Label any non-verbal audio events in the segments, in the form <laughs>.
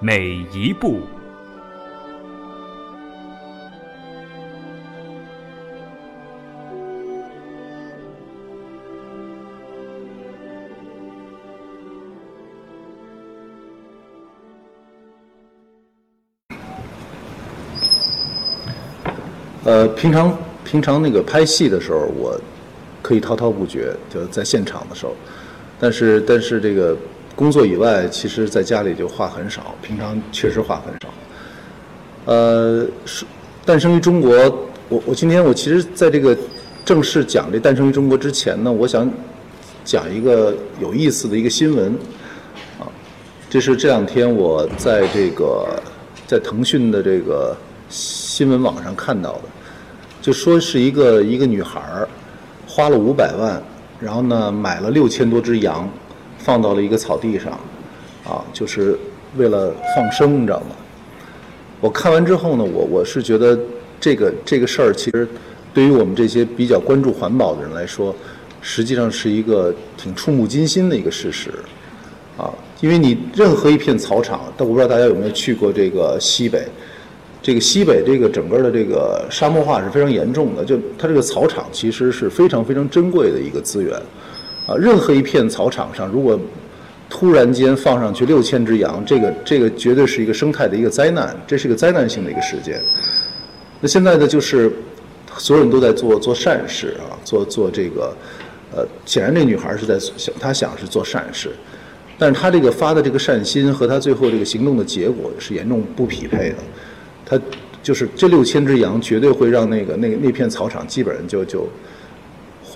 每一步。呃，平常平常那个拍戏的时候，我可以滔滔不绝，就在现场的时候。但是但是这个工作以外，其实在家里就话很少，平常确实话很少。呃，是诞生于中国，我我今天我其实在这个正式讲这诞生于中国之前呢，我想讲一个有意思的一个新闻啊，这是这两天我在这个在腾讯的这个新闻网上看到的。就说是一个一个女孩儿花了五百万，然后呢买了六千多只羊，放到了一个草地上，啊，就是为了放生，你知道吗？我看完之后呢，我我是觉得这个这个事儿其实对于我们这些比较关注环保的人来说，实际上是一个挺触目惊心的一个事实，啊，因为你任何一片草场，但我不知道大家有没有去过这个西北。这个西北这个整个的这个沙漠化是非常严重的，就它这个草场其实是非常非常珍贵的一个资源，啊，任何一片草场上如果突然间放上去六千只羊，这个这个绝对是一个生态的一个灾难，这是一个灾难性的一个事件。那现在呢，就是所有人都在做做善事啊，做做这个，呃，显然这女孩是在想，她想是做善事，但是她这个发的这个善心和她最后这个行动的结果是严重不匹配的。她就是这六千只羊，绝对会让那个那那片草场基本上就就，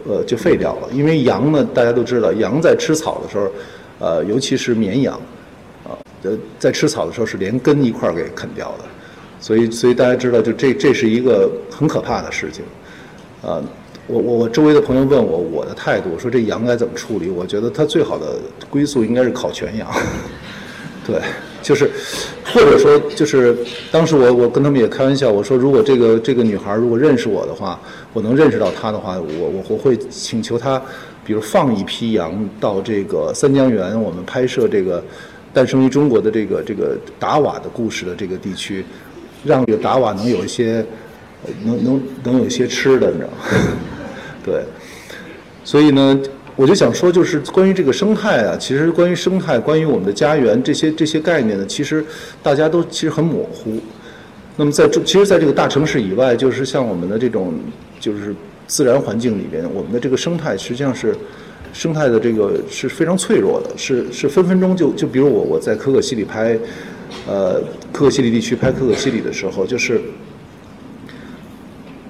呃，就废掉了。因为羊呢，大家都知道，羊在吃草的时候，呃，尤其是绵羊，啊，呃，在吃草的时候是连根一块儿给啃掉的。所以，所以大家知道，就这这是一个很可怕的事情。啊，我我我周围的朋友问我我的态度，说这羊该怎么处理？我觉得它最好的归宿应该是烤全羊。<laughs> 对，就是，或者说，就是当时我我跟他们也开玩笑，我说如果这个这个女孩如果认识我的话，我能认识到她的话，我我我会请求她，比如放一批羊到这个三江源，我们拍摄这个诞生于中国的这个这个达瓦的故事的这个地区，让这个达瓦能有一些，能能能有一些吃的，你知道吗？<laughs> 对，所以呢。我就想说，就是关于这个生态啊，其实关于生态，关于我们的家园这些这些概念呢，其实大家都其实很模糊。那么在这，其实在这个大城市以外，就是像我们的这种就是自然环境里边，我们的这个生态实际上是生态的这个是非常脆弱的，是是分分钟就就比如我我在可可西里拍，呃，可可西里地区拍可可西里的时候，就是。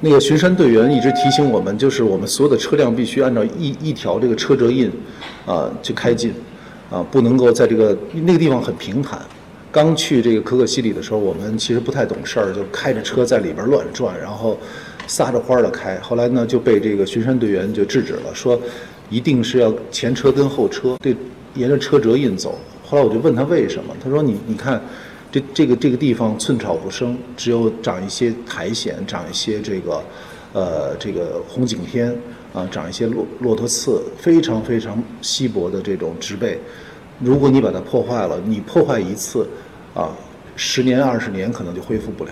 那个巡山队员一直提醒我们，就是我们所有的车辆必须按照一一条这个车辙印，啊，去开进，啊，不能够在这个那个地方很平坦。刚去这个可可西里的时候，我们其实不太懂事儿，就开着车在里边乱转，然后撒着欢儿的开。后来呢，就被这个巡山队员就制止了，说一定是要前车跟后车，对，沿着车辙印走。后来我就问他为什么，他说你你看。这这个这个地方寸草不生，只有长一些苔藓，长一些这个，呃，这个红景天啊，长一些骆骆驼刺，非常非常稀薄的这种植被。如果你把它破坏了，你破坏一次，啊，十年二十年可能就恢复不了。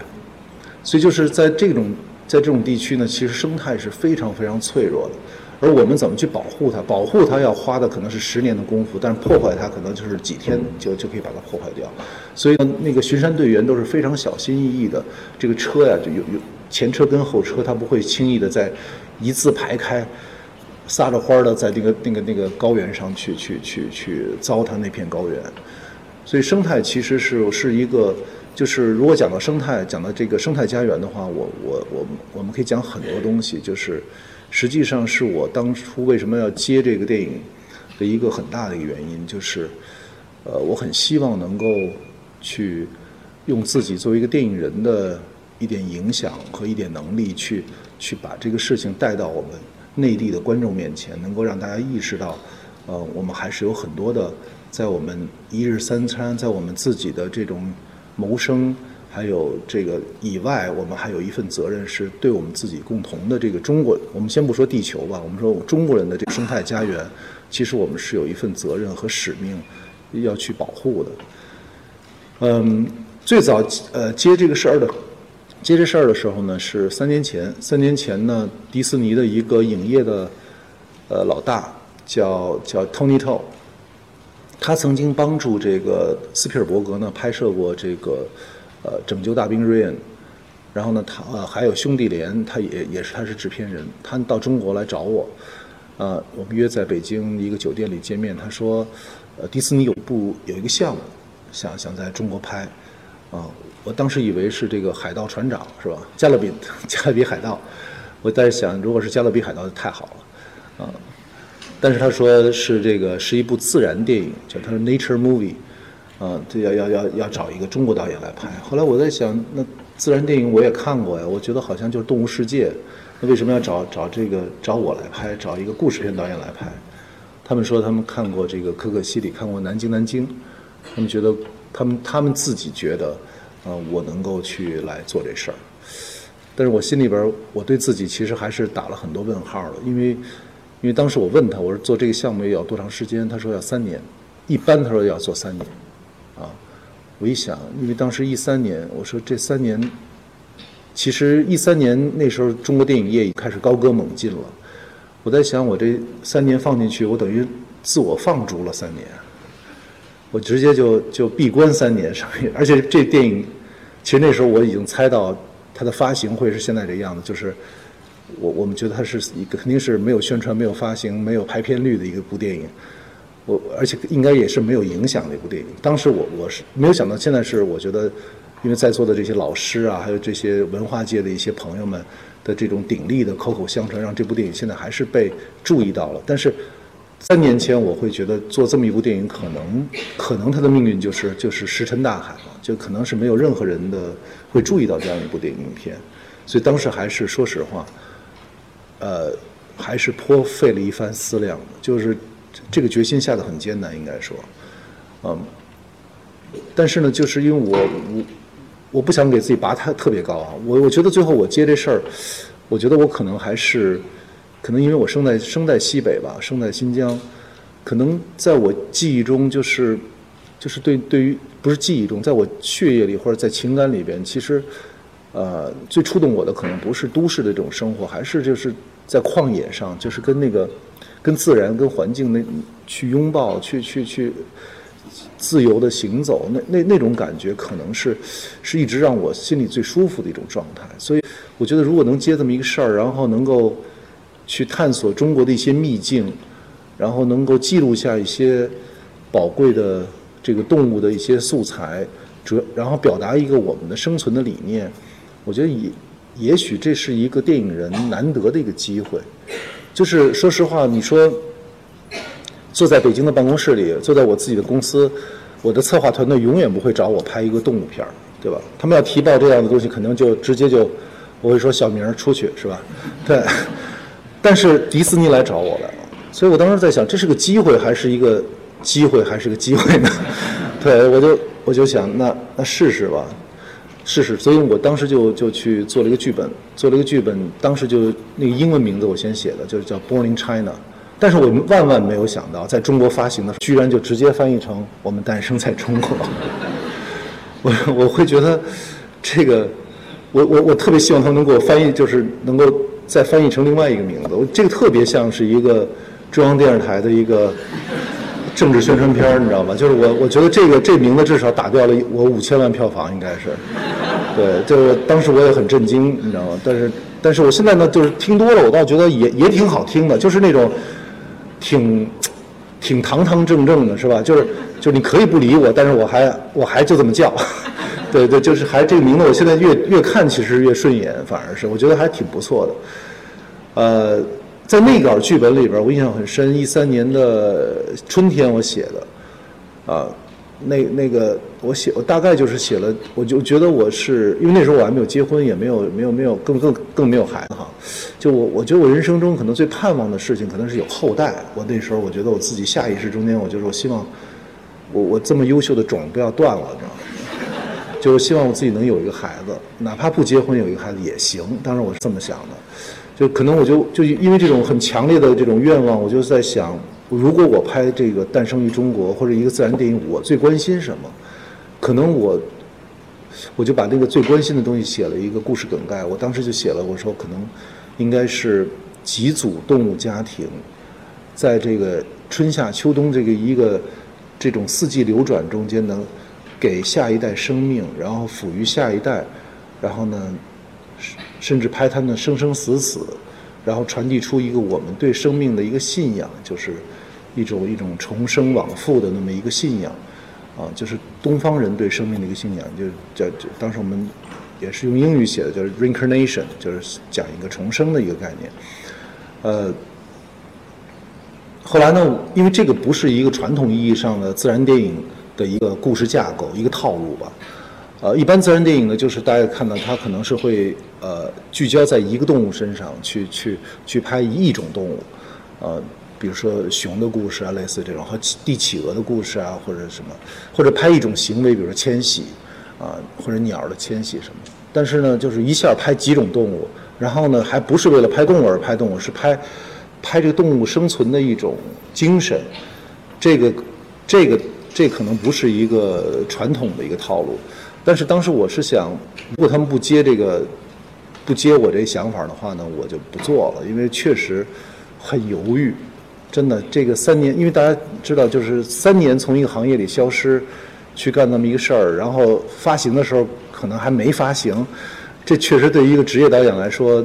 所以就是在这种在这种地区呢，其实生态是非常非常脆弱的。而我们怎么去保护它？保护它要花的可能是十年的功夫，但是破坏它可能就是几天就就可以把它破坏掉。所以那个巡山队员都是非常小心翼翼的。这个车呀，就有有前车跟后车，他不会轻易的在一字排开，撒着欢儿的在那个那个那个高原上去去去去糟蹋那片高原。所以生态其实是是一个，就是如果讲到生态，讲到这个生态家园的话，我我我我们可以讲很多东西，就是。实际上是我当初为什么要接这个电影的一个很大的一个原因，就是，呃，我很希望能够去用自己作为一个电影人的一点影响和一点能力去去把这个事情带到我们内地的观众面前，能够让大家意识到，呃，我们还是有很多的在我们一日三餐，在我们自己的这种谋生。还有这个以外，我们还有一份责任，是对我们自己共同的这个中国。我们先不说地球吧，我们说我们中国人的这个生态家园，其实我们是有一份责任和使命要去保护的。嗯，最早呃接这个事儿的，接这事儿的时候呢，是三年前。三年前呢，迪士尼的一个影业的呃老大叫叫 Tony To，他曾经帮助这个斯皮尔伯格呢拍摄过这个。呃，拯救大兵瑞恩，然后呢，他呃还有兄弟连，他也也是他是制片人，他到中国来找我，呃，我们约在北京一个酒店里见面。他说，呃，迪士尼有部有一个项目，想想在中国拍，啊，我当时以为是这个海盗船长是吧？加勒比 <laughs> 加勒比海盗，我在想，如果是加勒比海盗就太好了，啊，但是他说是这个是一部自然电影，叫他说 Nature Movie。啊，这要要要要找一个中国导演来拍。后来我在想，那自然电影我也看过呀，我觉得好像就是《动物世界》，那为什么要找找这个找我来拍，找一个故事片导演来拍？他们说他们看过这个《可可西里》，看过《南京南京》，他们觉得他们他们自己觉得，呃，我能够去来做这事儿。但是我心里边我对自己其实还是打了很多问号的，因为因为当时我问他，我说做这个项目要多长时间？他说要三年，一般他说要做三年。我一想，因为当时一三年，我说这三年，其实一三年那时候中国电影业已开始高歌猛进了。我在想，我这三年放进去，我等于自我放逐了三年，我直接就就闭关三年上映。而且这电影，其实那时候我已经猜到它的发行会是现在这样子，就是我我们觉得它是一个肯定是没有宣传、没有发行、没有排片率的一个部电影。我而且应该也是没有影响的一部电影。当时我我是没有想到，现在是我觉得，因为在座的这些老师啊，还有这些文化界的一些朋友们的这种鼎力的口口相传，让这部电影现在还是被注意到了。但是三年前我会觉得做这么一部电影，可能可能它的命运就是就是石沉大海了，就可能是没有任何人的会注意到这样一部电影片。所以当时还是说实话，呃，还是颇费了一番思量，就是。这个决心下的很艰难，应该说，嗯，但是呢，就是因为我我我不想给自己拔太特别高啊，我我觉得最后我接这事儿，我觉得我可能还是，可能因为我生在生在西北吧，生在新疆，可能在我记忆中就是就是对对于不是记忆中，在我血液里或者在情感里边，其实呃最触动我的可能不是都市的这种生活，还是就是在旷野上，就是跟那个。跟自然、跟环境那去拥抱、去去去自由的行走，那那那种感觉，可能是是一直让我心里最舒服的一种状态。所以，我觉得如果能接这么一个事儿，然后能够去探索中国的一些秘境，然后能够记录下一些宝贵的这个动物的一些素材，主然后表达一个我们的生存的理念，我觉得也也许这是一个电影人难得的一个机会。就是说实话，你说坐在北京的办公室里，坐在我自己的公司，我的策划团队永远不会找我拍一个动物片儿，对吧？他们要提报这样的东西，肯定就直接就我会说小明出去，是吧？对。但是迪士尼来找我了，所以我当时在想，这是个机会还是一个机会还是个机会呢？<laughs> 对，我就我就想，那那试试吧。试试，所以我当时就就去做了一个剧本，做了一个剧本，当时就那个英文名字我先写的，就是叫《Born in China》，但是我们万万没有想到，在中国发行的居然就直接翻译成《我们诞生在中国》。<laughs> 我我会觉得这个，我我我特别希望他们能给我翻译，就是能够再翻译成另外一个名字。我这个特别像是一个中央电视台的一个。政治宣传片儿，你知道吗？就是我，我觉得这个这名字至少打掉了我五千万票房，应该是。<laughs> 对，就是当时我也很震惊，你知道吗？但是，但是我现在呢，就是听多了，我倒觉得也也挺好听的，就是那种挺挺堂堂正正的，是吧？就是就是你可以不理我，但是我还我还就这么叫。<laughs> 对对，就是还这个名字，我现在越越看其实越顺眼，反而是我觉得还挺不错的。呃。在那稿剧本里边，我印象很深。一三年的春天我写的，啊，那那个我写我大概就是写了，我就觉得我是因为那时候我还没有结婚，也没有没有没有更更更没有孩子哈。就我我觉得我人生中可能最盼望的事情，可能是有后代。我那时候我觉得我自己下意识中间，我就是我希望我我这么优秀的种不要断了，你知道吗？<laughs> 就是希望我自己能有一个孩子，哪怕不结婚有一个孩子也行。当然我是这么想的，就可能我就就因为这种很强烈的这种愿望，我就在想。如果我拍这个《诞生于中国》或者一个自然电影，我最关心什么？可能我我就把那个最关心的东西写了一个故事梗概。我当时就写了，我说可能应该是几组动物家庭，在这个春夏秋冬这个一个这种四季流转中间，能给下一代生命，然后抚育下一代，然后呢，甚至拍他们生生死死，然后传递出一个我们对生命的一个信仰，就是。一种一种重生往复的那么一个信仰，啊，就是东方人对生命的一个信仰，就叫就当时我们也是用英语写的，叫 reincarnation，就是讲一个重生的一个概念。呃，后来呢，因为这个不是一个传统意义上的自然电影的一个故事架构，一个套路吧。呃，一般自然电影呢，就是大家看到它可能是会呃聚焦在一个动物身上去去去拍一种动物，呃。比如说熊的故事啊，类似这种和帝企鹅的故事啊，或者什么，或者拍一种行为，比如说迁徙，啊，或者鸟的迁徙什么。但是呢，就是一下拍几种动物，然后呢，还不是为了拍动物而拍动物，是拍拍这个动物生存的一种精神。这个这个这可能不是一个传统的一个套路。但是当时我是想，如果他们不接这个不接我这想法的话呢，我就不做了，因为确实很犹豫。真的，这个三年，因为大家知道，就是三年从一个行业里消失，去干那么一个事儿，然后发行的时候可能还没发行，这确实对于一个职业导演来说，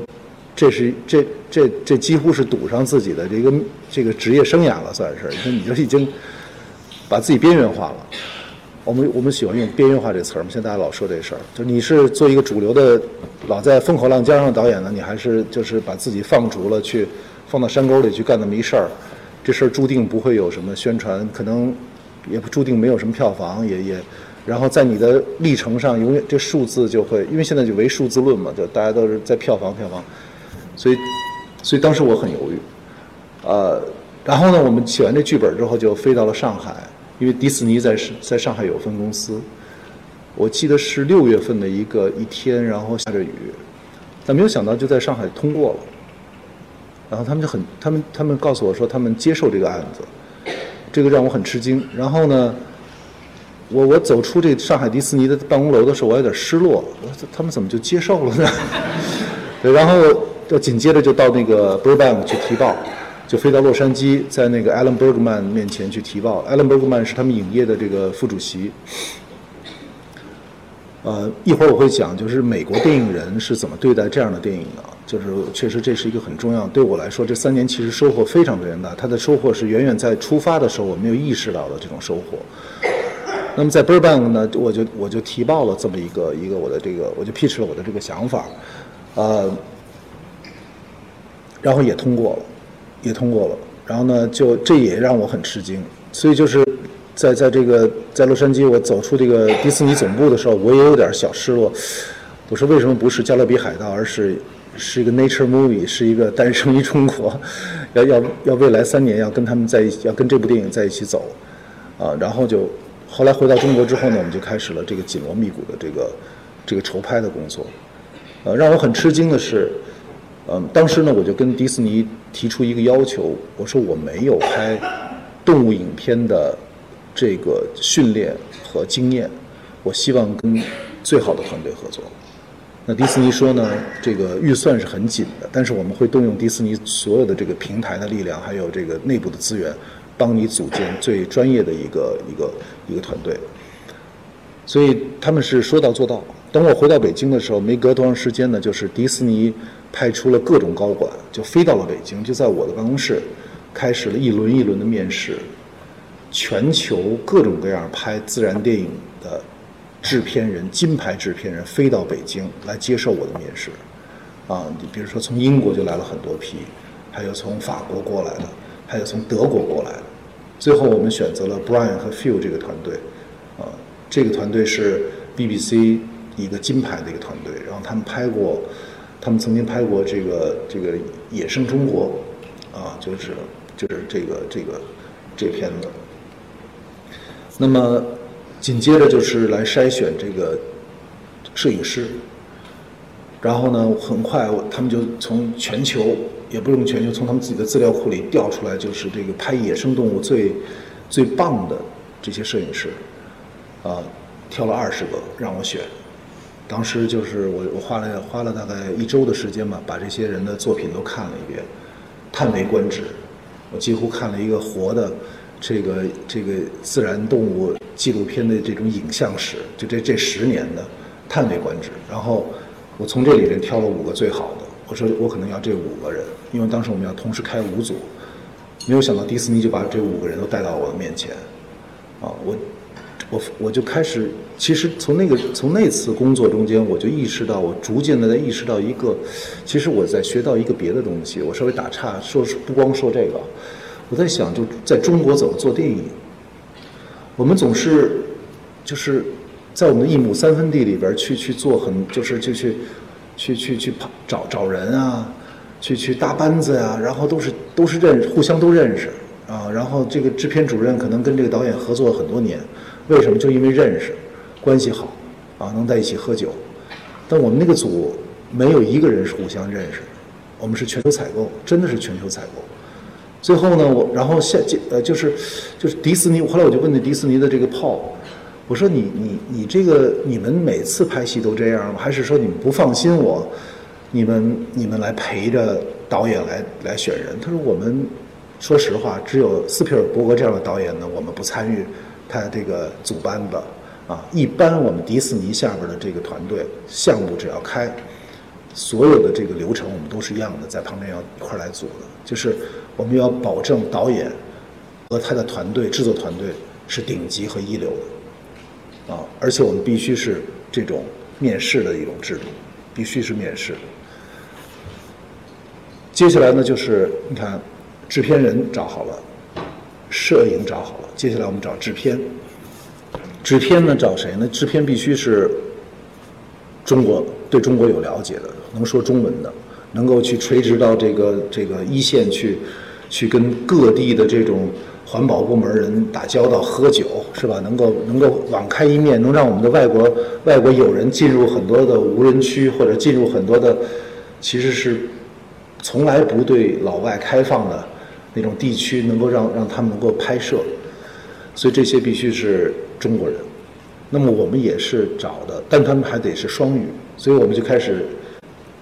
这是这这这几乎是赌上自己的这个这个职业生涯了，算是。你说已经把自己边缘化了。我们我们喜欢用边缘化这词儿嘛，现在大家老说这事儿，就你是做一个主流的，老在风口浪尖上导演呢，你还是就是把自己放逐了，去放到山沟里去干那么一事儿。这事儿注定不会有什么宣传，可能也注定没有什么票房，也也，然后在你的历程上，永远这数字就会，因为现在就唯数字论嘛，就大家都是在票房票房，所以，所以当时我很犹豫，呃，然后呢，我们写完这剧本之后就飞到了上海，因为迪士尼在在上海有分公司，我记得是六月份的一个一天，然后下着雨，但没有想到就在上海通过了。然后他们就很，他们他们告诉我说他们接受这个案子，这个让我很吃惊。然后呢，我我走出这上海迪士尼的办公楼的时候，我有点失落。我说他们怎么就接受了呢？<laughs> 对，然后就紧接着就到那个 Burbank 去提报，就飞到洛杉矶，在那个 Alan Bergman 面前去提报。Alan Bergman 是他们影业的这个副主席。呃，一会儿我会讲，就是美国电影人是怎么对待这样的电影的。就是确实这是一个很重要，对我来说这三年其实收获非常非常大。他的收获是远远在出发的时候我没有意识到的这种收获。那么在 Burbank 呢，我就我就提报了这么一个一个我的这个，我就 pitch 了我的这个想法，呃，然后也通过了，也通过了。然后呢，就这也让我很吃惊。所以就是在在这个在洛杉矶，我走出这个迪士尼总部的时候，我也有点小失落。我说为什么不是《加勒比海盗》，而是？是一个 nature movie，是一个诞生于中国，要要要未来三年要跟他们在一起，要跟这部电影在一起走，啊，然后就后来回到中国之后呢，我们就开始了这个紧锣密鼓的这个这个筹拍的工作，呃，让我很吃惊的是，嗯，当时呢我就跟迪士尼提出一个要求，我说我没有拍动物影片的这个训练和经验，我希望跟最好的团队合作。那迪士尼说呢，这个预算是很紧的，但是我们会动用迪士尼所有的这个平台的力量，还有这个内部的资源，帮你组建最专业的一个一个一个团队。所以他们是说到做到。等我回到北京的时候，没隔多长时间呢，就是迪士尼派出了各种高管，就飞到了北京，就在我的办公室，开始了一轮一轮的面试，全球各种各样拍自然电影的。制片人，金牌制片人飞到北京来接受我的面试，啊，你比如说从英国就来了很多批，还有从法国过来的，还有从德国过来的，最后我们选择了 Brian 和 Phil 这个团队，啊这个团队是 BBC 一个金牌的一个团队，然后他们拍过，他们曾经拍过这个这个《野生中国》，啊，就是就是这个这个这片子。那么紧接着就是来筛选这个摄影师，然后呢，很快他们就从全球也不用全球，从他们自己的资料库里调出来，就是这个拍野生动物最最棒的这些摄影师，啊，挑了二十个让我选。当时就是我我花了花了大概一周的时间吧，把这些人的作品都看了一遍，叹为观止。我几乎看了一个活的。这个这个自然动物纪录片的这种影像史，就这这十年的，叹为观止。然后我从这里面挑了五个最好的，我说我可能要这五个人，因为当时我们要同时开五组，没有想到迪士尼就把这五个人都带到我的面前，啊，我我我就开始，其实从那个从那次工作中间，我就意识到，我逐渐的在意识到一个，其实我在学到一个别的东西。我稍微打岔，说不光说这个。我在想，就在中国怎么做电影？我们总是就是在我们的一亩三分地里边去去做很，就是就去去去去跑找找人啊，去去搭班子呀，然后都是都是认互相都认识啊，然后这个制片主任可能跟这个导演合作很多年，为什么？就因为认识，关系好啊，能在一起喝酒。但我们那个组没有一个人是互相认识的，我们是全球采购，真的是全球采购。最后呢，我然后下呃就是就是迪士尼，后来我就问那迪士尼的这个炮，我说你你你这个你们每次拍戏都这样吗？还是说你们不放心我，你们你们来陪着导演来来选人？他说我们说实话，只有斯皮尔伯格这样的导演呢，我们不参与他这个组班子啊。一般我们迪士尼下边的这个团队项目只要开，所有的这个流程我们都是一样的，在旁边要一块来组的，就是。我们要保证导演和他的团队、制作团队是顶级和一流的，啊，而且我们必须是这种面试的一种制度，必须是面试。接下来呢，就是你看，制片人找好了，摄影找好了，接下来我们找制片。制片呢，找谁呢？制片必须是中国对中国有了解的，能说中文的，能够去垂直到这个这个一线去。去跟各地的这种环保部门人打交道、喝酒，是吧？能够能够网开一面，能让我们的外国外国友人进入很多的无人区，或者进入很多的其实是从来不对老外开放的那种地区，能够让让他们能够拍摄。所以这些必须是中国人。那么我们也是找的，但他们还得是双语。所以我们就开始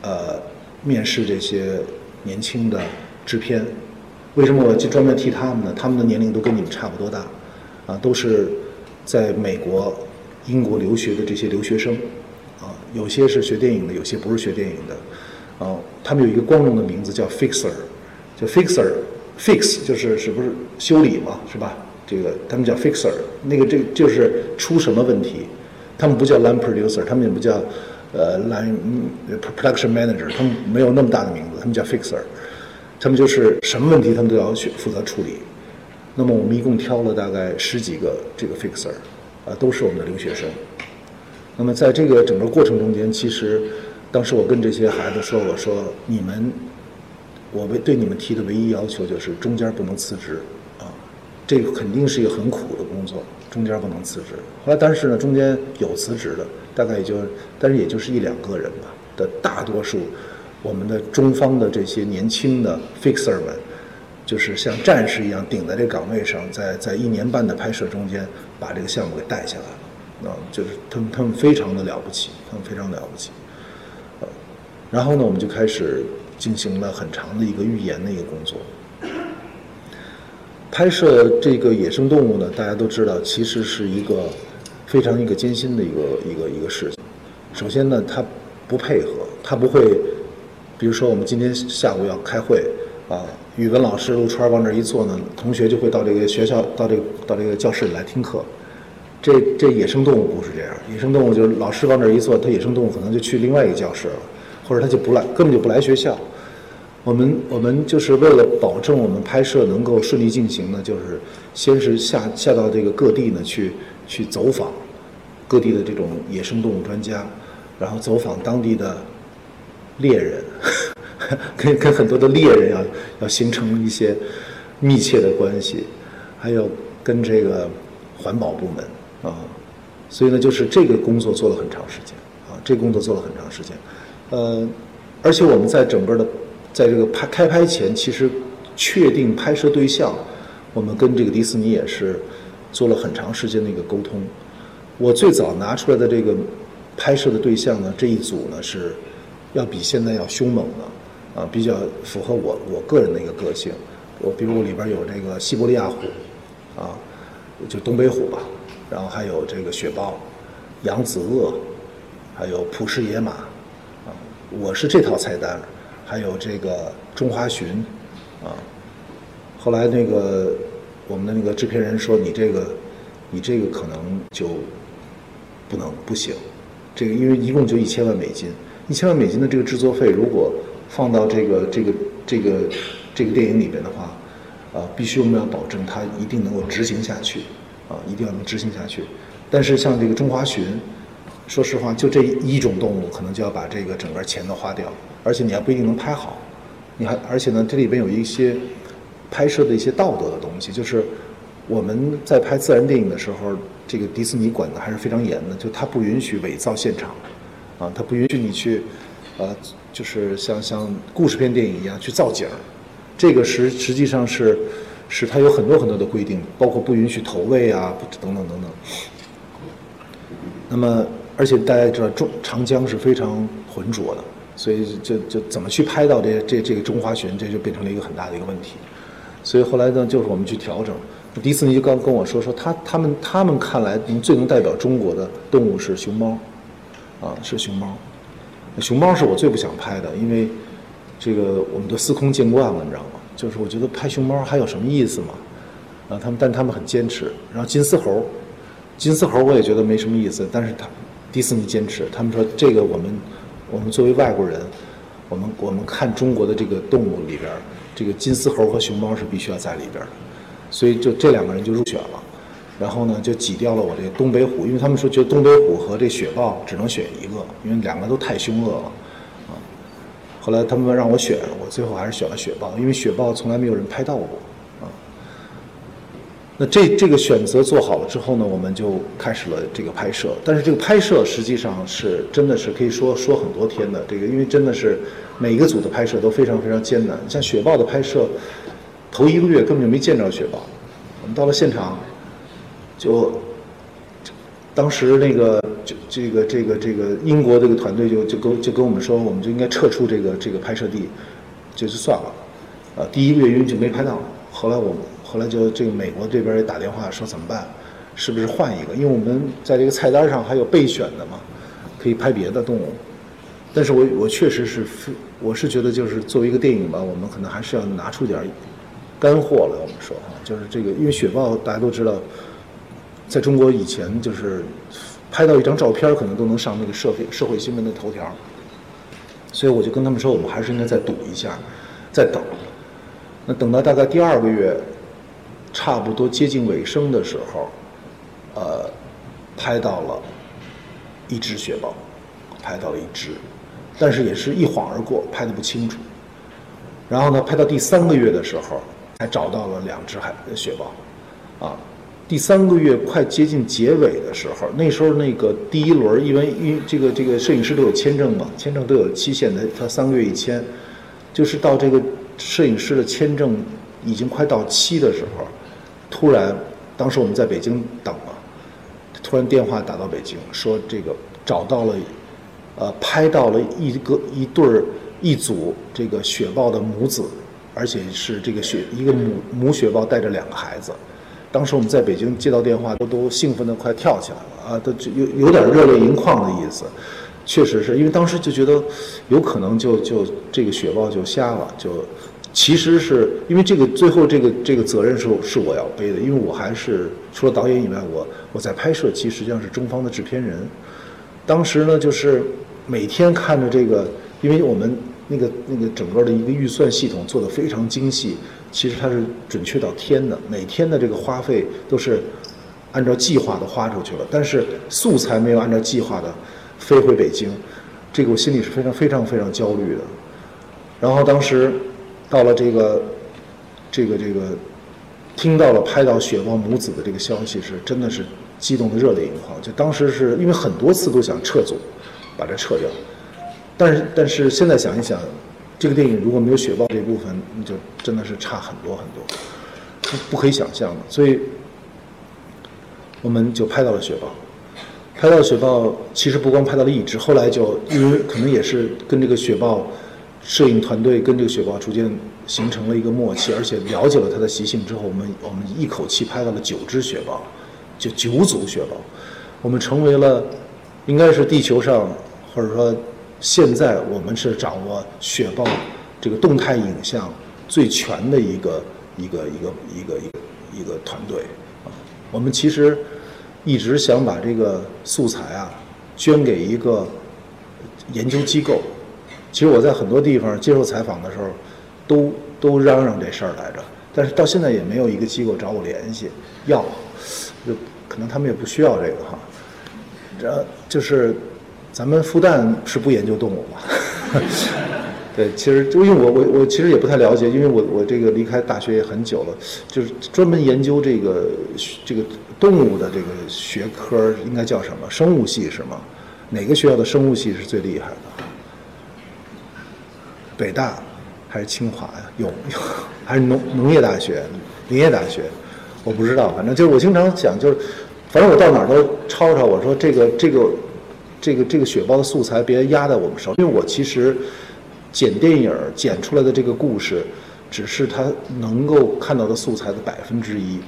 呃面试这些年轻的制片。为什么我就专门提他们呢？他们的年龄都跟你们差不多大，啊，都是在美国、英国留学的这些留学生，啊，有些是学电影的，有些不是学电影的，啊，他们有一个光荣的名字叫 fixer，叫 Fix 就是是不是修理嘛，是吧？这个他们叫 fixer，那个这就是出什么问题，他们不叫 line producer，他们也不叫呃 line production manager，他们没有那么大的名字，他们叫 fixer。他们就是什么问题，他们都要去负责处理。那么我们一共挑了大概十几个这个 fixer，啊，都是我们的留学生。那么在这个整个过程中间，其实当时我跟这些孩子说：“我说你们，我为对你们提的唯一要求就是中间不能辞职，啊，这个肯定是一个很苦的工作，中间不能辞职。”后来但是呢，中间有辞职的，大概也就，但是也就是一两个人吧，的大多数。我们的中方的这些年轻的 fixer 们，就是像战士一样顶在这岗位上，在在一年半的拍摄中间，把这个项目给带下来了。啊，就是他们他们非常的了不起，他们非常了不起。呃，然后呢，我们就开始进行了很长的一个预研的一个工作。拍摄这个野生动物呢，大家都知道，其实是一个非常一个艰辛的一个一个一个事情。首先呢，他不配合，他不会。比如说，我们今天下午要开会，啊，语文老师陆川往这一坐呢，同学就会到这个学校，到这个到这个教室里来听课。这这野生动物不是这样，野生动物就是老师往这一坐，它野生动物可能就去另外一个教室了，或者它就不来，根本就不来学校。我们我们就是为了保证我们拍摄能够顺利进行呢，就是先是下下到这个各地呢去去走访，各地的这种野生动物专家，然后走访当地的猎人，<laughs> 跟跟很多的猎人要要形成一些密切的关系，还有跟这个环保部门啊，所以呢，就是这个工作做了很长时间啊，这个工作做了很长时间，呃，而且我们在整个的在这个拍开拍前，其实确定拍摄对象，我们跟这个迪士尼也是做了很长时间的一个沟通。我最早拿出来的这个拍摄的对象呢，这一组呢是要比现在要凶猛的，啊，比较符合我我个人的一个个性。我比如里边有这个西伯利亚虎，啊，就东北虎吧，然后还有这个雪豹、扬子鳄，还有普氏野马，啊，我是这套菜单，还有这个中华鲟，啊，后来那个我们的那个制片人说你这个你这个可能就。不能不行，这个因为一共就一千万美金，一千万美金的这个制作费，如果放到这个这个这个这个电影里边的话，啊，必须我们要保证它一定能够执行下去，啊，一定要能执行下去。但是像这个中华鲟，说实话，就这一种动物，可能就要把这个整个钱都花掉，而且你还不一定能拍好，你还而且呢，这里边有一些拍摄的一些道德的东西，就是我们在拍自然电影的时候。这个迪士尼管的还是非常严的，就他不允许伪造现场，啊，他不允许你去，呃，就是像像故事片电影一样去造景儿，这个实实际上是，是它有很多很多的规定，包括不允许投喂啊，等等等等。那么，而且大家知道中长江是非常浑浊的，所以就就怎么去拍到这这这个中华鲟，这就变成了一个很大的一个问题。所以后来呢，就是我们去调整。迪士尼就刚跟我说说，他他们他们看来能最能代表中国的动物是熊猫，啊是熊猫，熊猫是我最不想拍的，因为这个我们都司空见惯了，你知道吗？就是我觉得拍熊猫还有什么意思嘛？啊，他们但他们很坚持。然后金丝猴，金丝猴我也觉得没什么意思，但是他迪士尼坚持，他们说这个我们我们作为外国人，我们我们看中国的这个动物里边，这个金丝猴和熊猫是必须要在里边的。所以就这两个人就入选了，然后呢就挤掉了我这东北虎，因为他们说觉得东北虎和这雪豹只能选一个，因为两个都太凶恶了，啊，后来他们让我选，我最后还是选了雪豹，因为雪豹从来没有人拍到过，那这这个选择做好了之后呢，我们就开始了这个拍摄，但是这个拍摄实际上是真的是可以说说很多天的，这个因为真的是每一个组的拍摄都非常非常艰难，像雪豹的拍摄。头一个月根本就没见着雪豹，我们到了现场，就当时那个就这个这个这个英国这个团队就就跟就跟我们说，我们就应该撤出这个这个拍摄地，就就算了，啊，第一个月因为就没拍到，后来我们后来就这个美国这边也打电话说怎么办，是不是换一个？因为我们在这个菜单上还有备选的嘛，可以拍别的动物，但是我我确实是我是觉得就是作为一个电影吧，我们可能还是要拿出点。干货来，我们说哈，就是这个，因为雪豹大家都知道，在中国以前就是拍到一张照片，可能都能上那个社会社会新闻的头条，所以我就跟他们说，我们还是应该再赌一下，再等。那等到大概第二个月，差不多接近尾声的时候，呃，拍到了一只雪豹，拍到了一只，但是也是一晃而过，拍的不清楚。然后呢，拍到第三个月的时候。才找到了两只海雪豹，啊，第三个月快接近结尾的时候，那时候那个第一轮，因为因为这个这个摄影师都有签证嘛，签证都有期限的，他三个月一签，就是到这个摄影师的签证已经快到期的时候，突然，当时我们在北京等嘛，突然电话打到北京，说这个找到了，呃，拍到了一个一对儿一组这个雪豹的母子。而且是这个雪一个母母雪豹带着两个孩子，当时我们在北京接到电话，都都兴奋的快跳起来了啊，都有有点热泪盈眶的意思。确实是因为当时就觉得有可能就就这个雪豹就瞎了，就其实是因为这个最后这个这个责任是是我要背的，因为我还是除了导演以外，我我在拍摄期实际上是中方的制片人。当时呢，就是每天看着这个，因为我们。那个那个整个的一个预算系统做得非常精细，其实它是准确到天的，每天的这个花费都是按照计划的花出去了，但是素材没有按照计划的飞回北京，这个我心里是非常非常非常焦虑的。然后当时到了这个这个这个听到了拍到雪豹母子的这个消息是真的是激动的热泪盈眶，就当时是因为很多次都想撤组，把这撤掉，但是但是现在想一想，这个电影如果没有雪豹这部分，那就真的是差很多很多，不不可以想象的，所以我们就拍到了雪豹。拍到雪豹，其实不光拍到了一只，后来就因为可能也是跟这个雪豹摄影团队跟这个雪豹逐渐形成了一个默契，而且了解了它的习性之后，我们我们一口气拍到了九只雪豹，就九组雪豹，我们成为了应该是地球上或者说现在我们是掌握雪豹这个动态影像最全的一个一个一个一个一个一个团队啊，我们其实。一直想把这个素材啊捐给一个研究机构。其实我在很多地方接受采访的时候，都都嚷嚷这事儿来着，但是到现在也没有一个机构找我联系要，就可能他们也不需要这个哈。这就是咱们复旦是不研究动物嘛？<laughs> 对，其实就因为我我我其实也不太了解，因为我我这个离开大学也很久了，就是专门研究这个这个动物的这个学科应该叫什么？生物系是吗？哪个学校的生物系是最厉害的？北大还是清华呀？有有还是农农业大学、林业大学？我不知道，反正就是我经常想，就是反正我到哪儿都吵吵，我说这个这个这个这个雪豹的素材别压在我们手里，因为我其实。剪电影剪出来的这个故事，只是他能够看到的素材的百分之一，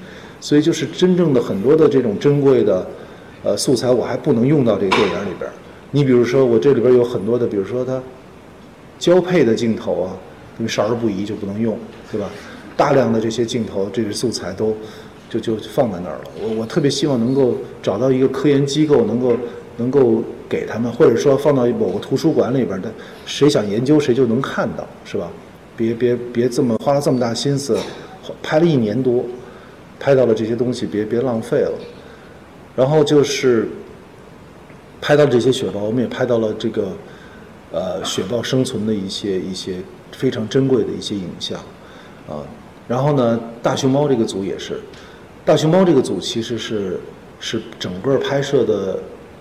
所以就是真正的很多的这种珍贵的，呃素材我还不能用到这个电影里边。你比如说我这里边有很多的，比如说他交配的镜头啊，因为少儿不宜就不能用，对吧？大量的这些镜头，这些素材都就就放在那儿了。我我特别希望能够找到一个科研机构，能够能够。给他们，或者说放到某个图书馆里边的，谁想研究谁就能看到，是吧？别别别这么花了这么大心思，拍了一年多，拍到了这些东西，别别浪费了。然后就是拍到这些雪豹，我们也拍到了这个呃雪豹生存的一些一些非常珍贵的一些影像啊。然后呢，大熊猫这个组也是，大熊猫这个组其实是是整个拍摄的。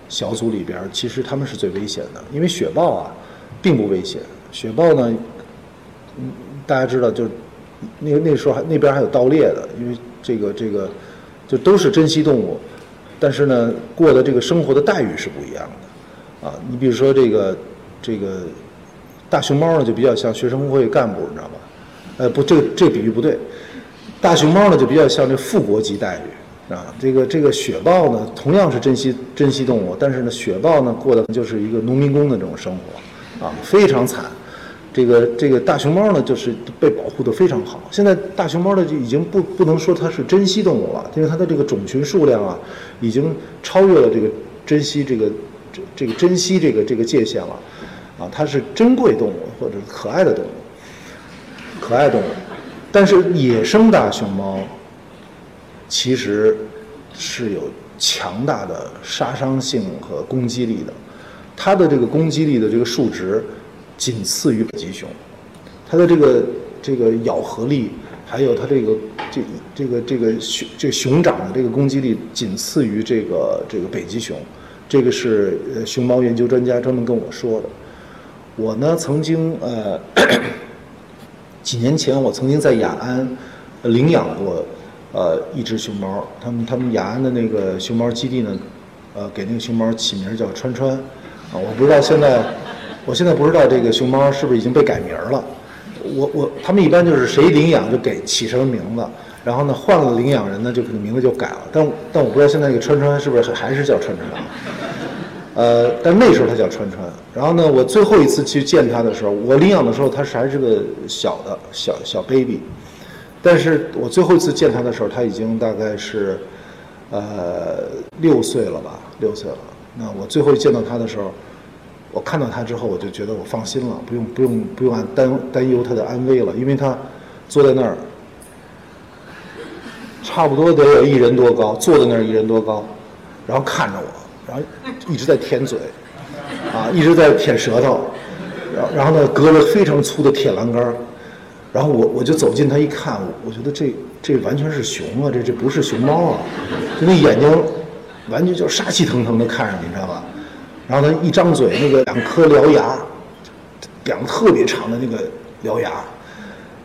小组里边，其实他们是最危险的，因为雪豹啊，并不危险。雪豹呢，嗯，大家知道，就那那时候还那边还有盗猎的，因为这个这个，就都是珍稀动物，但是呢，过的这个生活的待遇是不一样的，啊，你比如说这个这个大熊猫呢，就比较像学生会干部，你知道吧？呃，不，这个这个比喻不对，大熊猫呢就比较像这副国级待遇。啊，这个这个雪豹呢，同样是珍稀珍稀动物，但是呢，雪豹呢过的就是一个农民工的这种生活，啊，非常惨。这个这个大熊猫呢，就是被保护的非常好。现在大熊猫呢就已经不不能说它是珍稀动物了，因为它的这个种群数量啊，已经超越了这个珍稀这个这这个珍稀这个这个界限了，啊，它是珍贵动物或者可爱的动物，可爱动物。但是野生大熊猫。其实是有强大的杀伤性和攻击力的，它的这个攻击力的这个数值仅次于北极熊，它的这个这个咬合力，还有它这个这这个这个熊这熊掌的这个攻击力仅次于这个这个北极熊，这个是熊猫研究专家专门跟我说的。我呢曾经呃 <coughs> 几年前我曾经在雅安领养过。呃，一只熊猫，他们他们雅安的那个熊猫基地呢，呃，给那个熊猫起名叫川川，啊，我不知道现在，<laughs> 我现在不知道这个熊猫是不是已经被改名了，我我他们一般就是谁领养就给起什么名字，然后呢换了领养人呢就可能名字就改了，但但我不知道现在这个川川是不是还是叫川川，啊呃，但那时候它叫川川，然后呢，我最后一次去见它的时候，我领养的时候它是还是个小的小小 baby。但是我最后一次见他的时候，他已经大概是，呃，六岁了吧，六岁了。那我最后见到他的时候，我看到他之后，我就觉得我放心了，不用不用不用担担忧他的安危了，因为他坐在那儿，差不多得有一人多高，坐在那儿一人多高，然后看着我，然后一直在舔嘴，啊，一直在舔舌头，然后然后呢，隔着非常粗的铁栏杆，然后我我就走近他一看，我觉得这这完全是熊啊，这这不是熊猫啊，就那眼睛完全就杀气腾腾的看着你，你知道吧？然后他一张嘴，那个两颗獠牙，两个特别长的那个獠牙。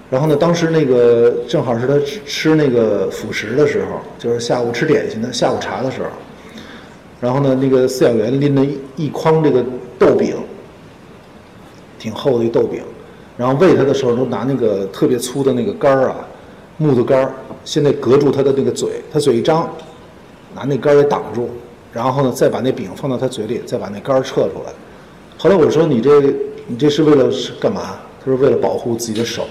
然后呢，当时那个正好是他吃那个辅食的时候，就是下午吃点心的下午茶的时候。然后呢，那个饲养员拎了一筐这个豆饼，挺厚的一豆饼，然后喂他的时候都拿那个特别粗的那个杆儿啊，木头杆儿，现在隔住他的那个嘴，他嘴一张，拿那杆儿给挡住，然后呢，再把那饼放到他嘴里，再把那杆儿撤出来。后来我说你这你这是为了是干嘛？他说为了保护自己的手。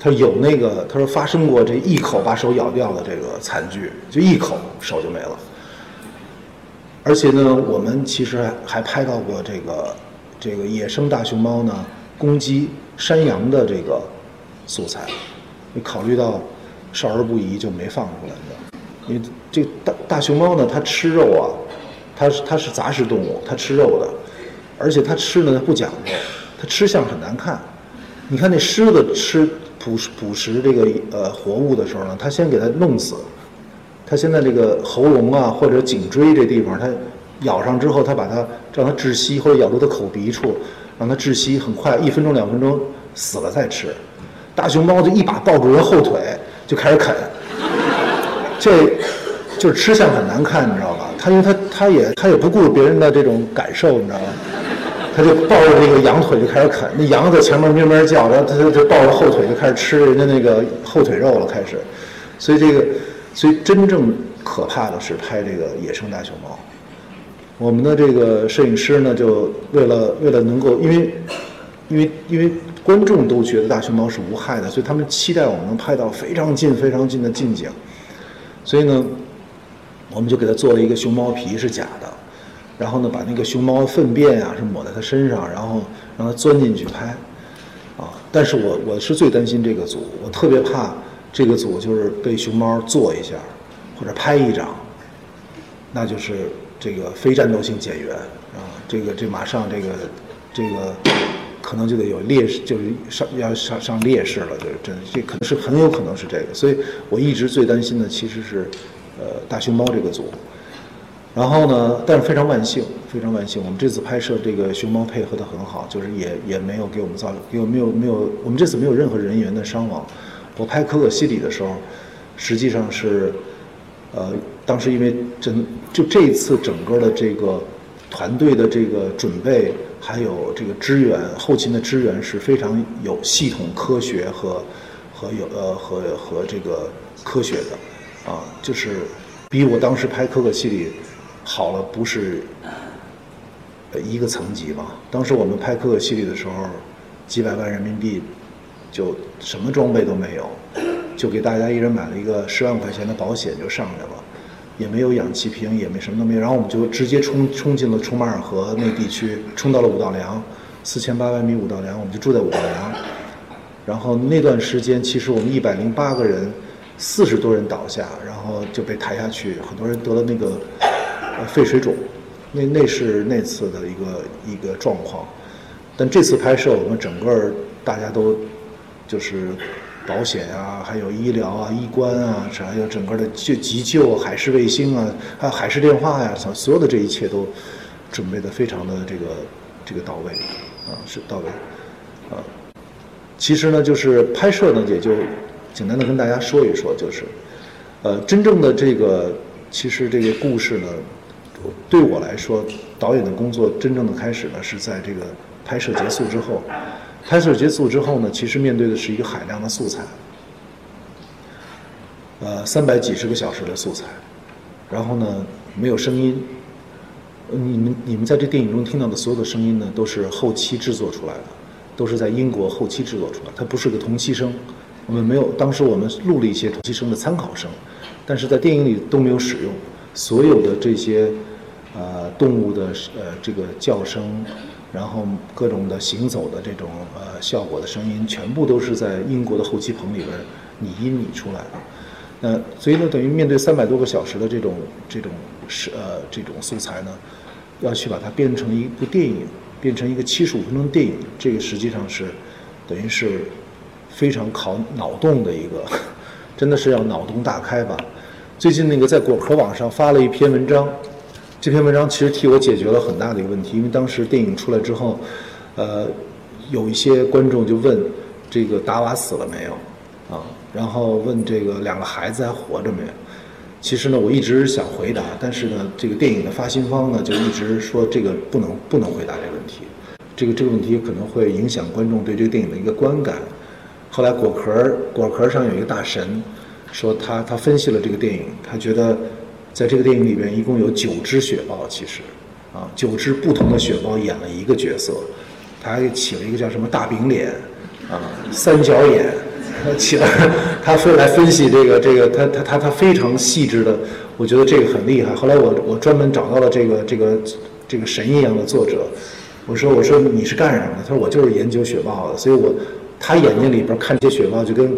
他说有那个他说发生过这一口把手咬掉的这个惨剧，就一口手就没了。而且呢，我们其实还还拍到过这个这个野生大熊猫呢攻击山羊的这个素材。你考虑到少儿不宜，就没放出来的。因为这大大熊猫呢，它吃肉啊，它是它是杂食动物，它吃肉的，而且它吃呢它不讲究，它吃相很难看。你看那狮子吃捕食捕食这个呃活物的时候呢，它先给它弄死。它现在这个喉咙啊或者颈椎这地方，它咬上之后，它把它让它窒息，或者咬住它口鼻处，让它窒息，很快一分钟两分钟死了再吃。大熊猫就一把抱住人后腿就开始啃，这就是吃相很难看，你知道吧？它因为它它也它也不顾别人的这种感受，你知道吧？它就抱着这个羊腿就开始啃，那羊在前面咩咩叫，然后它就就抱着后腿就开始吃人家那个后腿肉了，开始。所以这个，所以真正可怕的是拍这个野生大熊猫。我们的这个摄影师呢，就为了为了能够，因为因为因为观众都觉得大熊猫是无害的，所以他们期待我们能拍到非常近非常近的近景。所以呢，我们就给他做了一个熊猫皮是假的，然后呢，把那个熊猫粪便啊是抹在他身上，然后让他钻进去拍。啊，但是我我是最担心这个组，我特别怕这个组就是被熊猫做一下，或者拍一张，那就是这个非战斗性减员啊，这个这马上这个这个可能就得有劣势，就是上要上上劣势了，就是真这可能是很有可能是这个，所以我一直最担心的其实是呃大熊猫这个组。然后呢，但是非常万幸，非常万幸，我们这次拍摄这个熊猫配合的很好，就是也也没有给我们造，给我没有没有，我们这次没有任何人员的伤亡。我拍可可西里的时候，实际上是，呃，当时因为整就这一次整个的这个团队的这个准备，还有这个支援后勤的支援是非常有系统、科学和和有呃和和这个科学的，啊，就是比我当时拍可可西里好了不是一个层级吧。当时我们拍可可西里的时候，几百万人民币就什么装备都没有，就给大家一人买了一个十万块钱的保险就上来了，也没有氧气瓶，也没什么都没有。然后我们就直接冲冲进了冲马尔河那地区，冲到了五道梁，四千八百米五道梁，我们就住在五道梁。然后那段时间，其实我们一百零八个人，四十多人倒下，然后就被抬下去，很多人得了那个呃肺水肿，那那是那次的一个一个状况。但这次拍摄，我们整个大家都就是保险啊，还有医疗啊、医官啊，是还有整个的救急救、海事卫星啊，还有海事电话呀，所所有的这一切都准备的非常的这个这个到位，啊，是到位，啊。其实呢，就是拍摄呢，也就简单的跟大家说一说，就是，呃，真正的这个，其实这个故事呢，对我来说，导演的工作真正的开始呢，是在这个拍摄结束之后。拍摄结束之后呢，其实面对的是一个海量的素材，呃，三百几十个小时的素材，然后呢，没有声音。你们你们在这电影中听到的所有的声音呢，都是后期制作出来的。都是在英国后期制作出来，它不是个同期声，我们没有，当时我们录了一些同期声的参考声，但是在电影里都没有使用，所有的这些，呃，动物的呃这个叫声，然后各种的行走的这种呃效果的声音，全部都是在英国的后期棚里边拟音拟出来的，那所以呢，等于面对三百多个小时的这种这种是呃这种素材呢，要去把它变成一部电影，变成一个七十五分钟电影，这个实际上是等于是非常考脑洞的一个，<laughs> 真的是要脑洞大开吧。最近那个在果壳网上发了一篇文章，这篇文章其实替我解决了很大的一个问题，因为当时电影出来之后，呃，有一些观众就问这个达瓦死了没有啊？然后问这个两个孩子还活着没有？其实呢，我一直想回答，但是呢，这个电影的发行方呢就一直说这个不能不能回答这个问题，这个这个问题可能会影响观众对这个电影的一个观感。后来果壳果壳上有一个大神。说他他分析了这个电影，他觉得在这个电影里边一共有九只雪豹，其实啊九只不同的雪豹演了一个角色，他还起了一个叫什么大饼脸啊三角眼，起了他说来分析这个这个他他他他非常细致的，我觉得这个很厉害。后来我我专门找到了这个这个这个神一样的作者，我说我说你是干什么的？他说我就是研究雪豹的，所以我他眼睛里边看这些雪豹就跟。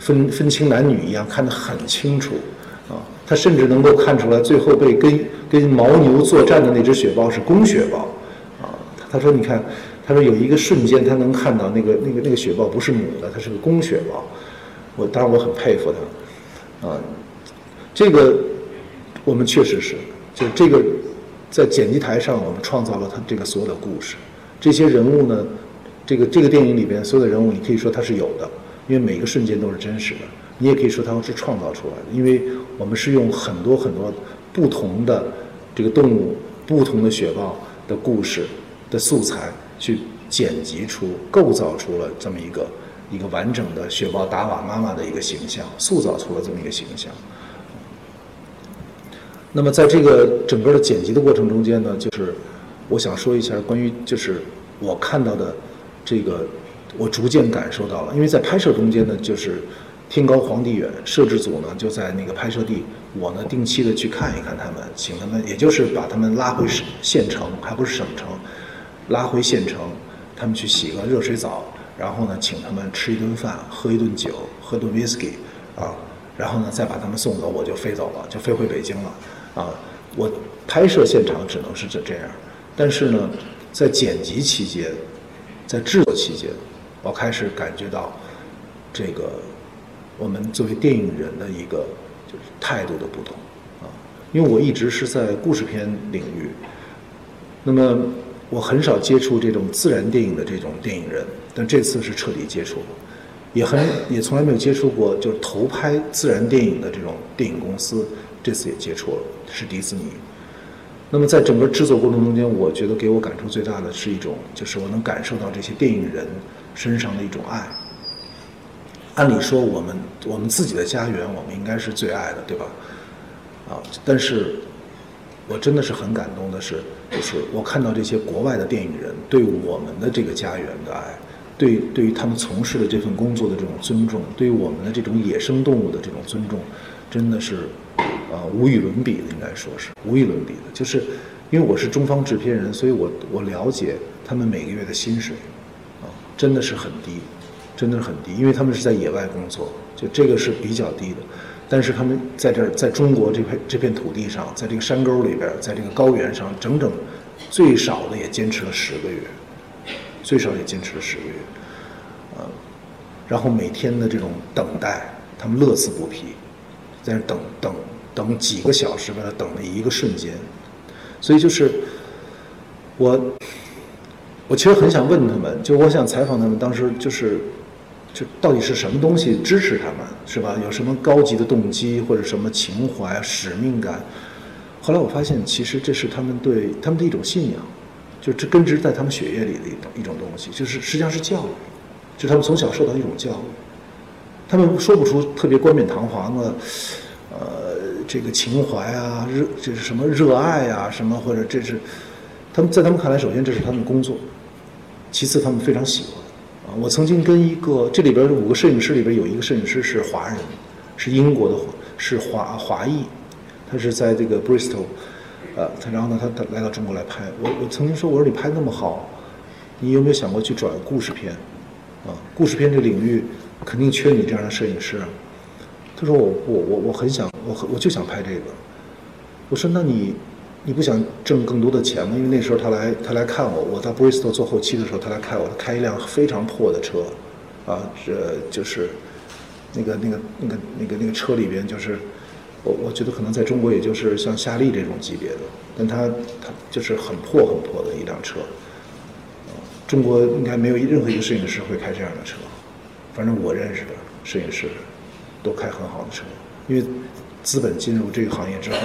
分分清男女一样，看得很清楚，他甚至能够看出来，最后被跟跟牦牛作战的那只雪豹是公雪豹，啊，他说你看，他说有一个瞬间他能看到那个那个那个雪豹不是母的，它是个公雪豹，我当然我很佩服他，啊，这个我们确实是，就这个在剪辑台上我们创造了他这个所有的故事，这些人物呢，这个这个电影里边所有的人物，你可以说他是有的。因为每个瞬间都是真实的，你也可以说它是创造出来的。因为我们是用很多很多不同的这个动物、不同的雪豹的故事的素材去剪辑出、构造出了这么一个一个完整的雪豹达瓦妈妈的一个形象，塑造出了这么一个形象。那么在这个整个的剪辑的过程中间呢，就是我想说一下关于就是我看到的这个。我逐渐感受到了，因为在拍摄中间呢，就是天高皇帝远，摄制组呢就在那个拍摄地，我呢定期的去看一看他们，请他们，也就是把他们拉回县城，还不是省城，拉回县城，他们去洗个热水澡，然后呢请他们吃一顿饭，喝一顿酒，喝顿 whisky，啊，然后呢再把他们送走，我就飞走了，就飞回北京了，啊，我拍摄现场只能是这这样，但是呢，在剪辑期间，在制作期间。我开始感觉到，这个我们作为电影人的一个就是态度的不同啊，因为我一直是在故事片领域，那么我很少接触这种自然电影的这种电影人，但这次是彻底接触了，也很也从来没有接触过就是投拍自然电影的这种电影公司，这次也接触了，是迪士尼。那么在整个制作过程中间，我觉得给我感触最大的是一种，就是我能感受到这些电影人。身上的一种爱。按理说，我们我们自己的家园，我们应该是最爱的，对吧？啊，但是，我真的是很感动的是，就是我看到这些国外的电影人对我们的这个家园的爱，对对于他们从事的这份工作的这种尊重，对于我们的这种野生动物的这种尊重，真的是啊无与伦比的，应该说是无与伦比的。就是因为我是中方制片人，所以我我了解他们每个月的薪水。啊真的是很低，真的是很低，因为他们是在野外工作，就这个是比较低的。但是他们在这儿，在中国这片这片土地上，在这个山沟里边，在这个高原上，整整最少的也坚持了十个月，最少也坚持了十个月，呃，然后每天的这种等待，他们乐此不疲，在那等等等几个小时，为了等那一个瞬间，所以就是我。我其实很想问他们，就我想采访他们，当时就是，就到底是什么东西支持他们，是吧？有什么高级的动机或者什么情怀、使命感？后来我发现，其实这是他们对他们的一种信仰，就这根植在他们血液里的一种一种东西，就是实际上是教育，就他们从小受到一种教育。他们说不出特别冠冕堂皇的，呃，这个情怀啊，热这是什么热爱啊，什么或者这是他们在他们看来，首先这是他们工作。其次，他们非常喜欢我曾经跟一个这里边五个摄影师里边有一个摄影师是华人，是英国的，是华华裔，他是在这个 Bristol，呃，他然后呢，他他来到中国来拍。我我曾经说，我说你拍那么好，你有没有想过去转故事片？啊，故事片这领域肯定缺你这样的摄影师。他说我我我我很想我很我就想拍这个。我说那你你不想挣更多的钱吗？因为那时候他来他来看我，我在 Bristol 做后期的时候，他来看我，他开一辆非常破的车，啊，这就是那个那个那个那个那个车里边就是我我觉得可能在中国也就是像夏利这种级别的，但他他就是很破很破的一辆车。中国应该没有任何一个摄影师会开这样的车，反正我认识的摄影师都开很好的车，因为资本进入这个行业之后，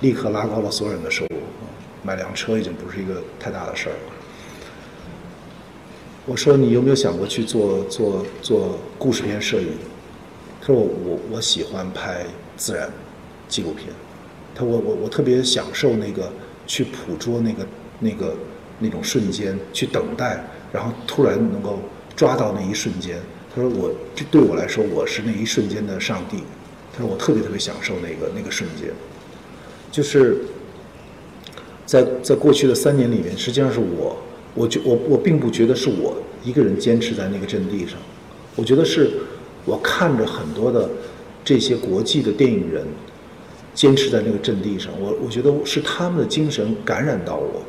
立刻拉高了所有人的收入，买辆车已经不是一个太大的事儿了。我说你有没有想过去做做做故事片摄影？他说我我我喜欢拍自然纪录片，他说我我我特别享受那个去捕捉那个那个。那种瞬间去等待，然后突然能够抓到那一瞬间。他说：“我这对我来说，我是那一瞬间的上帝。”他说：“我特别特别享受那个那个瞬间。”就是在在过去的三年里面，实际上是我，我觉我我并不觉得是我一个人坚持在那个阵地上，我觉得是我看着很多的这些国际的电影人坚持在那个阵地上，我我觉得是他们的精神感染到我。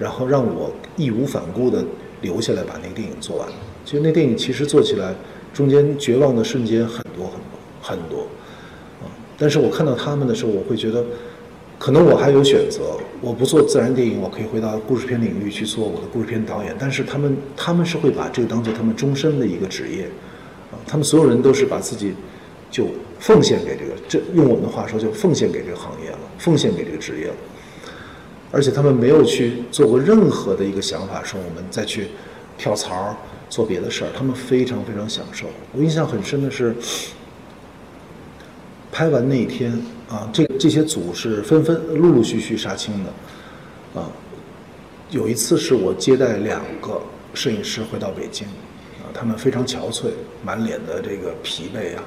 然后让我义无反顾的留下来把那个电影做完。其实那电影其实做起来中间绝望的瞬间很多很多很多，啊！但是我看到他们的时候，我会觉得，可能我还有选择，我不做自然电影，我可以回到故事片领域去做我的故事片导演。但是他们他们是会把这个当做他们终身的一个职业，啊！他们所有人都是把自己就奉献给这个，这用我们的话说，就奉献给这个行业了，奉献给这个职业了。而且他们没有去做过任何的一个想法，说我们再去跳槽做别的事儿。他们非常非常享受。我印象很深的是，拍完那一天啊，这这些组是纷纷陆陆续续杀青的啊。有一次是我接待两个摄影师回到北京啊，他们非常憔悴，满脸的这个疲惫啊。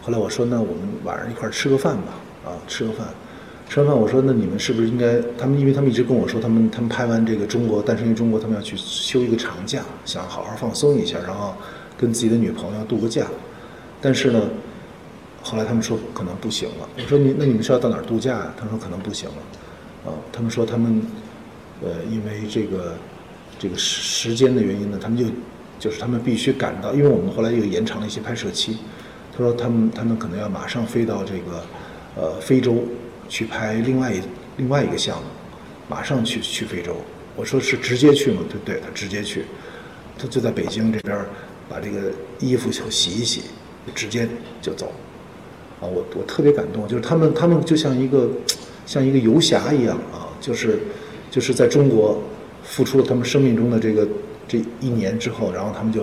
后来我说：“那我们晚上一块儿吃个饭吧，啊，吃个饭。”吃完饭，我说：“那你们是不是应该？他们因为他们一直跟我说，他们他们拍完这个《中国诞生于中国》，他们要去休一个长假，想好好放松一下，然后跟自己的女朋友度个假。但是呢，后来他们说可能不行了。我说你那你们是要到哪儿度假呀？他说可能不行了。啊，他们说他们呃因为这个这个时时间的原因呢，他们就就是他们必须赶到，因为我们后来又延长了一些拍摄期。他说他们他们可能要马上飞到这个呃非洲。”去拍另外一另外一个项目，马上去去非洲。我说是直接去吗？对对，他直接去，他就在北京这边把这个衣服就洗一洗，直接就走。啊，我我特别感动，就是他们他们就像一个像一个游侠一样啊，就是就是在中国付出了他们生命中的这个这一年之后，然后他们就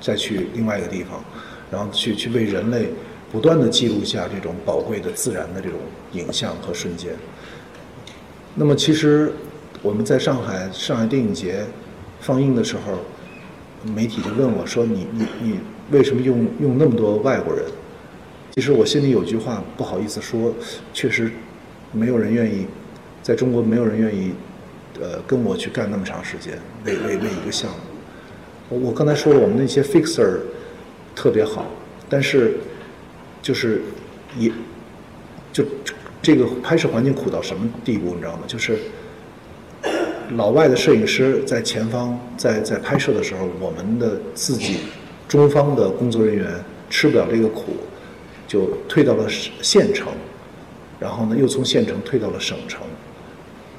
再去另外一个地方，然后去去为人类。不断的记录下这种宝贵的自然的这种影像和瞬间。那么，其实我们在上海上海电影节放映的时候，媒体就问我说：“你你你为什么用用那么多外国人？”其实我心里有句话不好意思说，确实没有人愿意在中国没有人愿意呃跟我去干那么长时间为为为一个项目。我我刚才说了，我们那些 fixer 特别好，但是。就是，也，就这个拍摄环境苦到什么地步，你知道吗？就是老外的摄影师在前方在在拍摄的时候，我们的自己中方的工作人员吃不了这个苦，就退到了县城，然后呢又从县城退到了省城，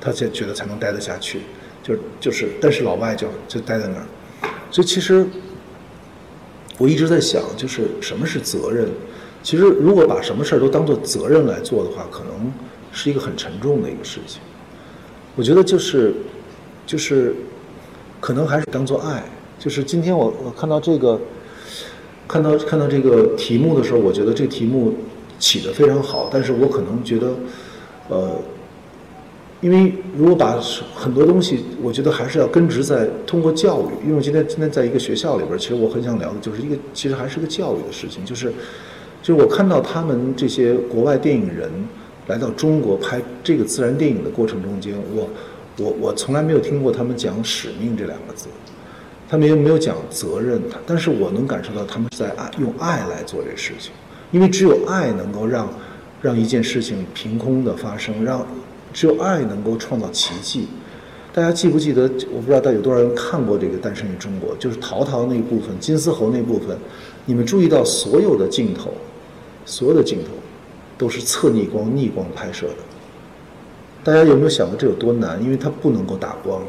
他才觉得才能待得下去。就就是，但是老外就就待在那儿。所以其实我一直在想，就是什么是责任？其实，如果把什么事儿都当做责任来做的话，可能是一个很沉重的一个事情。我觉得就是，就是，可能还是当做爱。就是今天我我看到这个，看到看到这个题目的时候，我觉得这个题目起得非常好。但是我可能觉得，呃，因为如果把很多东西，我觉得还是要根植在通过教育。因为我今天今天在一个学校里边，其实我很想聊的就是一个，其实还是个教育的事情，就是。就是我看到他们这些国外电影人来到中国拍这个自然电影的过程中间，我我我从来没有听过他们讲使命这两个字，他们也没有讲责任，但是我能感受到他们在爱用爱来做这事情，因为只有爱能够让让一件事情凭空的发生，让只有爱能够创造奇迹。大家记不记得？我不知道大家有多少人看过这个《诞生于中国》，就是陶陶那部分，金丝猴那部分。你们注意到所有的镜头，所有的镜头都是侧逆光、逆光拍摄的。大家有没有想过这有多难？因为它不能够打光，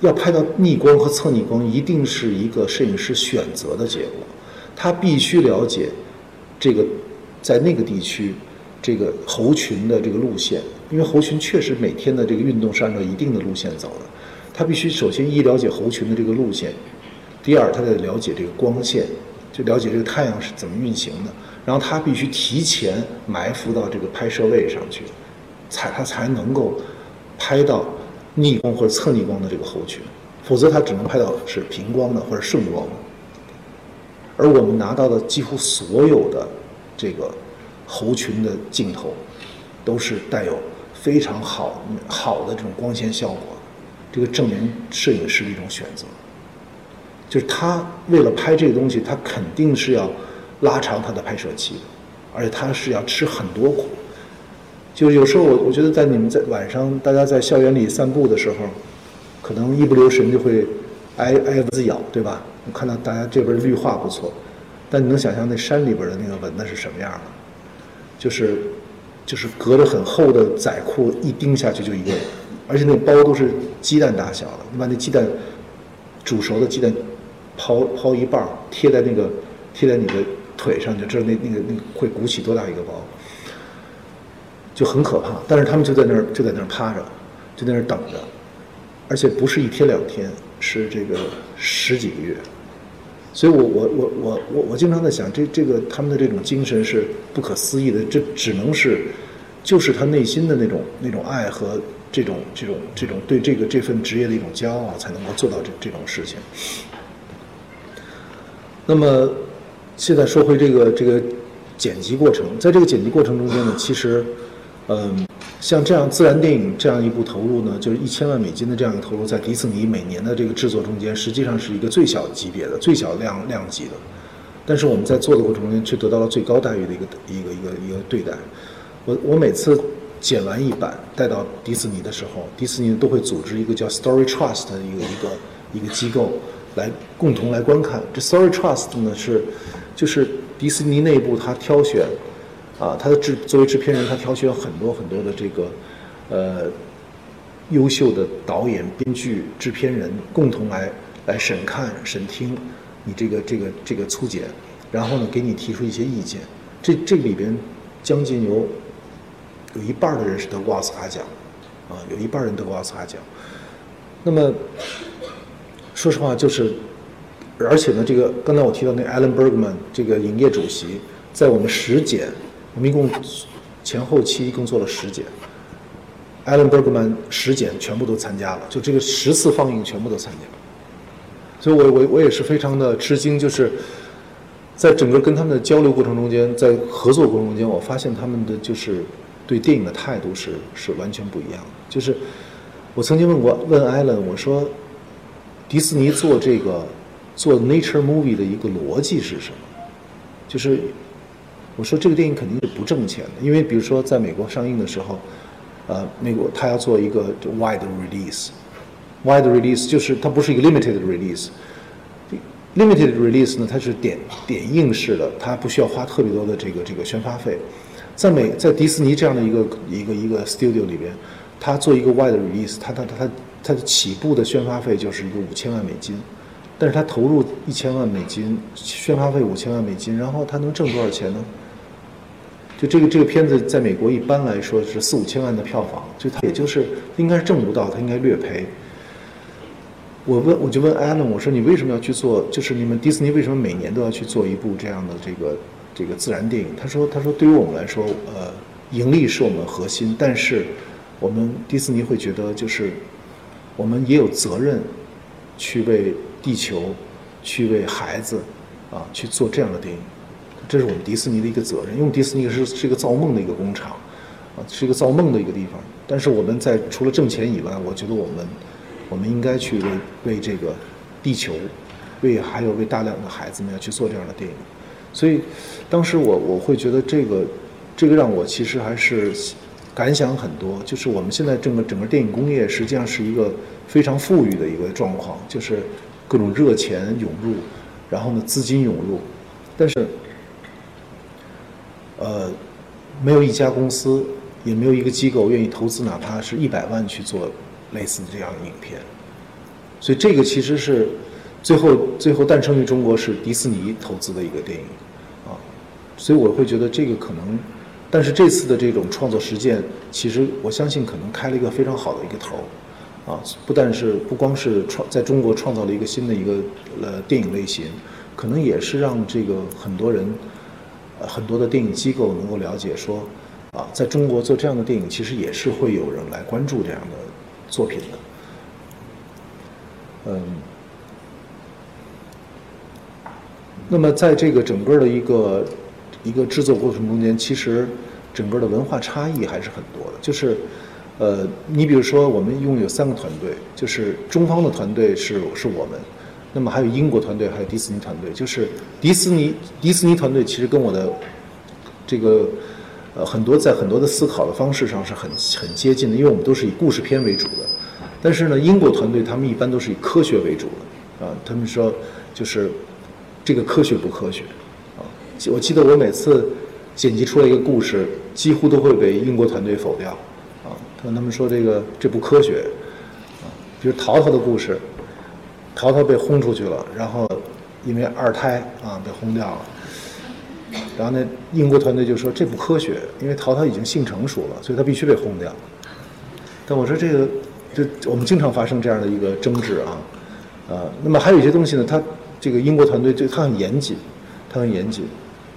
要拍到逆光和侧逆光，一定是一个摄影师选择的结果。他必须了解这个在那个地区这个猴群的这个路线，因为猴群确实每天的这个运动是按照一定的路线走的。他必须首先一了解猴群的这个路线，第二他得了解这个光线，就了解这个太阳是怎么运行的。然后他必须提前埋伏到这个拍摄位上去。才他才能够拍到逆光或者侧逆光的这个猴群，否则它只能拍到是平光的或者顺光的。而我们拿到的几乎所有的这个猴群的镜头，都是带有非常好好的这种光线效果，这个证明摄影师的一种选择。就是他为了拍这个东西，他肯定是要拉长他的拍摄期的，而且他是要吃很多苦。就有时候我我觉得在你们在晚上大家在校园里散步的时候，可能一不留神就会挨挨蚊子咬，对吧？我看到大家这边绿化不错，但你能想象那山里边的那个蚊子是什么样的？就是就是隔着很厚的仔裤一钉下去就一个，而且那个包都是鸡蛋大小的，你把那鸡蛋煮熟的鸡蛋抛抛一半贴在那个贴在你的腿上，就知道那那个那个会鼓起多大一个包。就很可怕，但是他们就在那儿就在那儿趴着，就在那儿等着，而且不是一天两天，是这个十几个月。所以我我我我我我经常在想，这这个他们的这种精神是不可思议的，这只能是就是他内心的那种那种爱和这种这种这种对这个这份职业的一种骄傲，才能够做到这这种事情。那么现在说回这个这个剪辑过程，在这个剪辑过程中间呢，其实。嗯，像这样自然电影这样一部投入呢，就是一千万美金的这样一个投入，在迪士尼每年的这个制作中间，实际上是一个最小级别的、最小量量级的。但是我们在做的过程中间，却得到了最高待遇的一个一个一个一个对待。我我每次剪完一版带到迪士尼的时候，迪士尼都会组织一个叫 Story Trust 的一个一个一个机构来共同来观看。这 Story Trust 呢是就是迪士尼内部他挑选。啊，他的制作为制片人，他挑选很多很多的这个，呃，优秀的导演、编剧、制片人共同来来审看、审听你这个这个这个粗剪，然后呢，给你提出一些意见。这这里边将近有有一半的人是得过奥斯卡奖，啊，有一半人得过奥斯卡奖。那么说实话，就是而且呢，这个刚才我提到那 Alan Bergman 这个影业主席，在我们实检。我们一共前后期一共做了十剪，Alan Bergman 十剪全部都参加了，就这个十次放映全部都参加，所以我我我也是非常的吃惊，就是在整个跟他们的交流过程中间，在合作过程中间，我发现他们的就是对电影的态度是是完全不一样的。就是我曾经问过问 Alan，我说迪士尼做这个做 Nature Movie 的一个逻辑是什么？就是。我说这个电影肯定是不挣钱的，因为比如说在美国上映的时候，呃，美国他要做一个 wide release，wide release 就是它不是一个 limited release，limited release 呢它是点点映式的，它不需要花特别多的这个这个宣发费。在美在迪士尼这样的一个一个一个 studio 里边，他做一个 wide release，他他他他的起步的宣发费就是一个五千万美金。但是他投入一千万美金，宣发费五千万美金，然后他能挣多少钱呢？就这个这个片子在美国一般来说是四五千万的票房，就他也就是应该是挣不到，他应该略赔。我问我就问艾伦，我说你为什么要去做？就是你们迪士尼为什么每年都要去做一部这样的这个这个自然电影？他说他说对于我们来说，呃，盈利是我们核心，但是我们迪士尼会觉得就是我们也有责任去为。地球，去为孩子，啊，去做这样的电影，这是我们迪士尼的一个责任。因为迪士尼是是一个造梦的一个工厂，啊，是一个造梦的一个地方。但是我们在除了挣钱以外，我觉得我们，我们应该去为为这个地球，为还有为大量的孩子们要去做这样的电影。所以当时我我会觉得这个这个让我其实还是感想很多，就是我们现在整个整个电影工业实际上是一个非常富裕的一个状况，就是各种热钱涌入，然后呢资金涌入，但是呃没有一家公司也没有一个机构愿意投资哪怕是一百万去做类似的这样的影片，所以这个其实是。最后，最后诞生于中国是迪士尼投资的一个电影，啊，所以我会觉得这个可能，但是这次的这种创作实践，其实我相信可能开了一个非常好的一个头，啊，不但是不光是创在中国创造了一个新的一个呃电影类型，可能也是让这个很多人，很多的电影机构能够了解说，啊，在中国做这样的电影，其实也是会有人来关注这样的作品的，嗯。那么，在这个整个的一个一个制作过程中间，其实整个的文化差异还是很多的。就是，呃，你比如说，我们一共有三个团队，就是中方的团队是是我们，那么还有英国团队，还有迪士尼团队。就是迪士尼迪士尼团队其实跟我的这个呃很多在很多的思考的方式上是很很接近的，因为我们都是以故事片为主的。但是呢，英国团队他们一般都是以科学为主的啊，他们说就是。这个科学不科学？啊，我记得我每次剪辑出来一个故事，几乎都会被英国团队否掉。啊，他他们说这个这不科学。啊，比如淘淘的故事，淘淘被轰出去了，然后因为二胎啊被轰掉了。然后呢，英国团队就说这不科学，因为淘淘已经性成熟了，所以他必须被轰掉。但我说这个，就我们经常发生这样的一个争执啊。呃，那么还有一些东西呢，他。这个英国团队对他很严谨，他很严谨，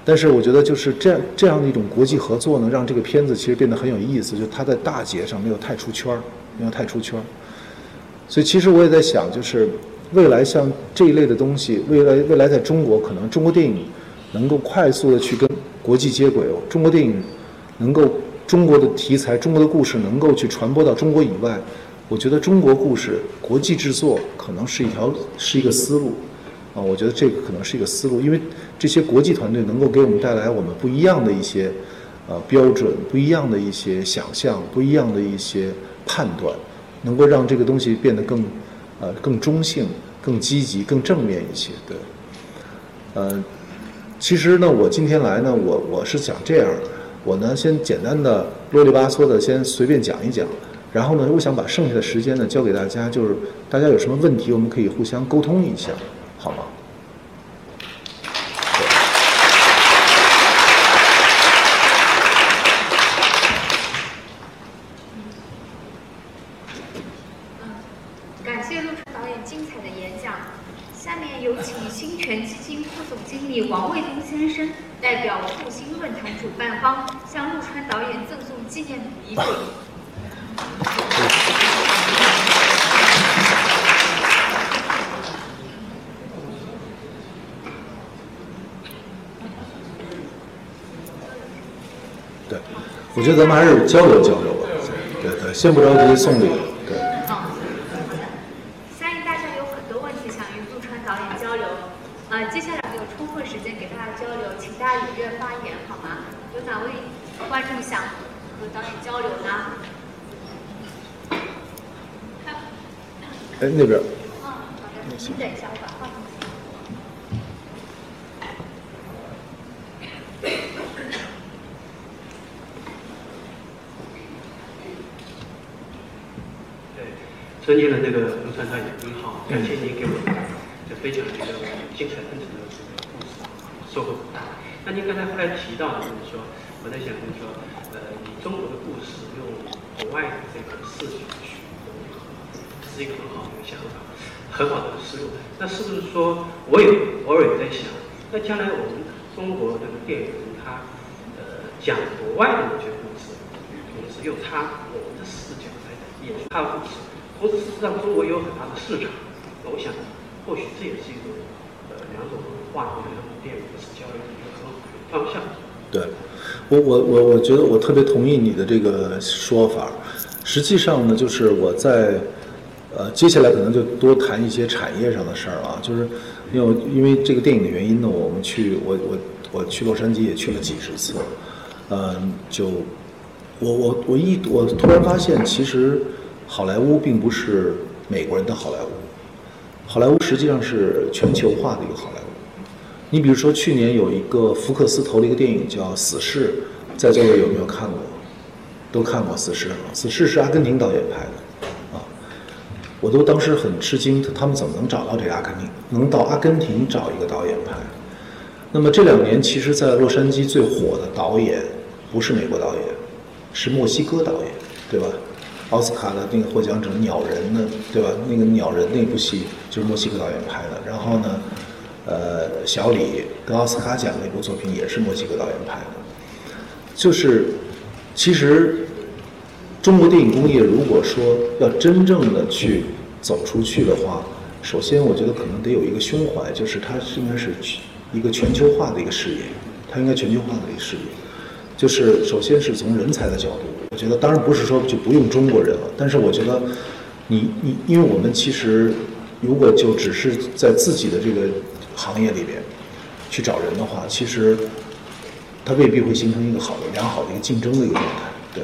但是我觉得就是这样这样的一种国际合作呢，让这个片子其实变得很有意思。就他在大节上没有太出圈儿，没有太出圈儿。所以其实我也在想，就是未来像这一类的东西，未来未来在中国可能中国电影能够快速的去跟国际接轨，中国电影能够中国的题材、中国的故事能够去传播到中国以外，我觉得中国故事国际制作可能是一条是一个思路。啊，我觉得这个可能是一个思路，因为这些国际团队能够给我们带来我们不一样的一些呃标准，不一样的一些想象，不一样的一些判断，能够让这个东西变得更呃更中性、更积极、更正面一些。对，呃，其实呢，我今天来呢，我我是想这样，我呢先简单的啰里吧嗦的先随便讲一讲，然后呢，我想把剩下的时间呢交给大家，就是大家有什么问题，我们可以互相沟通一下。好吗？感谢陆川导演精彩的演讲。下面有请新泉基金副总经理王卫东先生代表复兴论坛主办方向陆川导演赠送纪念礼品。我觉得咱们还是交流交流吧，对对，先不着急送礼，对。相信大家有很多问题想与陆川导演交流，呃，接下来有充分时间给大家交流，请大家踊跃发言，好吗？有哪位观众想和导演交流呢？哎，那边。啊，好的，请等一下，我把话筒。尊敬的这个陆川导演，您好，感谢您给我们这分享这个精彩纷呈的这个故事，收获很大。那您刚才后来提到，就是说，我在想，就是说，呃，以中国的故事用国外的这个视角去融合，是一个很好的一个想法，很好的思路。那是不是说，我也偶尔也在想，那将来我们中国这个电影人他，呃，讲国外的那些故事，同时又插我们的视角来演他的故事。同时，事实上，中国也有很大的市场。我想，或许这也是一种呃两种文化、两种电影史交流的一个很好的方向。对，我我我我觉得我特别同意你的这个说法。实际上呢，就是我在呃接下来可能就多谈一些产业上的事儿啊。就是因为因为这个电影的原因呢，我们去我我我去洛杉矶也去了几十次，嗯，就我我我一我突然发现，其实好莱坞并不是美国人的好莱坞，好莱坞实际上是全球化的一个好莱坞。你比如说，去年有一个福克斯投了一个电影叫《死侍》，在座的有没有看过？都看过《死侍》？《死侍》是阿根廷导演拍的，啊，我都当时很吃惊，他们怎么能找到这个阿根廷，能到阿根廷找一个导演拍？那么这两年，其实，在洛杉矶最火的导演不是美国导演，是墨西哥导演，对吧？奥斯卡的那个获奖者《鸟人》呢，对吧？那个《鸟人》那部戏就是墨西哥导演拍的。然后呢，呃，小李得奥斯卡奖那部作品也是墨西哥导演拍的。就是，其实中国电影工业如果说要真正的去走出去的话，首先我觉得可能得有一个胸怀，就是它应该是一个全球化的一个事业，它应该全球化的一个事业。就是首先是从人才的角度，我觉得当然不是说就不用中国人了，但是我觉得你你因为我们其实如果就只是在自己的这个行业里边去找人的话，其实它未必会形成一个好的良好的一个竞争的一个状态，对，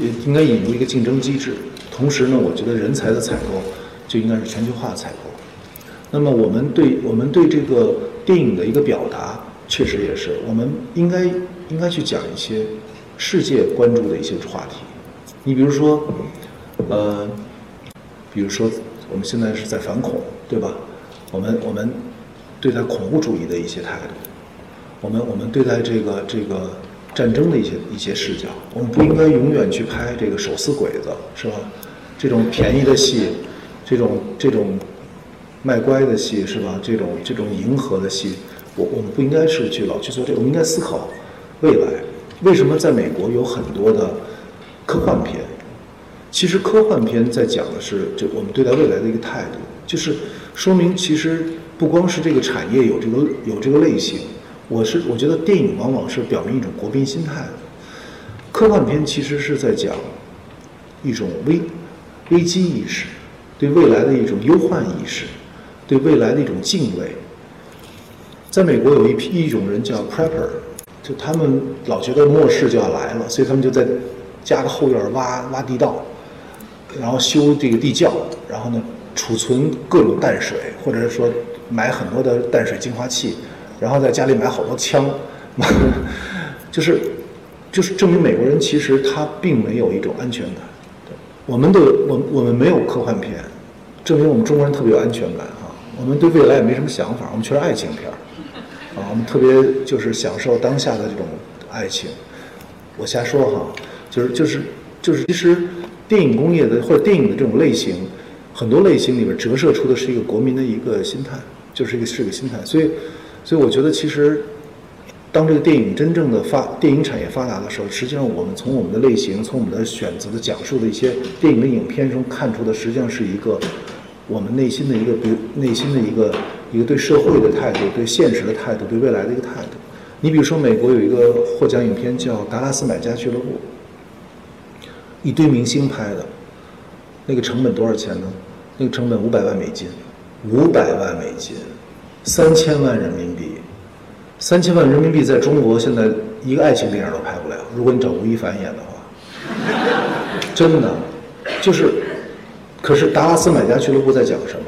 也应该引入一个竞争机制。同时呢，我觉得人才的采购就应该是全球化采购。那么我们对我们对这个电影的一个表达，确实也是，我们应该应该去讲一些世界关注的一些话题。你比如说，呃，比如说我们现在是在反恐，对吧？我们我们对待恐怖主义的一些态度，我们我们对待这个这个战争的一些一些视角，我们不应该永远去拍这个手撕鬼子，是吧？这种便宜的戏，这种这种卖乖的戏，是吧？这种这种迎合的戏，我我们不应该是去老去做这个，我们应该思考未来。为什么在美国有很多的科幻片？其实科幻片在讲的是，就我们对待未来的一个态度，就是说明其实不光是这个产业有这个有这个类型，我是我觉得电影往往是表明一种国民心态。科幻片其实是在讲一种危危机意识，对未来的一种忧患意识，对未来的一种敬畏。在美国有一批一种人叫 prepper，就他们老觉得末世就要来了，所以他们就在家的后院挖挖地道，然后修这个地窖，然后呢储存各种淡水，或者是说买很多的淡水净化器，然后在家里买好多枪，<laughs> 就是就是证明美国人其实他并没有一种安全感。我们的我我们没有科幻片，证明我们中国人特别有安全感啊。我们对未来也没什么想法，我们全是爱情片。我们特别就是享受当下的这种爱情。我瞎说哈，就是就是就是，其实电影工业的或者电影的这种类型，很多类型里边折射出的是一个国民的一个心态，就是一个是一个心态。所以所以我觉得其实。当这个电影真正的发电影产业发达的时候，实际上我们从我们的类型、从我们的选择的讲述的一些电影的影片中看出的，实际上是一个我们内心的一个对内心的一个一个对社会的态度、对现实的态度、对未来的一个态度。你比如说，美国有一个获奖影片叫《达拉斯买家俱乐部》，一堆明星拍的，那个成本多少钱呢？那个成本五百万美金，五百万美金，三千万人民币。三千万人民币在中国现在一个爱情电影都拍不了。如果你找吴亦凡演的话，<laughs> 真的，就是，可是达拉斯买家俱乐部在讲什么，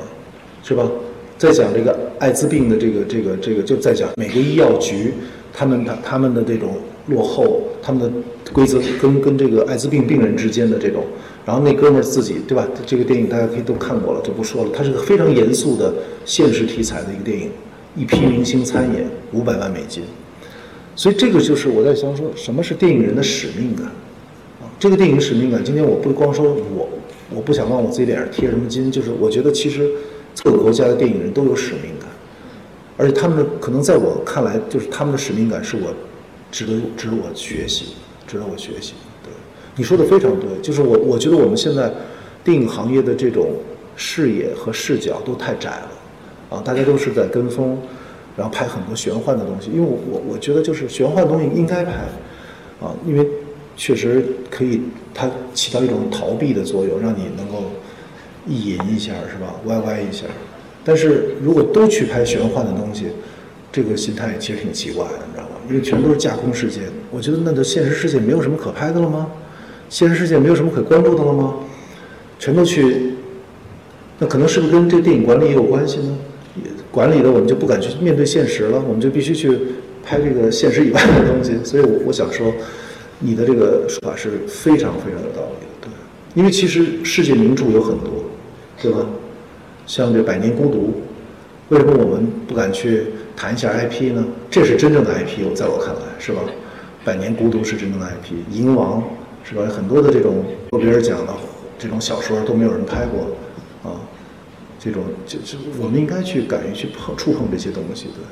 是吧？在讲这个艾滋病的这个这个这个，就在讲美国医药局他们他他们的这种落后，他们的规则跟跟这个艾滋病病人之间的这种。然后那哥们儿自己对吧？这个电影大家可以都看过了，就不说了。它是个非常严肃的现实题材的一个电影。一批明星参演，五百万美金，所以这个就是我在想说，什么是电影人的使命感啊？这个电影使命感，今天我不光说我，我不想往我自己脸上贴什么金，就是我觉得其实各个国家的电影人都有使命感，而且他们的可能在我看来，就是他们的使命感是我值得值得我学习，值得我学习。对，你说的非常对，就是我我觉得我们现在电影行业的这种视野和视角都太窄了。啊，大家都是在跟风，然后拍很多玄幻的东西。因为我我我觉得就是玄幻的东西应该拍，啊，因为确实可以它起到一种逃避的作用，让你能够意淫一下，是吧？歪歪一下。但是如果都去拍玄幻的东西，这个心态其实挺奇怪的，你知道吗？因为全都是架空世界，我觉得那就现实世界没有什么可拍的了吗？现实世界没有什么可关注的了吗？全都去，那可能是不是跟这个电影管理也有关系呢？管理的我们就不敢去面对现实了，我们就必须去拍这个现实以外的东西。所以我我想说，你的这个说法是非常非常有道理的，对。因为其实世界名著有很多，对吧？像这《百年孤独》，为什么我们不敢去谈一下 IP 呢？这是真正的 IP，在我看来，是吧？《百年孤独》是真正的 IP，《银王》是吧？很多的这种诺贝尔奖的这种小说都没有人拍过，啊，这种就就我们应该去敢于去碰触碰这些东西，对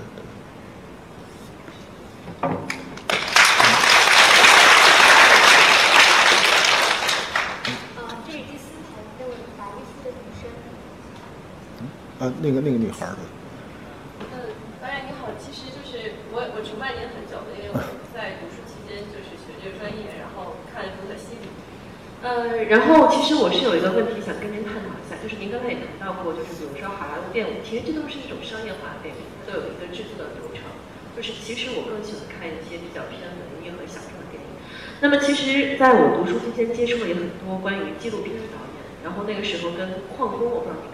这是第四排那位白衣服的女生。那个那个女孩的，嗯，导演你好，其实就是我我崇拜您很久了，因为我在读书期间就是学这个专业，然后看读的戏。呃，然后其实我是有一个问题想跟您探讨一下，就是您刚才也谈到过，就是比如说好莱坞电影，其实这都是一种商业化的电影，都有一个制作的流程。就是其实我更喜欢看一些比较偏文艺和小众的电影。那么其实在我读书期间接触了也很多关于纪录片的导演，然后那个时候跟矿工，我不知道你看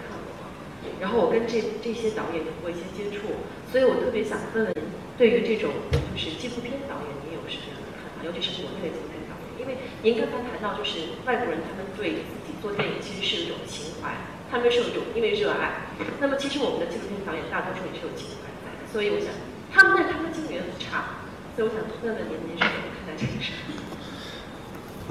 过吗？然后我跟这这些导演有过一些接触，所以我特别想问问，对于这种就是纪录片导演，您有什么样的看法？尤其是国内的纪录片导演，因为您刚才谈到就是外国人他们对自己做电影其实是有一种情怀，他们是有一种因为热爱。那么其实我们的纪录片导演大多数也是有情怀在的，所以我想他们但他们的经验很差，所以我想问问您，您是怎么看待这件事？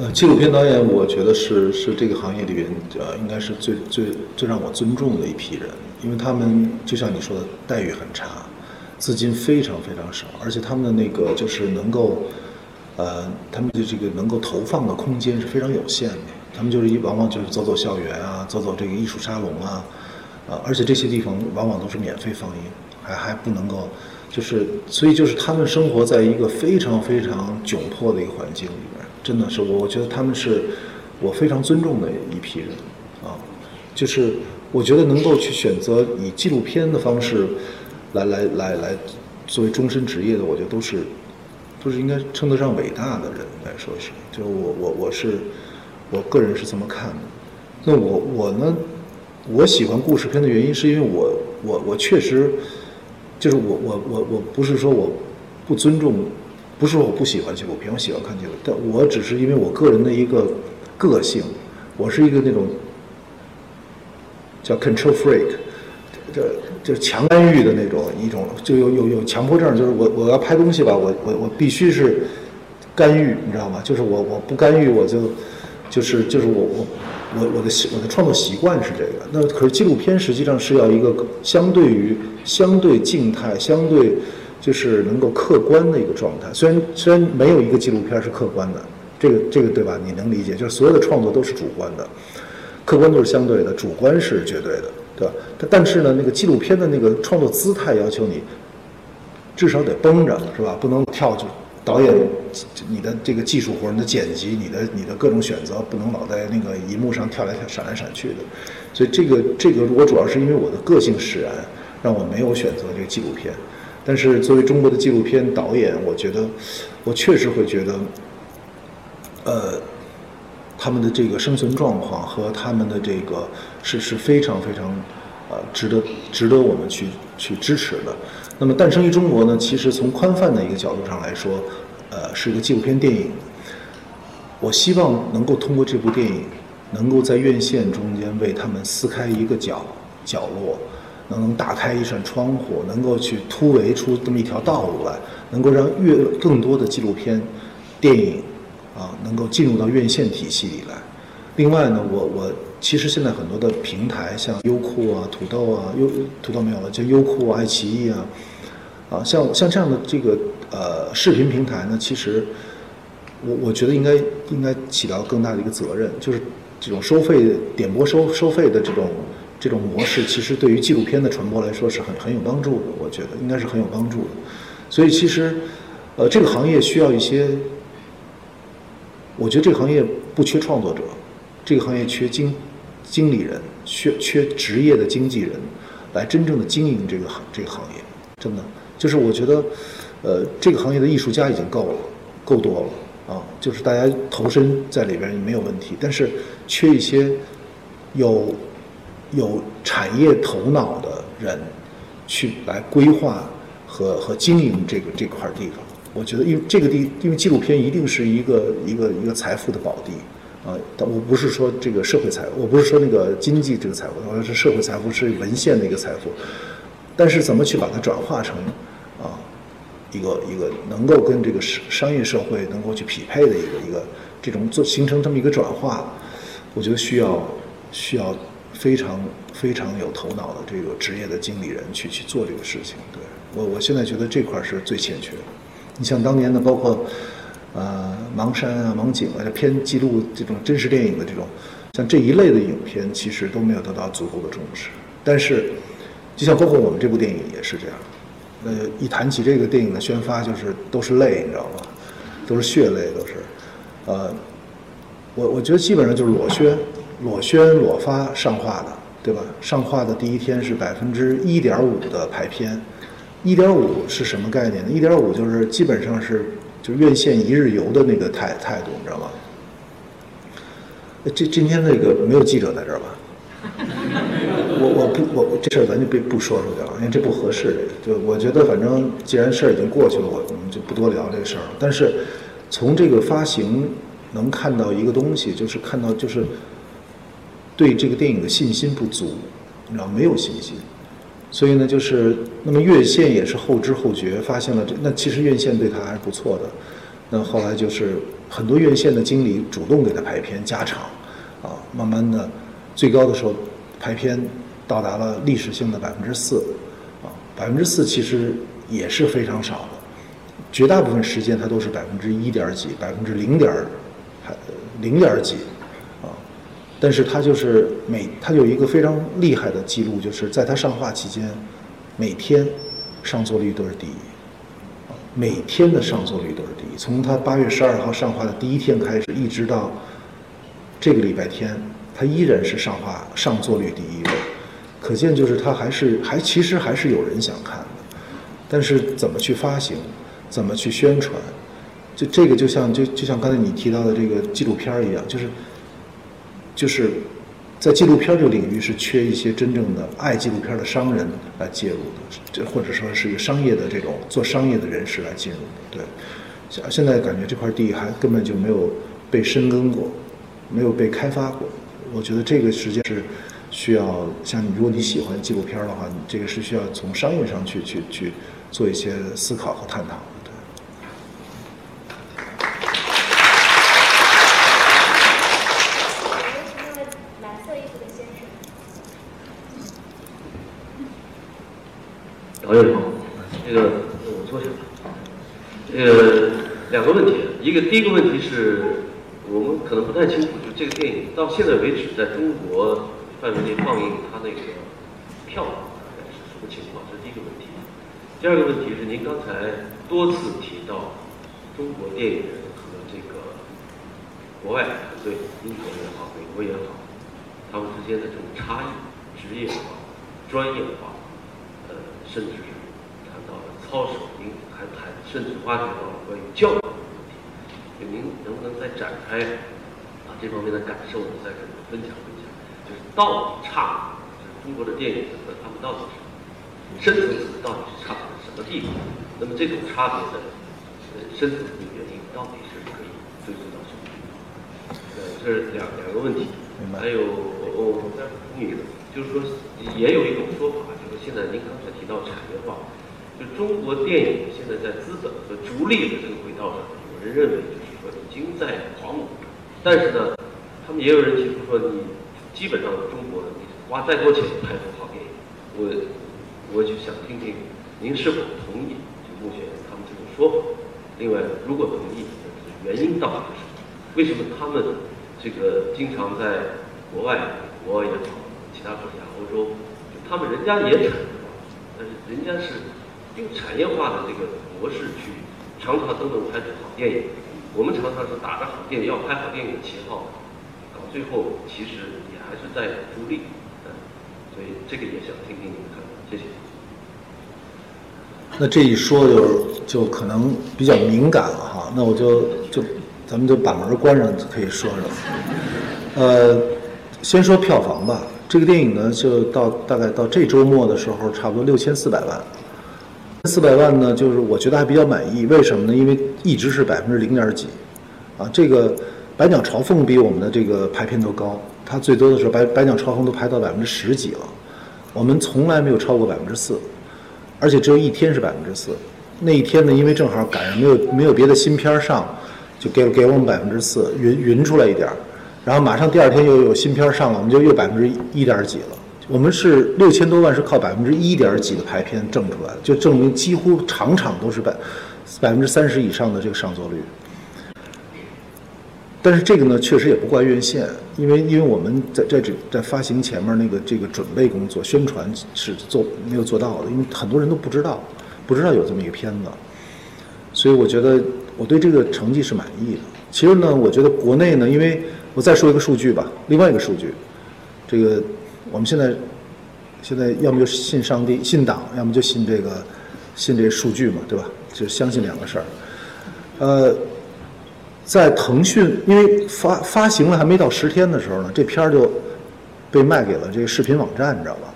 呃，纪录片导演，我觉得是是这个行业里边，呃，应该是最最最让我尊重的一批人，因为他们就像你说的，待遇很差，资金非常非常少，而且他们的那个就是能够，呃，他们的这个能够投放的空间是非常有限的，他们就是一往往就是走走校园啊，走走这个艺术沙龙啊，啊，而且这些地方往往都是免费放映，还还不能够，就是所以就是他们生活在一个非常非常窘迫的一个环境里边。真的是我，我觉得他们是我非常尊重的一批人，啊，就是我觉得能够去选择以纪录片的方式来来来来作为终身职业的，我觉得都是都是应该称得上伟大的人来说是，就是我我我是我个人是这么看的。那我我呢，我喜欢故事片的原因是因为我我我确实就是我我我我不是说我不尊重。不是说我不喜欢纪录片，我喜欢看纪录，但我只是因为我个人的一个个性，我是一个那种叫 control freak，这就是强干预的那种一种，就有有有强迫症，就是我我要拍东西吧，我我我必须是干预，你知道吗？就是我我不干预我就就是就是我我我我的我的创作习惯是这个。那可是纪录片实际上是要一个相对于相对静态相对。就是能够客观的一个状态，虽然虽然没有一个纪录片是客观的，这个这个对吧？你能理解？就是所有的创作都是主观的，客观都是相对的，主观是绝对的，对吧？但但是呢，那个纪录片的那个创作姿态要求你至少得绷着，是吧？不能跳就导演你的这个技术活，你的剪辑，你的你的各种选择，不能老在那个银幕上跳来跳闪来闪去的。所以这个这个，我主要是因为我的个性使然，让我没有选择这个纪录片。但是作为中国的纪录片导演，我觉得，我确实会觉得，呃，他们的这个生存状况和他们的这个是是非常非常，呃，值得值得我们去去支持的。那么《诞生于中国》呢，其实从宽泛的一个角度上来说，呃，是一个纪录片电影。我希望能够通过这部电影，能够在院线中间为他们撕开一个角角落。能打开一扇窗户，能够去突围出这么一条道路来，能够让越更多的纪录片、电影啊，能够进入到院线体系里来。另外呢，我我其实现在很多的平台，像优酷啊、土豆啊、优土豆没有了，就优酷、爱奇艺啊，啊，像像这样的这个呃视频平台呢，其实我我觉得应该应该起到更大的一个责任，就是这种收费点播收收费的这种。这种模式其实对于纪录片的传播来说是很很有帮助的，我觉得应该是很有帮助的。所以其实，呃，这个行业需要一些，我觉得这个行业不缺创作者，这个行业缺经经理人，缺缺职业的经纪人，来真正的经营这个行这个行业，真的就是我觉得，呃，这个行业的艺术家已经够了，够多了啊，就是大家投身在里边没有问题，但是缺一些有有产业头脑的人去来规划和和经营这个这块地方。我觉得，因为这个地，因为纪录片一定是一个一个一个财富的宝地啊。但我不是说这个社会财，我不是说那个经济这个财富，我说是社会财富，是文献的一个财富。但是怎么去把它转化成啊一个一个能够跟这个商商业社会能够去匹配的一个一个这种做形成这么一个转化，我觉得需要需要非常非常有头脑的这个职业的经理人去去做这个事情。对我我现在觉得这块是最欠缺的。你像当年的，包括呃盲山啊、盲井啊，这偏记录这种真实电影的这种，像这一类的影片，其实都没有得到足够的重视。但是，就像包括我们这部电影也是这样。呃，一谈起这个电影的宣发，就是都是泪，你知道吗？都是血泪，都是。呃，我我觉得基本上就是裸宣、裸宣、裸发上画的，对吧？上画的第一天是百分之一点五的排片。一点五是什么概念呢？一点五就是基本上是就院线一日游的那个态态度，你知道吗？这今天那个没有记者在这儿吧？<laughs> 我我不我这事儿咱就别不说出去了，因为这不合适。就我觉得反正既然事儿已经过去了，我我们就不多聊这事儿了。但是从这个发行能看到一个东西，就是看到就是对这个电影的信心不足，你知道没有信心。所以呢，就是那么院线也是后知后觉发现了这，那其实院线对他还是不错的。那后来就是很多院线的经理主动给他排片加长，啊，慢慢的最高的时候排片到达了历史性的百分之四，啊，百分之四其实也是非常少的，绝大部分时间它都是百分之一点几、百分之零点还零点几。但是他就是每他有一个非常厉害的记录，就是在他上画期间，每天上座率都是第一，每天的上座率都是第一。从他八月十二号上画的第一天开始，一直到这个礼拜天，他依然是上画上座率第一位。可见就是他还是还其实还是有人想看的，但是怎么去发行，怎么去宣传，就这个就像就就像刚才你提到的这个纪录片一样，就是。就是在纪录片这个领域是缺一些真正的爱纪录片的商人来介入的，这或者说是一个商业的这种做商业的人士来进入的。对，现现在感觉这块地还根本就没有被深耕过，没有被开发过。我觉得这个实际是需要像你，如果你喜欢纪录片的话，你这个是需要从商业上去去去做一些思考和探讨。导演好，那个我坐下。呃，两个问题，一个第一个问题是我们可能不太清楚，就这个电影到现在为止在中国范围内放映，它那个票房大概是什么情况？这是第一个问题。第二个问题是您刚才多次提到中国电影人和这个国外团队，英国也好，美国也好，他们之间的这种差异、职业化、专业化。甚至是谈到了操守，您还谈，甚至挖掘到了关于教育的问题。您能不能再展开啊这方面的感受，再跟我们分享分享？就是到底差，就是中国的电影和他们到底是深层次到底是差在什么地方？那么这种差别的呃深层次的原因到底是可以追溯到什么地方？呃，这是两两个问题。还有我我再补充一个，就是说也有一种说法。现在您刚才提到产业化，就中国电影现在在资本和逐利的这个轨道上，有人认为就是说已经在狂舞，但是呢，他们也有人提出说，你基本上中国你花再多钱拍出好电影，我我就想听听您是否同意就目前他们这种说法。另外，如果同意，原因到底是什么？为什么他们这个经常在国外，国也好，其他国家，欧洲？他们人家也产，但是人家是用产业化的这个模式去，常常都能拍出好电影。我们常常是打着好电影要拍好电影的旗号，到最后其实也还是在逐利。嗯，所以这个也想听听你们看法，谢谢。那这一说就就可能比较敏感了哈，那我就就咱们就把门关上，可以说说。呃，先说票房吧，这个电影呢，就到大概到这周末的时候，差不多六千四百万。四百万呢，就是我觉得还比较满意，为什么呢？因为一直是百分之零点几，啊，这个《百鸟朝凤》比我们的这个排片都高，它最多的时候《百百鸟朝凤》都排到百分之十几了，我们从来没有超过百分之四。而且只有一天是百分之四，那一天呢，因为正好赶上没有没有别的新片上，就给给我们百分之四，匀匀出来一点儿，然后马上第二天又有新片上了，我们就又百分之一点几了。我们是六千多万是靠百分之一点几的排片挣出来的，就证明几乎场场都是百百分之三十以上的这个上座率。但是这个呢，确实也不怪院线，因为因为我们在在这在发行前面那个这个准备工作、宣传是做没有做到的，因为很多人都不知道，不知道有这么一个片子，所以我觉得我对这个成绩是满意的。其实呢，我觉得国内呢，因为我再说一个数据吧，另外一个数据，这个我们现在现在要么就信上帝、信党，要么就信这个信这个数据嘛，对吧？就相信两个事儿，呃。在腾讯，因为发发行了还没到十天的时候呢，这片儿就被卖给了这个视频网站，你知道吧？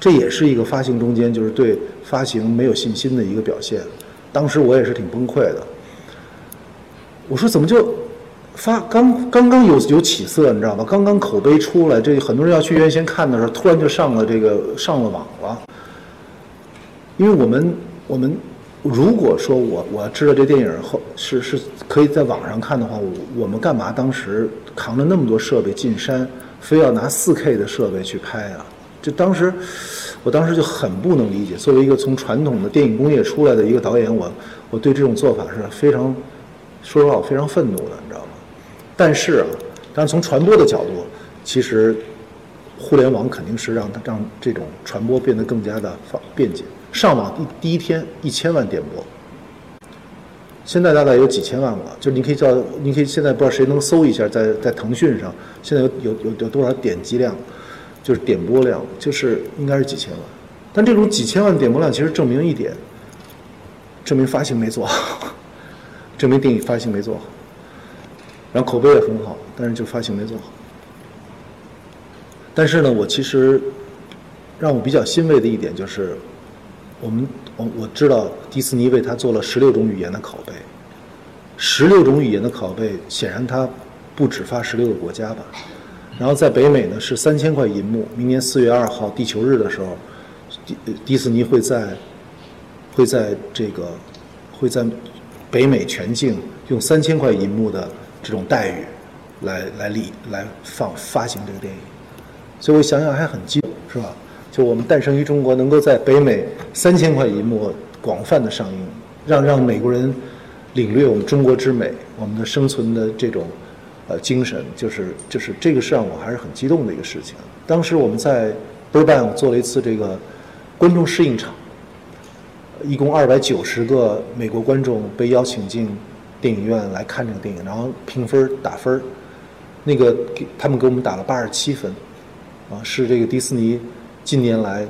这也是一个发行中间就是对发行没有信心的一个表现。当时我也是挺崩溃的。我说怎么就发刚刚刚有有起色，你知道吧？刚刚口碑出来，这很多人要去院线看的时候，突然就上了这个上了网了。因为我们我们。如果说我我知道这电影后是是可以在网上看的话，我我们干嘛当时扛着那么多设备进山，非要拿四 K 的设备去拍啊？就当时，我当时就很不能理解。作为一个从传统的电影工业出来的一个导演，我我对这种做法是非常，说实话我非常愤怒的，但是啊，但是从传播的角度，其实互联网肯定是让它让这种传播变得更加的方便捷。上网第第一天一千万点播，现在大概有几千万了。就你可以叫，你可以现在不知道谁能搜一下，在在腾讯上，现在有有有有多少点击量，就是点播量，就是应该是几千万。但这种几千万点播量，其实证明一点，证明发行没做好，<laughs> 证明电影发行没做好，然后口碑也很好，但是就发行没做好。但是呢，我其实让我比较欣慰的一点就是。我们我我知道迪士尼为他做了十六种语言的拷贝，十六种语言的拷贝，显然他不止发十六个国家吧。然后在北美呢是三千块银幕，明年四月二号地球日的时候，迪迪士尼会在会在这个会在北美全境用三千块银幕的这种待遇来来立来放发行这个电影，所以我想想还很激动，是吧？就我们诞生于中国，能够在北美三千块银幕广泛的上映，让让美国人领略我们中国之美，我们的生存的这种呃精神，就是就是这个是让我还是很激动的一个事情。当时我们在 b u r b a n 做了一次这个观众试映场，一共二百九十个美国观众被邀请进电影院来看这个电影，然后评分打分那个给他们给我们打了八十七分，啊，是这个迪士尼。近年来，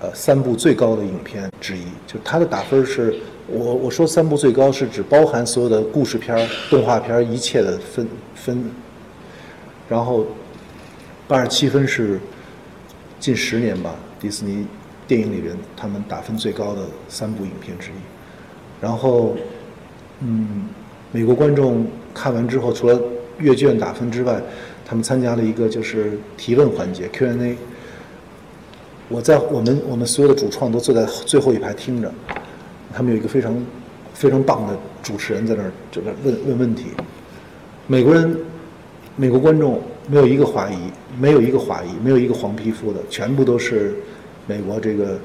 呃，三部最高的影片之一，就它的打分是，我我说三部最高是指包含所有的故事片、动画片一切的分分，然后八十七分是近十年吧，迪士尼电影里边他们打分最高的三部影片之一，然后，嗯，美国观众看完之后，除了阅卷打分之外，他们参加了一个就是提问环节 Q&A。我在我们我们所有的主创都坐在最后一排听着，他们有一个非常非常棒的主持人在那儿就在问问问题。美国人，美国观众没有一个华裔，没有一个华裔，没有一个黄皮肤的，全部都是美国这个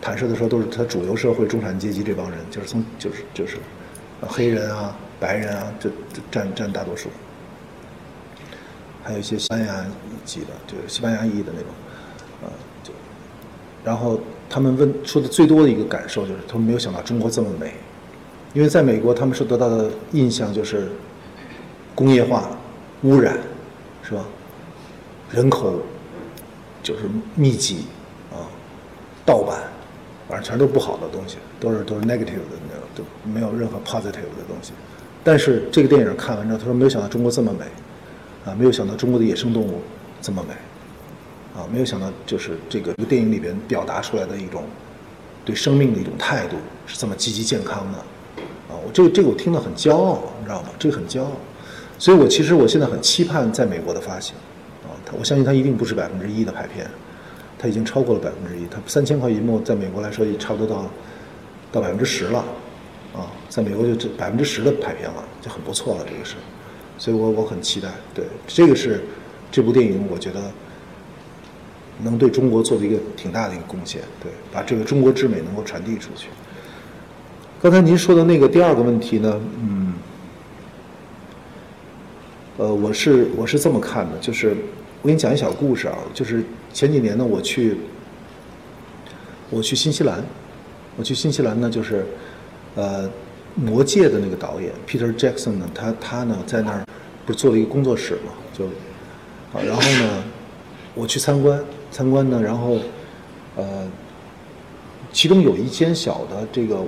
坦率的说都是他主流社会中产阶级这帮人，就是从就是就是黑人啊、白人啊，这这占占大多数，还有一些西班牙籍的，就是西班牙裔的那种。呃，就然后他们问说的最多的一个感受就是，他们没有想到中国这么美，因为在美国他们所得到的印象就是工业化、污染，是吧？人口就是密集啊，盗版反正全都不好的东西，都是都是 negative 的那种，都没有任何 positive 的东西。但是这个电影看完之后，他说没有想到中国这么美，啊，没有想到中国的野生动物这么美，啊，没有想到就是这个这个电影里边表达出来的一种对生命的一种态度是这么积极健康的，啊，我这个这个我听得很骄傲，你知道吗？这个很骄傲，所以我其实我现在很期盼在美国的发行，啊，他我相信它一定不是百分之一的排片，它已经超过了百分之一，它三千块银幕在美国来说也差不多到到百分之十了，在美国就这百分之十的排片了，就很不错了，这个是，所以我我很期待，对，这个是这部电影我觉得能对中国做的一个挺大的一个贡献，对，把这个中国之美能够传递出去。刚才您说的那个第二个问题呢，嗯，呃，我是我是这么看的，就是我给你讲一小故事啊，就是前几年呢，我去我去新西兰，我去新西兰呢，就是呃，魔戒的那个导演 Peter Jackson 呢，他他呢在那儿不是做了一个工作室嘛，就啊，然后呢，我去参观参观呢，然后呃，其中有一间小的这个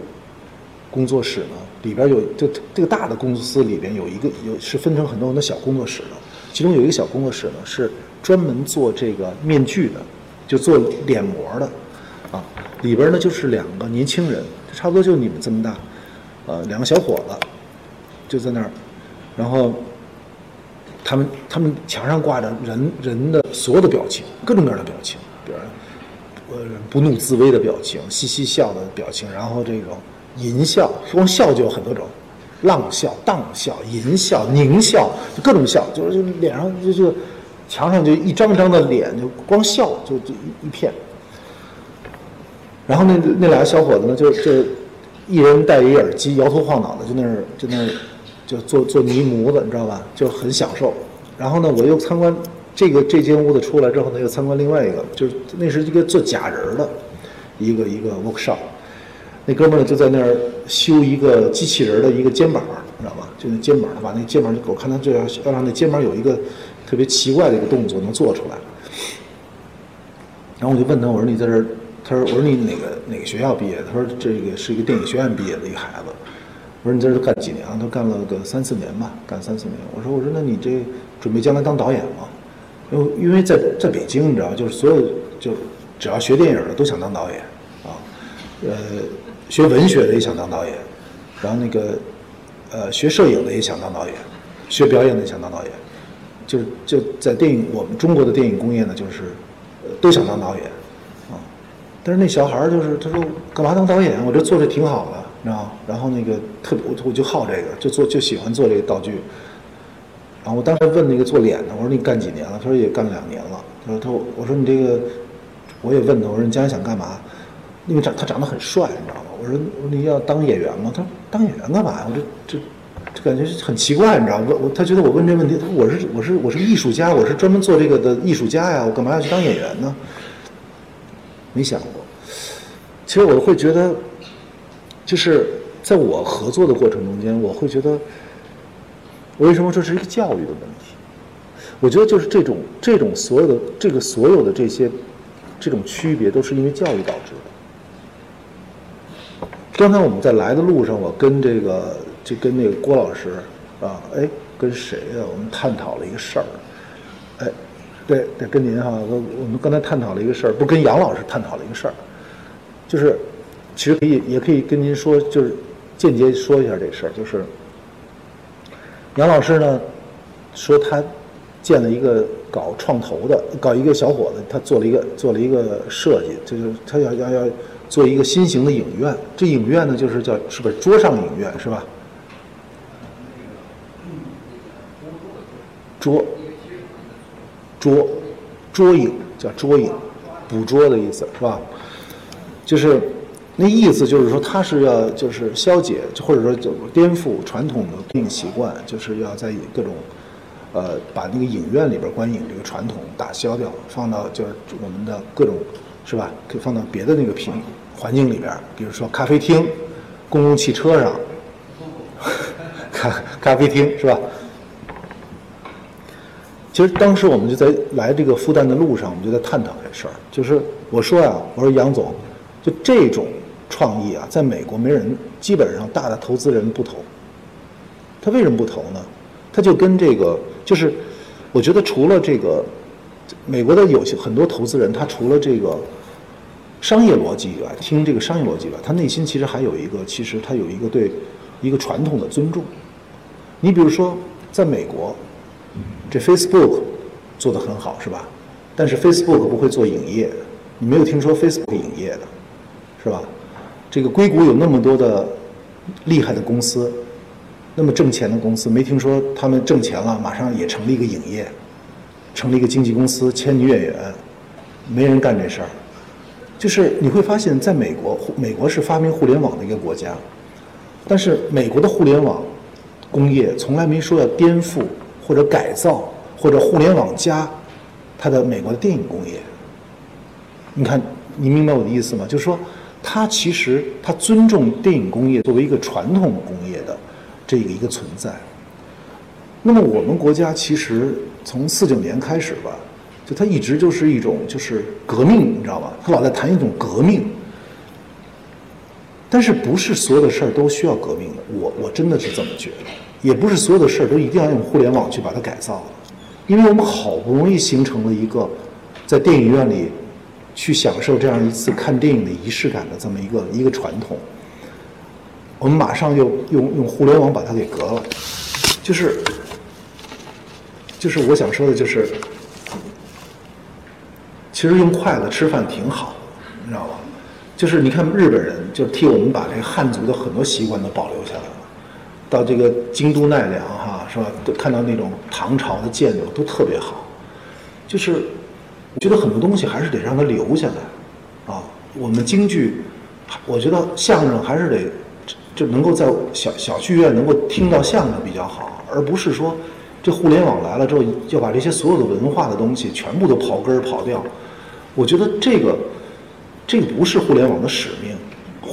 工作室呢，里边有就这个大的公司里边有一个有是分成很多很多小工作室的，其中有一个小工作室呢是专门做这个面具的，就做脸膜的，啊，里边呢就是两个年轻人，差不多就你们这么大，呃，两个小伙子就在那儿，然后他们他们墙上挂着人人的所有的表情，各种各样的表情，比如呃不怒自威的表情，嘻嘻笑的表情，然后这种淫笑，光笑就有很多种，浪笑、荡笑、淫笑、狞笑，就各种笑，就是就脸上就就墙上就一张张的脸，就光笑就就一一片。然后那那俩小伙子呢，就就一人戴一耳机，摇头晃脑的，就那儿就那儿就做做泥模子，你知道吧？就很享受。然后呢，我又参观这个这间屋子出来之后呢，又参观另外一个，就是那是一个做假人的一个一个 workshop。那哥们儿呢就在那儿修一个机器人的一个肩膀，你知道吧？就那肩膀，他把那肩膀，我看他这要要让那肩膀有一个特别奇怪的一个动作能做出来。然后我就问他，我说你在这儿，他说我说你哪个哪个学校毕业？他说这个是一个电影学院毕业的一个孩子。我说你在这干几年啊？他说干了个三四年吧，干三四年。我说我说那你这准备将来当导演吗？因为因为在在北京，你知道，就是所有就只要学电影的都想当导演啊，呃，学文学的也想当导演，然后那个呃学摄影的也想当导演，学表演的也想当导演，就就在电影我们中国的电影工业呢，就是呃都想当导演。但是那小孩儿就是他说干嘛当导演？我这做的挺好的，你知道吗？然后那个特我我就好这个，就做就喜欢做这个道具。然后我当时问那个做脸的，我说你干几年了？他说也干了两年了。他说他我说你这个，我也问他，我说你将来想干嘛？因为长他长得很帅，你知道吗？我说你要当演员吗？他说当演员干嘛呀？我这这这感觉很奇怪，你知道吗？我他觉得我问这问题，他我是我是我是艺术家，我是专门做这个的艺术家呀，我干嘛要去当演员呢？没想过。其实我会觉得，就是在我合作的过程中间，我会觉得。我为什么说这是一个教育的问题？我觉得就是这种这种所有的这个所有的这些这种区别，都是因为教育导致的。刚才我们在来的路上，我跟这个就跟那个郭老师啊，哎，跟谁呀？我们探讨了一个事儿，对对，跟您哈，我我们刚才探讨了一个事儿，不跟杨老师探讨了一个事儿，就是其实可以也可以跟您说，就是间接说一下这事儿，就是。杨老师呢，说他见了一个搞创投的，搞一个小伙子，他做了一个做了一个设计，就是他要要要做一个新型的影院。这影院呢，就是叫是不是桌上影院是吧？桌捉，捉影叫捉影，捕捉的意思是吧？就是。那意思就是说，他是要就是消解，或者说颠覆传统的观影习惯，就是要在各种，呃，把那个影院里边观影这个传统打消掉，放到就是我们的各种，是吧？可以放到别的那个平环境里边，比如说咖啡厅、公共汽车上，<laughs> 咖咖啡厅是吧？其实当时我们就在来这个复旦的路上，我们就在探讨这事儿，就是我说呀，我说杨总。就这种创意啊，在美国没人，基本上大的投资人不投。他为什么不投呢？他就跟这个，就是我觉得除了这个，美国的有些很多投资人，他除了这个商业逻辑以外，听这个商业逻辑以外，他内心其实还有一个，其实他有一个对一个传统的尊重。你比如说，在美国，这 Facebook 做得很好，是吧？但是 Facebook 不会做影业，你没有听说 Facebook 影业的，是吧？这个硅谷有那么多的厉害的公司。那么挣钱的公司，没听说他们挣钱了，马上也成立一个影业，成立一个经纪公司，签女演员，没人干这事儿。就是你会发现在美国，美国是发明互联网的一个国家，但是美国的互联网工业从来没说要颠覆或者改造或者互联网加它的美国的电影工业。你看，你明白我的意思吗？就是说，它其实它尊重电影工业作为一个传统工业的。这个一个存在。那么我们国家其实从四九年开始吧，就它一直就是一种就是革命，你知道吧？他老在谈一种革命。但是不是所有的事儿都需要革命的？我我真的是这么觉得。也不是所有的事儿都一定要用互联网去把它改造了，因为我们好不容易形成了一个在电影院里去享受这样一次看电影的仪式感的这么一个一个传统。我们马上又用用互联网把它给隔了，就是，就是我想说的，就是，其实用筷子吃饭挺好，你知道吧？就是你看日本人就替我们把这个汉族的很多习惯都保留下来，到这个京都奈良哈是吧？都看到那种唐朝的建筑都特别好，就是我觉得很多东西还是得让它留下来，啊，我们京剧，我觉得相声还是得。就能够在小小剧院能够听到相声比较好，而不是说这互联网来了之后要把这些所有的文化的东西全部都刨根儿刨掉。我觉得这个这个不是互联网的使命。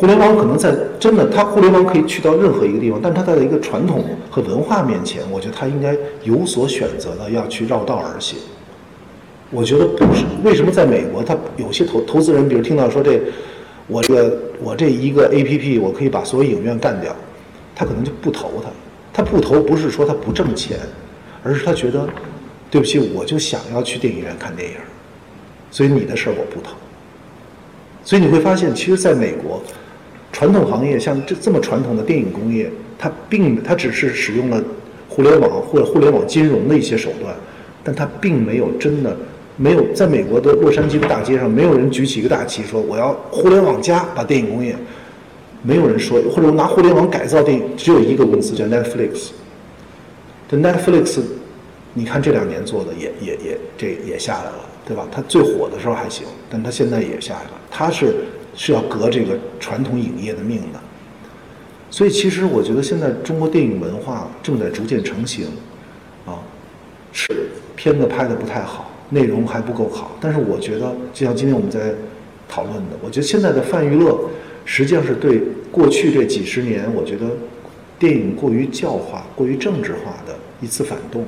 互联网可能在真的，它互联网可以去到任何一个地方，但是它在一个传统和文化面前，我觉得它应该有所选择的要去绕道而行。我觉得不是为什么在美国，他有些投投资人，比如听到说这。我这个我这一个 A P P，我可以把所有影院干掉，他可能就不投他。他不投不是说他不挣钱，而是他觉得，对不起，我就想要去电影院看电影，所以你的事儿我不投。所以你会发现，其实在美国，传统行业像这这么传统的电影工业，它并它只是使用了互联网或者互联网金融的一些手段，但它并没有真的。没有，在美国的洛杉矶的大街上，没有人举起一个大旗说我要互联网加把电影工业，没有人说，或者拿互联网改造电影，只有一个公司叫 Netflix。这 Netflix，你看这两年做的也也也这也下来了，对吧？它最火的时候还行，但它现在也下来了。它是是要革这个传统影业的命的。所以其实我觉得现在中国电影文化正在逐渐成型，啊，是片子拍的不太好。内容还不够好，但是我觉得，就像今天我们在讨论的，我觉得现在的泛娱乐实际上是对过去这几十年，我觉得电影过于教化、过于政治化的一次反动，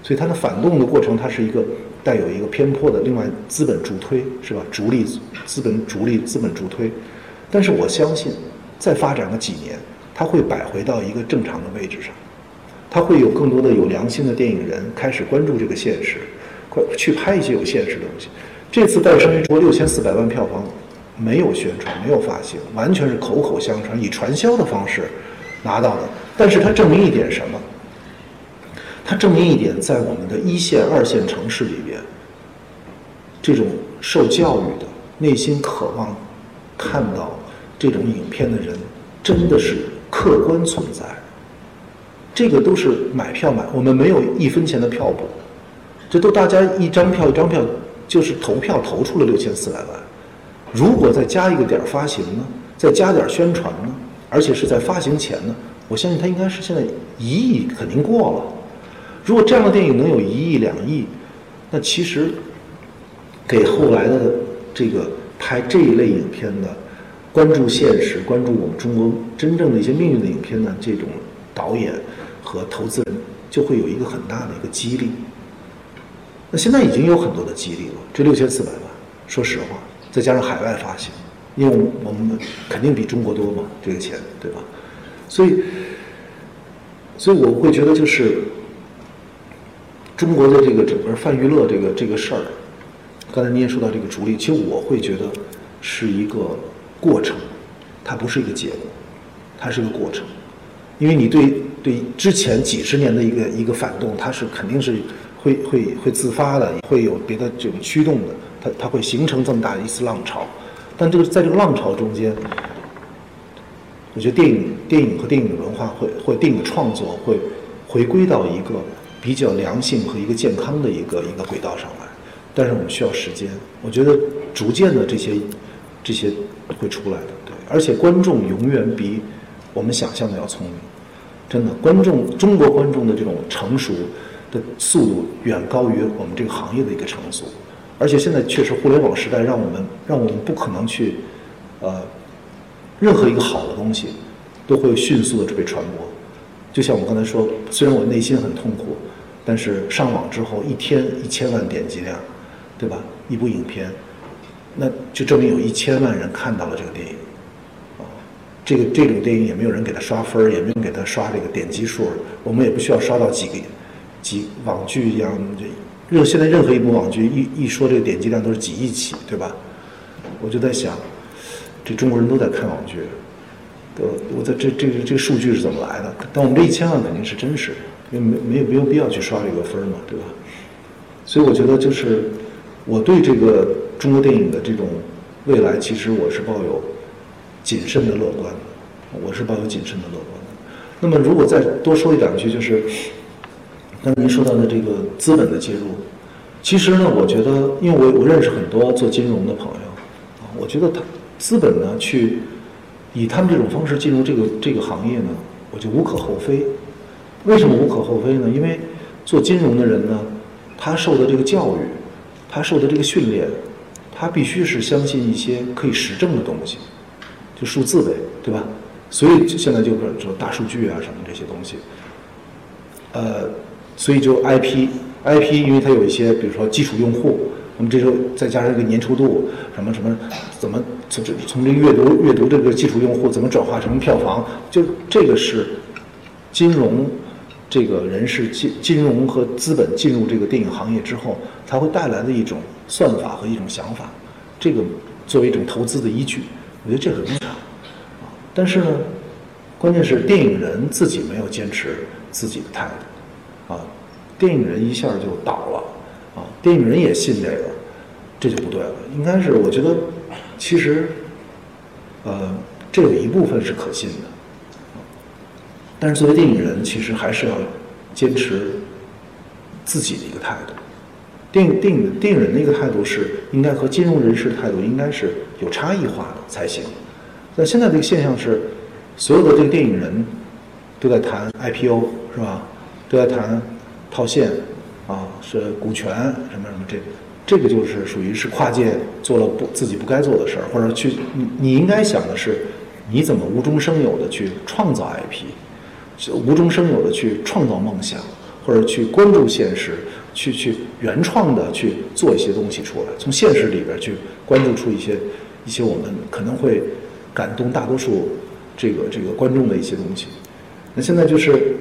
所以它的反动的过程，它是一个带有一个偏颇的。另外，资本助推是吧？逐利资本逐利资本助推，但是我相信，再发展个几年，它会摆回到一个正常的位置上，它会有更多的有良心的电影人开始关注这个现实。快去拍一些有现实的东西。这次《诞生》说六千四百万票房，没有宣传，没有发行，完全是口口相传，以传销的方式拿到的。但是它证明一点什么？它证明一点，在我们的一线、二线城市里，这种受教育的、内心渴望看到这种影片的人，真的是客观存在。这个都是买票买，我们没有一分钱的票补。这都大家一张票一张票，就是投票投出了六千四百万。如果再加一个点发行呢，再加点宣传呢，而且是在发行前呢，我相信它应该是现在一亿肯定过了。如果这样的电影能有一亿两亿，那其实给后来的这个拍这一类影片的关注现实、关注我们中国真正的一些命运的影片的这种导演和投资人，就会有一个很大的一个激励。那现在已经有很多的激励了，这六千四百万，说实话，再加上海外发行，因为我们肯定比中国多嘛，这个钱，对吧？所以，所以我会觉得就是中国的这个整个泛娱乐这个这个事儿，刚才你也说到这个逐利，其实我会觉得是一个过程，它不是一个结果，它是一个过程，因为你对对之前几十年的一个一个反动，它是肯定是会会会自发的，会有别的这种驱动的，它它会形成这么大的一次浪潮。但这个在这个浪潮中间，我觉得电影、电影和电影文化会，或电影创作会回归到一个比较良性和一个健康的一个一个轨道上。但是我们需要时间，我觉得逐渐的这些这些会出来的。对，而且观众永远比我们想象的要聪明，真的，观众中国观众的这种成熟的速度远高于我们这个行业的一个成熟。而且现在确实互联网时代让我们让我们不可能去，呃，任何一个好的东西都会迅速的被传播。就像我刚才说，虽然我内心很痛苦，但是上网之后一天一千万点击量，对吧？一部影片，那就证明有一千万人看到了这个电影。啊，这个这种电影也没有人给他刷分儿，也没有人给他刷这个点击数，我们也不需要刷到几个几网剧一样这。任现在任何一部网剧一一说这个点击量都是几亿起，对吧？我就在想，这中国人都在看网剧，我我在这这个这个数据是怎么来的？但我们这一千万肯定是真实的，因为没没有没有必要去刷这个分嘛，对吧？所以我觉得就是我对这个中国电影的这种未来，其实我是抱有谨慎的乐观的，我是抱有谨慎的乐观的。那么如果再多说一两句，就是。刚才您说到的这个资本的介入，其实呢，我觉得，因为我我认识很多做金融的朋友，啊，我觉得他资本呢去以他们这种方式进入这个这个行业呢，我就无可厚非。为什么无可厚非呢？因为做金融的人呢，他受的这个教育，他受的这个训练，他必须是相信一些可以实证的东西，就数字呗，对吧？所以现在就是说大数据啊什么这些东西，呃。所以就 IP，IP，因为它有一些，比如说基础用户，那么这时候再加上一个粘稠度，什么什么，怎么从这从这阅读阅读这个基础用户怎么转化成票房，就这个是金融这个人士金金融和资本进入这个电影行业之后，它会带来的一种算法和一种想法，这个作为一种投资的依据，我觉得这很正常啊。但是呢，关键是电影人自己没有坚持自己的态度。啊，电影人一下就倒了，啊，电影人也信这个，这就不对了。应该是我觉得，其实，呃，这有一部分是可信的，但是作为电影人，其实还是要坚持自己的一个态度。电影电影电影人的一个态度是应该和金融人士的态度应该是有差异化的才行。那现在这个现象是，所有的这个电影人都在谈 IPO，是吧？都在谈套现，啊，是股权什么什么这，这个就是属于是跨界做了不自己不该做的事儿，或者去你你应该想的是，你怎么无中生有的去创造 IP，无中生有的去创造梦想，或者去关注现实，去去原创的去做一些东西出来，从现实里边去关注出一些一些我们可能会感动大多数这个这个观众的一些东西。那现在就是。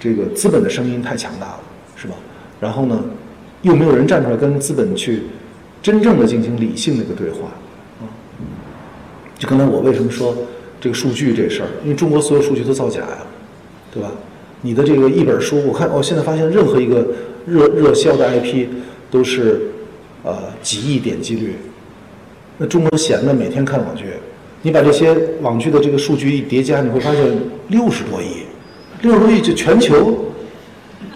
这个资本的声音太强大了，是吧？然后呢，又没有人站出来跟资本去真正的进行理性的一个对话，啊，就刚才我为什么说这个数据这事儿？因为中国所有数据都造假呀，对吧？你的这个一本书，我看我现在发现任何一个热热销的 IP 都是呃几亿点击率，那中国闲的每天看网剧，你把这些网剧的这个数据一叠加，你会发现六十多亿。六十多亿，就全球、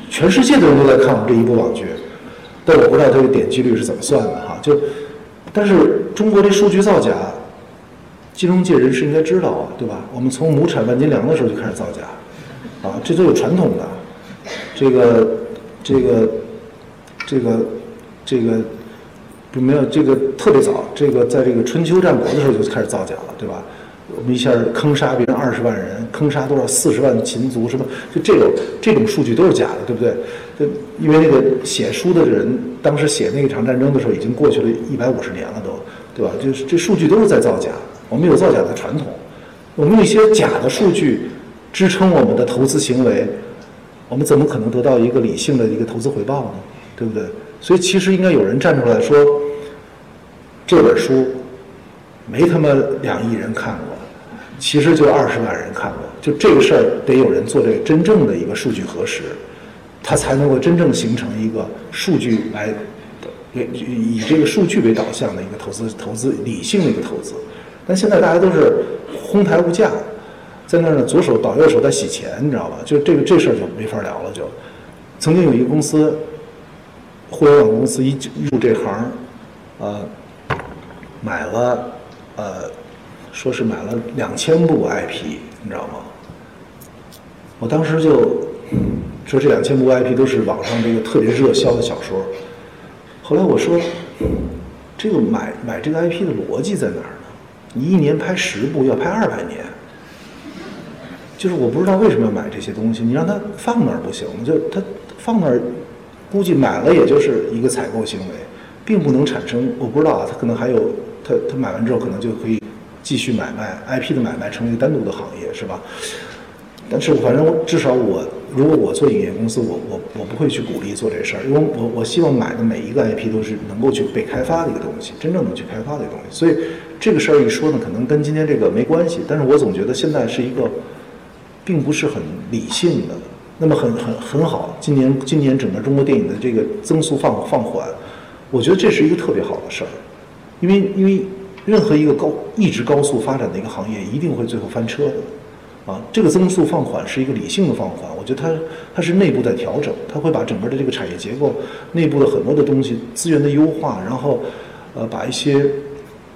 全世界的人都在看我们这一部网剧，但我不知道这个点击率是怎么算的哈。就，但是中国这数据造假，金融界人士应该知道啊，对吧？我们从亩产万斤粮的时候就开始造假，啊，这都有传统的。这个、这个、这个、这个，就没有这个特别早，这个在这个春秋战国的时候就开始造假了，对吧？我们一下坑杀别人二十万人，坑杀多少四十万秦族什么？就这种这种数据都是假的，对不对？就因为那个写书的人当时写那一场战争的时候，已经过去了一百五十年了，都，对吧？就是这数据都是在造假我们有造假的传统，我们用一些假的数据支撑我们的投资行为，我们怎么可能得到一个理性的一个投资回报呢？对不对？所以其实应该有人站出来说，这本书没他妈两亿人看过，其实就二十万人看过，就这个事儿得有人做这个真正的一个数据核实，它才能够真正形成一个数据来以以这个数据为导向的一个投资投资理性的一个投资。但现在大家都是哄抬物价，在那儿呢，左手倒右手在洗钱，你知道吧？就这个这事儿就没法聊了。就曾经有一个公司，互联网公司一入这行，呃，买了呃，说是买了两千部 IP，你知道吗？我当时就说这两千部 IP 都是网上这个特别热销的小说。后来我说，这个买买这个 IP 的逻辑在哪儿呢？你一年拍十部，要拍二百年，就是我不知道为什么要买这些东西。你让它放那儿不行吗？就它放那儿，估计买了也就是一个采购行为，并不能产生。我不知道啊，它可能还有，它它买完之后可能就可以继续买卖 IP 的买卖，成为一个单独的行业，是吧？但是反正至少我，如果我做影业公司，我我我不会去鼓励做这事儿，因为我我希望买的每一个 IP 都是能够去被开发的一个东西，真正能去开发的一个东西。所以这个事儿一说呢，可能跟今天这个没关系，但是我总觉得现在是一个并不是很理性的，那么很很很好。今年今年整个中国电影的这个增速放放缓，我觉得这是一个特别好的事儿，因为因为任何一个高一直高速发展的一个行业，一定会最后翻车的。啊，这个增速放缓是一个理性的放缓，我觉得它它是内部在调整，它会把整个的这个产业结构、内部的很多的东西、资源的优化，然后呃把一些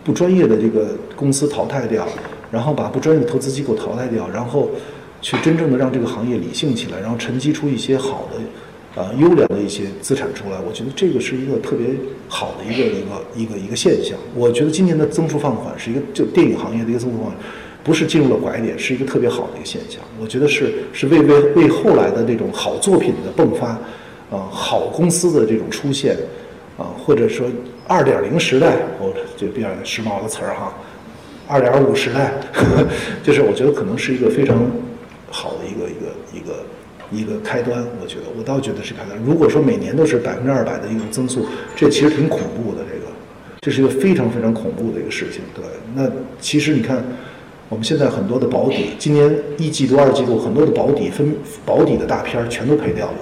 不专业的这个公司淘汰掉，然后把不专业的投资机构淘汰掉，然后去真正的让这个行业理性起来，然后沉积出一些好的呃优良的一些资产出来。我觉得这个是一个特别好的一个一个一个一个现象。我觉得今年的增速放缓是一个就电影行业的一个增速放缓。不是进入了拐点，是一个特别好的一个现象。我觉得是是为为为后来的这种好作品的迸发，啊，好公司的这种出现，啊，或者说二点零时代，我这比较时髦的词儿哈，二点五时代，<laughs> 就是我觉得可能是一个非常好的一个一个一个一个开端。我觉得，我倒觉得是开端。如果说每年都是百分之二百的一种增速，这其实挺恐怖的。这个，这是一个非常非常恐怖的一个事情。对，那其实你看。我们现在很多的保底，今年一季度、二季度很多的保底分保底的大片儿全都赔掉了，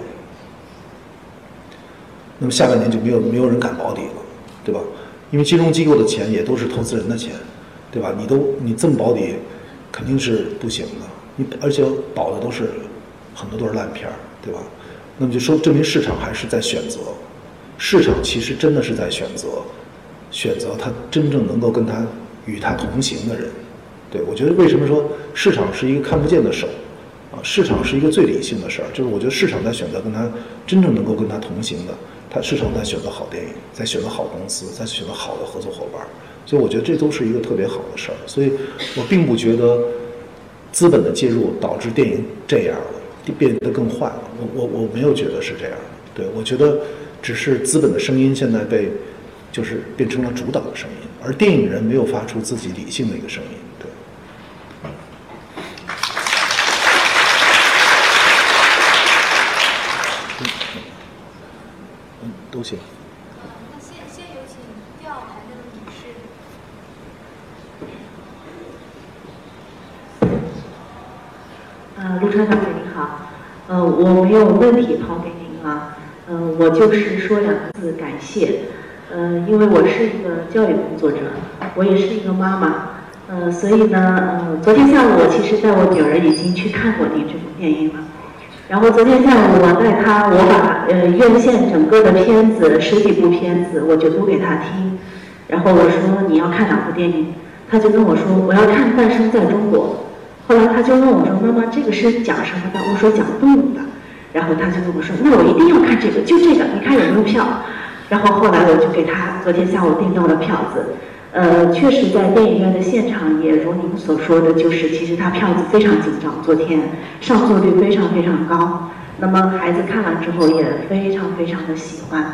那么下半年就没有没有人敢保底了，对吧？因为金融机构的钱也都是投资人的钱，对吧？你都你这么保底，肯定是不行的。你而且保的都是很多都是烂片儿，对吧？那么就说证明市场还是在选择，市场其实真的是在选择，选择他真正能够跟他与他同行的人。对，我觉得为什么说市场是一个看不见的手，啊，市场是一个最理性的事儿，就是我觉得市场在选择跟他真正能够跟他同行的，他市场在选择好电影，在选择好公司，在选择好的合作伙伴，所以我觉得这都是一个特别好的事儿，所以我并不觉得资本的介入导致电影这样了，变得更坏了，我我我没有觉得是这样，对我觉得只是资本的声音现在被就是变成了主导的声音，而电影人没有发出自己理性的一个声音。对都行。那先先有请第二排的女士。呃，陆川导演你好，呃，我没有问题抛给您啊，呃，我就是说两个字感谢，呃，因为我是一个教育工作者，我也是一个妈妈，呃，所以呢，呃，昨天下午我其实带我女儿已经去看过您这部电影了。然后昨天下午我带她，我把呃院线整个的片子十几部片子我就读给她听，然后我说你要看哪部电影，他就跟我说我要看《诞生在中国》，后来他就问我说妈妈这个是讲什么的？我说讲动物的，然后他就跟我说那我一定要看这个，就这个，你看有没有票？然后后来我就给他昨天下午订到了票子。呃，确实，在电影院的现场，也如您所说的，就是其实他票子非常紧张，昨天上座率非常非常高。那么孩子看完之后也非常非常的喜欢。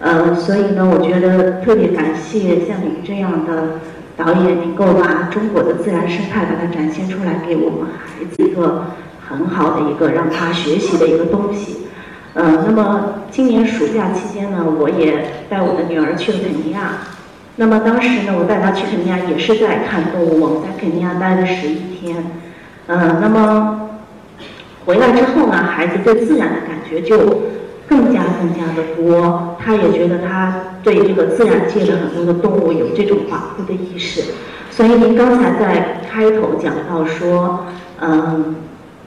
呃，所以呢，我觉得特别感谢像您这样的导演能够把中国的自然生态把它展现出来，给我们孩子一个很好的一个让他学习的一个东西。呃，那么今年暑假期间呢，我也带我的女儿去了肯尼亚。那么当时呢，我带她去肯尼亚也是在看动物，我们在肯尼亚待了十一天。呃，那么回来之后呢，孩子对自然的感觉就更加更加的多，他也觉得他对这个自然界的很多的动物有这种保护的意识。所以您刚才在开头讲到说，嗯。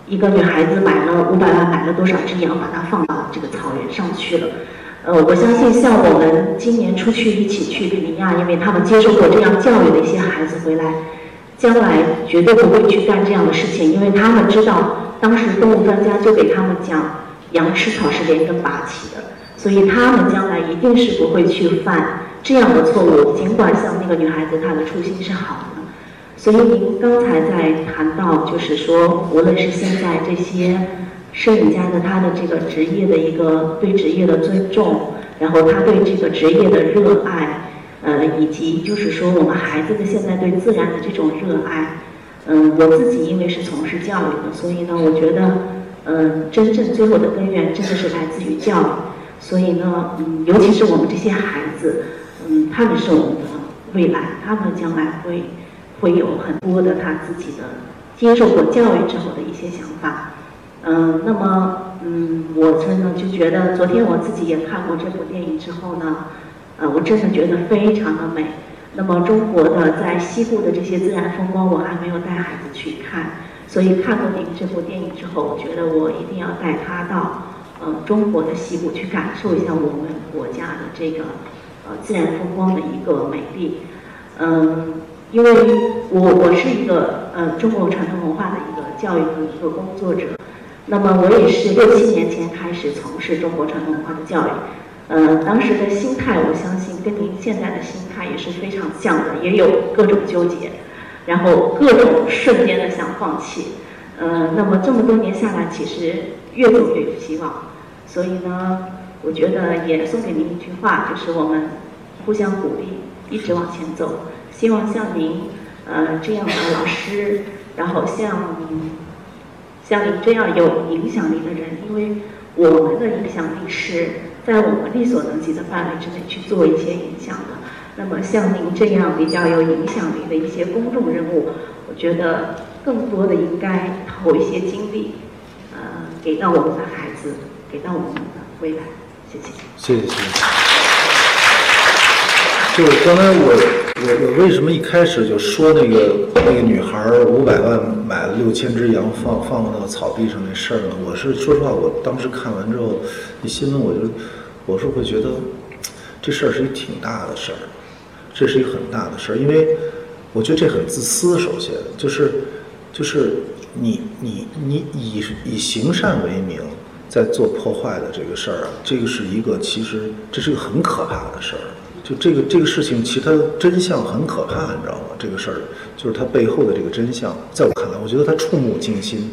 一个女孩子买了五百万，买了多少只羊，把它放到这个草原上去了。呃，我相信像我们今年出去一起去肯尼亚，因为他们接受过这样教育的一些孩子回来，将来绝对不会去干这样的事情，因为他们知道当时动物专家就给他们讲，羊吃草是连根拔起的，所以他们将来一定是不会去犯这样的错误。尽管像那个女孩子，她的初心是好的。所以您刚才在谈到，就是说，无论是现在这些摄影家的他的这个职业的一个对职业的尊重，然后他对这个职业的热爱，呃，以及就是说我们孩子的现在对自然的这种热爱，嗯，我自己因为是从事教育的，所以呢，我觉得，嗯，真正最后的根源真的是来自于教育。所以呢，嗯，尤其是我们这些孩子，嗯，他们是我们的未来，他们将来会。会有很多的他自己的接受过教育之后的一些想法，嗯，那么嗯，我真的就觉得昨天我自己也看过这部电影之后呢，呃，我真的觉得非常的美。那么中国的在西部的这些自然风光，我还没有带孩子去看，所以看过您这部电影之后，我觉得我一定要带他到呃中国的西部去感受一下我们国家的这个呃自然风光的一个美丽，嗯。因为我我是一个呃中国传统文化的一个教育的一个工作者，那么我也是六七年前开始从事中国传统文化的教育，呃，当时的心态我相信跟您现在的心态也是非常像的，也有各种纠结，然后各种瞬间的想放弃，呃，那么这么多年下来，其实越走越有希望，所以呢，我觉得也送给您一句话，就是我们互相鼓励，一直往前走。希望像您，呃，这样的老师，然后像像您这样有影响力的人，因为我们的影响力是在我们力所能及的范围之内去做一些影响的。那么像您这样比较有影响力的一些公众人物，我觉得更多的应该投一些精力，呃，给到我们的孩子，给到我们的未来。谢谢。谢谢谢谢。就是刚才我。我我为什么一开始就说那个那个女孩五百万买了六千只羊放放到草地上那事儿呢？我是说实话，我当时看完之后，那新闻我就我是会觉得这事儿是一挺大的事儿，这是一个很大的事儿，因为我觉得这很自私。首先就是就是你你你以以行善为名在做破坏的这个事儿啊，这个是一个其实这是一个很可怕的事儿。就这个这个事情，其实真相很可怕，你知道吗？这个事儿就是它背后的这个真相，在我看来，我觉得它触目惊心。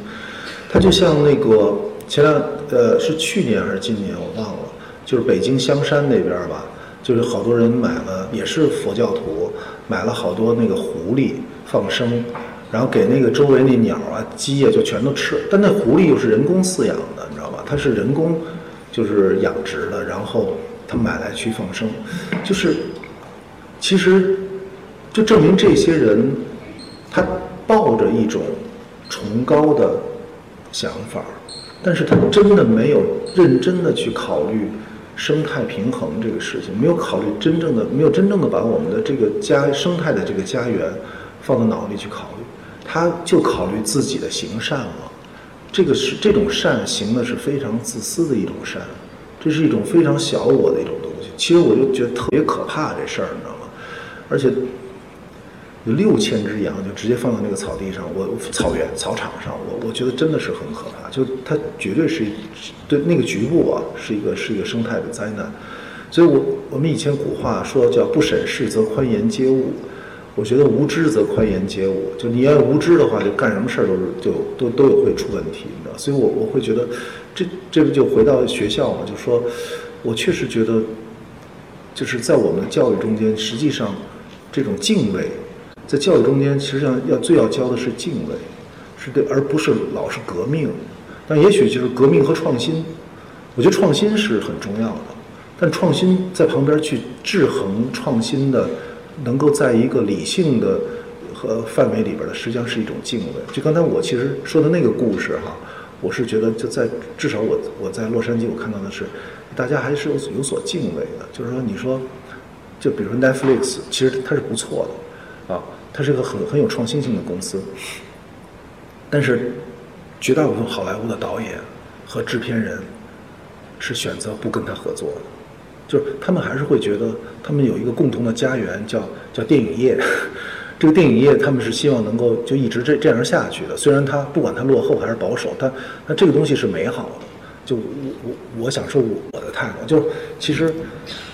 它就像那个前两呃是去年还是今年我忘了，就是北京香山那边吧，就是好多人买了，也是佛教徒，买了好多那个狐狸放生，然后给那个周围那鸟啊鸡啊就全都吃，但那狐狸又是人工饲养的，你知道吧？它是人工就是养殖的，然后。他买来去放生，就是，其实，就证明这些人，他抱着一种崇高的想法，但是他真的没有认真的去考虑生态平衡这个事情，没有考虑真正的，没有真正的把我们的这个家生态的这个家园放到脑里去考虑，他就考虑自己的行善了，这个是这种善行的是非常自私的一种善。这是一种非常小我的一种东西，其实我就觉得特别可怕这事儿，你知道吗？而且有六千只羊就直接放到那个草地上，我草原草场上，我我觉得真的是很可怕，就它绝对是对那个局部啊，是一个是一个生态的灾难。所以我我们以前古话说叫不审视则宽严皆误，我觉得无知则宽严皆误，就你要无知的话，就干什么事儿都是就都都有会出问题，你知道？所以我我会觉得。这这不就回到学校嘛？就说，我确实觉得，就是在我们的教育中间，实际上，这种敬畏，在教育中间，实际上要最要教的是敬畏，是对，而不是老是革命。但也许就是革命和创新，我觉得创新是很重要的，但创新在旁边去制衡创新的，能够在一个理性的和范围里边的，实际上是一种敬畏。就刚才我其实说的那个故事哈，我是觉得就在至少我我在洛杉矶我看到的是，大家还是有有所敬畏的。就是说，你说，就比如说 Netflix，其实它是不错的，啊，它是个很很有创新性的公司，但是。绝大部分好莱坞的导演和制片人是选择不跟他合作的，就是他们还是会觉得他们有一个共同的家园，叫叫电影业。<laughs> 这个电影业他们是希望能够就一直这这样下去的。虽然它不管它落后还是保守，但但这个东西是美好的。就我我我想说我的态度，就其实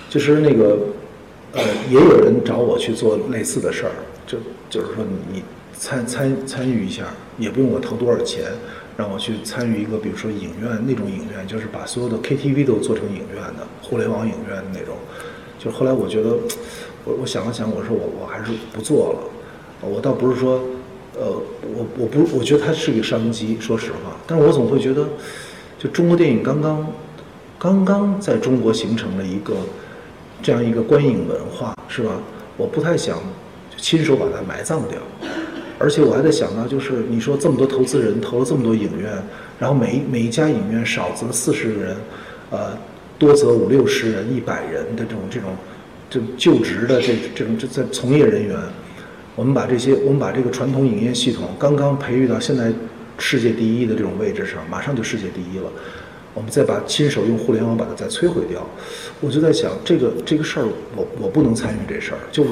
其实那个呃也有人找我去做类似的事儿，就就是说你参参参与一下，也不用我投多少钱。让我去参与一个，比如说影院那种影院，就是把所有的 KTV 都做成影院的互联网影院的那种。就后来我觉得，我我想了想，我说我我还是不做了。我倒不是说，呃，我我不我觉得它是个商机，说实话。但是我总会觉得，就中国电影刚刚刚刚在中国形成了一个这样一个观影文化，是吧？我不太想亲手把它埋葬掉。而且我还在想呢，就是你说这么多投资人投了这么多影院，然后每一每一家影院少则四十个人，呃，多则五六十人、一百人的这种这种，这就职的这这种这在从业人员，我们把这些我们把这个传统影业系统刚刚培育到现在世界第一的这种位置上，马上就世界第一了，我们再把亲手用互联网把它再摧毁掉，我就在想这个这个事儿，我我不能参与这事儿，就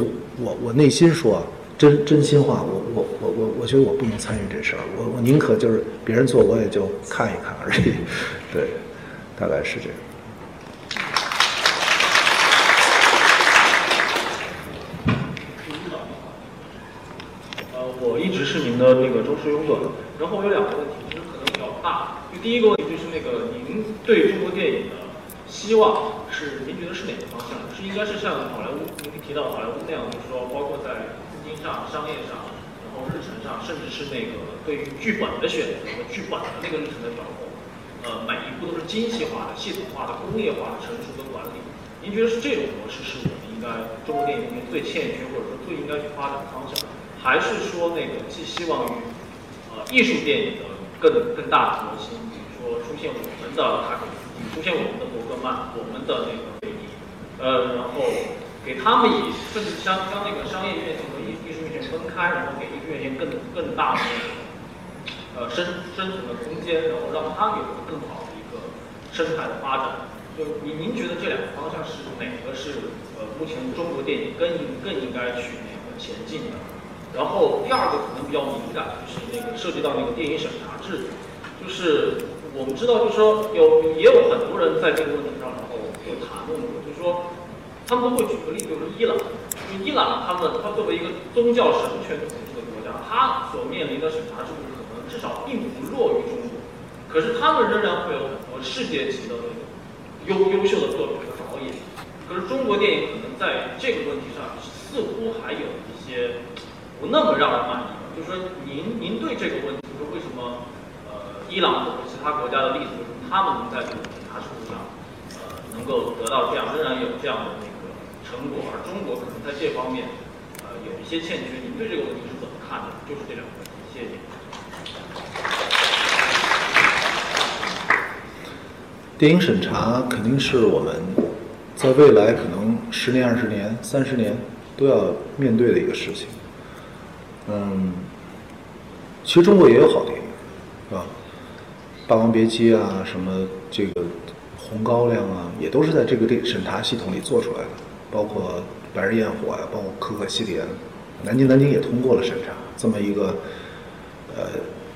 我我内心说。真真心话，我我我我我觉得我不能参与这事儿，我我宁可就是别人做我也就看一看而已，<laughs> 对，大概是这样。呃，我一直是您的那个忠实拥趸，然后我有两个问题，其实可能比较大。就第一个问题就是那个您对中国电影的希望是您觉得是哪个方向？是应该是像好莱坞您提到好莱坞那样，就是说包括在资金。上商业上，然后日程上，甚至是那个对于剧本的选择和剧本的那个日程的掌控，呃，每一步都是精细化的、系统化的、工业化的、成熟的管理。您觉得是这种模式是我们应该中国电影里面最欠缺或者说最应该去发展的方向，还是说那个寄希望于呃艺术电影的更更大的模型，比如说出现我们的塔可夫斯基，出现我们的伯格曼，我们的那个贝尼，呃，然后给他们以甚至将将那个商业院线和艺艺术院线分开，然后给艺术院线更更大的呃生生存的空间，然后让它有个更好的一个生态的发展。就您您觉得这两个方向是哪个是呃目前中国电影更应更应该去那个前进的？然后第二个可能比较敏感，就是那个涉及到那个电影审查制度，就是我们知道，就是说有也有很多人在这个问题上，然后有谈论过，就是说他们都会举个例子，就是伊朗。就伊朗，他们他作为一个宗教神权统治的国家，他所面临的审查制度可能至少并不弱于中国，可是他们仍然会有很多世界级的那种优优秀的作品和导演。可是中国电影可能在这个问题上似乎还有一些不那么让人满意。就是说，您您对这个问题，就是为什么伊朗或者其他国家的例子，他们能在这个审查制度上呃能够得到这样，仍然有这样的那个？成果，而中国可能在这方面，呃，有一些欠缺。您对这个问题是怎么看的？就是这两个问题，谢谢。电影审查肯定是我们在未来可能十年、二十年、三十年都要面对的一个事情。嗯，其实中国也有好电影，《霸王别姬》啊，什么这个《红高粱》啊，也都是在这个电审查系统里做出来的。包括《白日焰火》啊，包括《可可西里啊》，南京南京也通过了审查，这么一个，呃，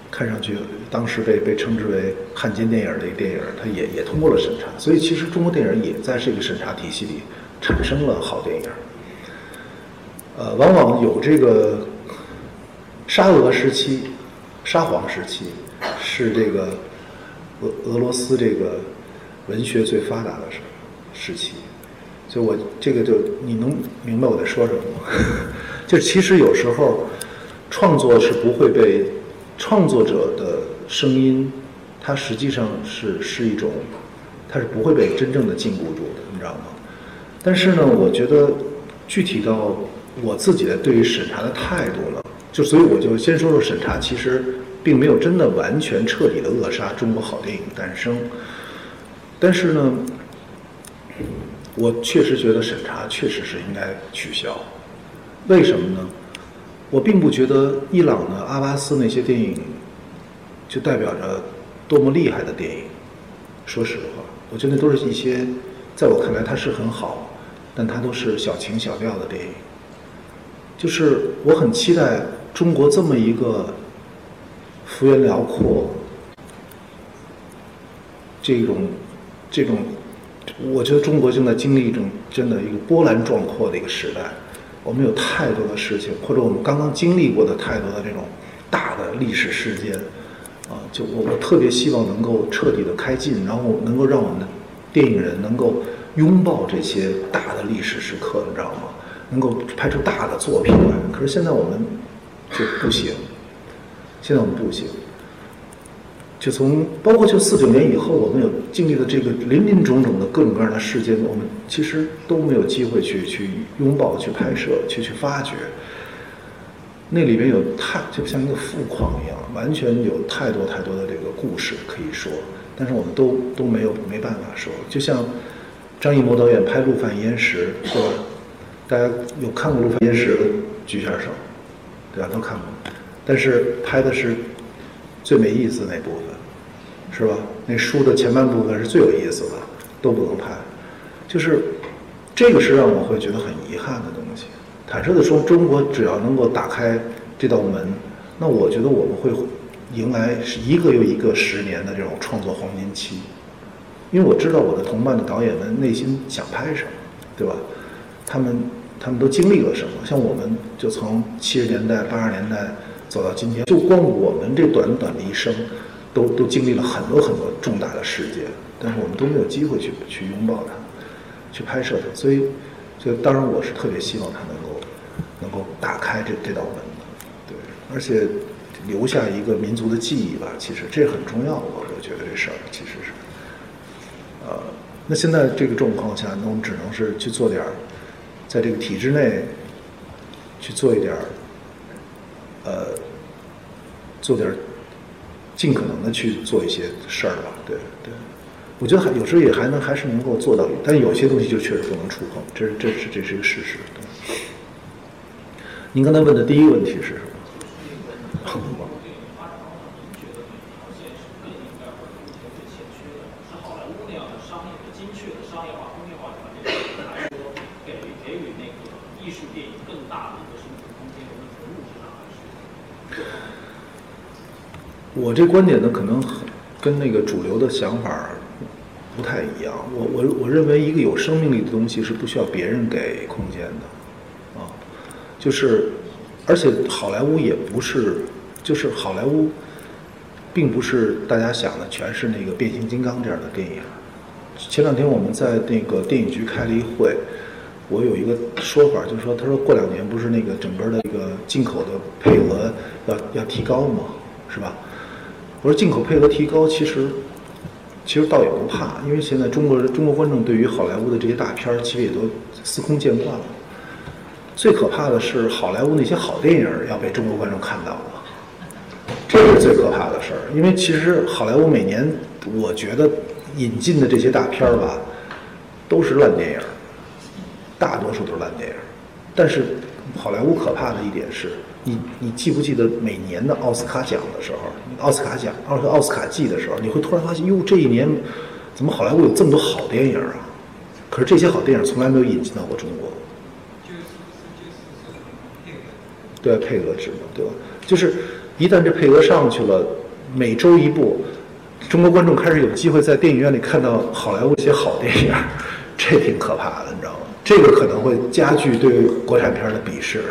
看上去当时被被称之为汉奸电影的一个电影，它也也通过了审查。所以其实中国电影也在这个审查体系里产生了好电影。呃，往往有这个沙俄时期、沙皇时期，是这个俄俄罗斯这个文学最发达的时时期。就我这个就你能明白我在说什么吗？<laughs> 就其实有时候创作是不会被创作者的声音，它实际上是是一种，它是不会被真正的禁锢住的，你知道吗？但是呢，我觉得具体到我自己的对于审查的态度呢，就所以我就先说说审查，其实并没有真的完全彻底的扼杀中国好电影诞生。但是呢，我确实觉得审查确实是应该取消。为什么呢？我并不觉得伊朗的阿巴斯那些电影就代表着多么厉害的电影。说实话，我觉得都是一些在我看来它是很好，但它都是小情小调的电影。就是我很期待中国这么一个幅员辽阔、这种这种，我觉得中国正在经历一种真的一个波澜壮阔的一个时代。我们有太多的事情，或者我们刚刚经历过的太多的这种大的历史事件，啊，就我我特别希望能够彻底的开进，然后能够让我们的电影人能够拥抱这些大的历史时刻，你知道吗？能够拍出大的作品来。可是现在我们就不行，现在我们不行。就从包括就四九年以后，我们有经历的这个林林种种的各种各样的事件，我们其实都没有机会去去拥抱、去拍摄、去去发掘。那里面有太就像一个富矿一样，完全有太多太多的这个故事可以说，但是我们都都没有没办法说。就像张艺谋导演拍《陆犯焉识》，对吧？大家有看过《陆犯焉识》的举一下手，对吧？都看过，但是拍的是最没意思那部分。是吧？那书的前半部分是最有意思的，都不能拍，就是这个是让我会觉得很遗憾的东西。坦率的说，中国只要能够打开这道门，那我觉得我们会迎来是一个又一个十年的这种创作黄金期。因为我知道我的同伴的导演们内心想拍什么，对吧？他们他们都经历了什么？像我们就从七十年代、八十年代走到今天，就光我们这短短的一生。都都经历了很多很多重大的事件，但是我们都没有机会去去拥抱它，去拍摄它。所以，所以当然我是特别希望它能够能够打开这这道门的，对，而且留下一个民族的记忆吧。其实这很重要，我我觉得这事儿其实是，呃，那现在这个状况下，那我们只能是去做点儿，在这个体制内去做一点儿，呃，做点。尽可能的去做一些事儿吧，对对，我觉得还有时候也还能还是能够做到，但有些东西就确实不能触碰，这是这是这是一个事实。您刚才问的第一个问题是什么？<laughs> 我这观点呢，可能跟那个主流的想法不太一样。我我我认为一个有生命力的东西是不需要别人给空间的，啊，就是，而且好莱坞也不是，就是好莱坞，并不是大家想的全是那个变形金刚这样的电影。前两天我们在那个电影局开了一会，我有一个说法，就是说，他说过两年不是那个整个的这个进口的配额要要提高吗？是吧？我说进口配额提高，其实其实倒也不怕，因为现在中国中国观众对于好莱坞的这些大片儿，其实也都司空见惯了。最可怕的是好莱坞那些好电影要被中国观众看到了，这是最可怕的事儿。因为其实好莱坞每年，我觉得引进的这些大片儿吧，都是烂电影，大多数都是烂电影。但是好莱坞可怕的一点是。你你记不记得每年的奥斯卡奖的时候，奥斯卡奖奥斯奥斯卡季的时候，你会突然发现，哟，这一年怎么好莱坞有这么多好电影啊？可是这些好电影从来没有引进到过中国。对，配额制嘛，对吧？就是一旦这配额上去了，每周一部，中国观众开始有机会在电影院里看到好莱坞一些好电影，这挺可怕的，你知道吗？这个可能会加剧对国产片的鄙视。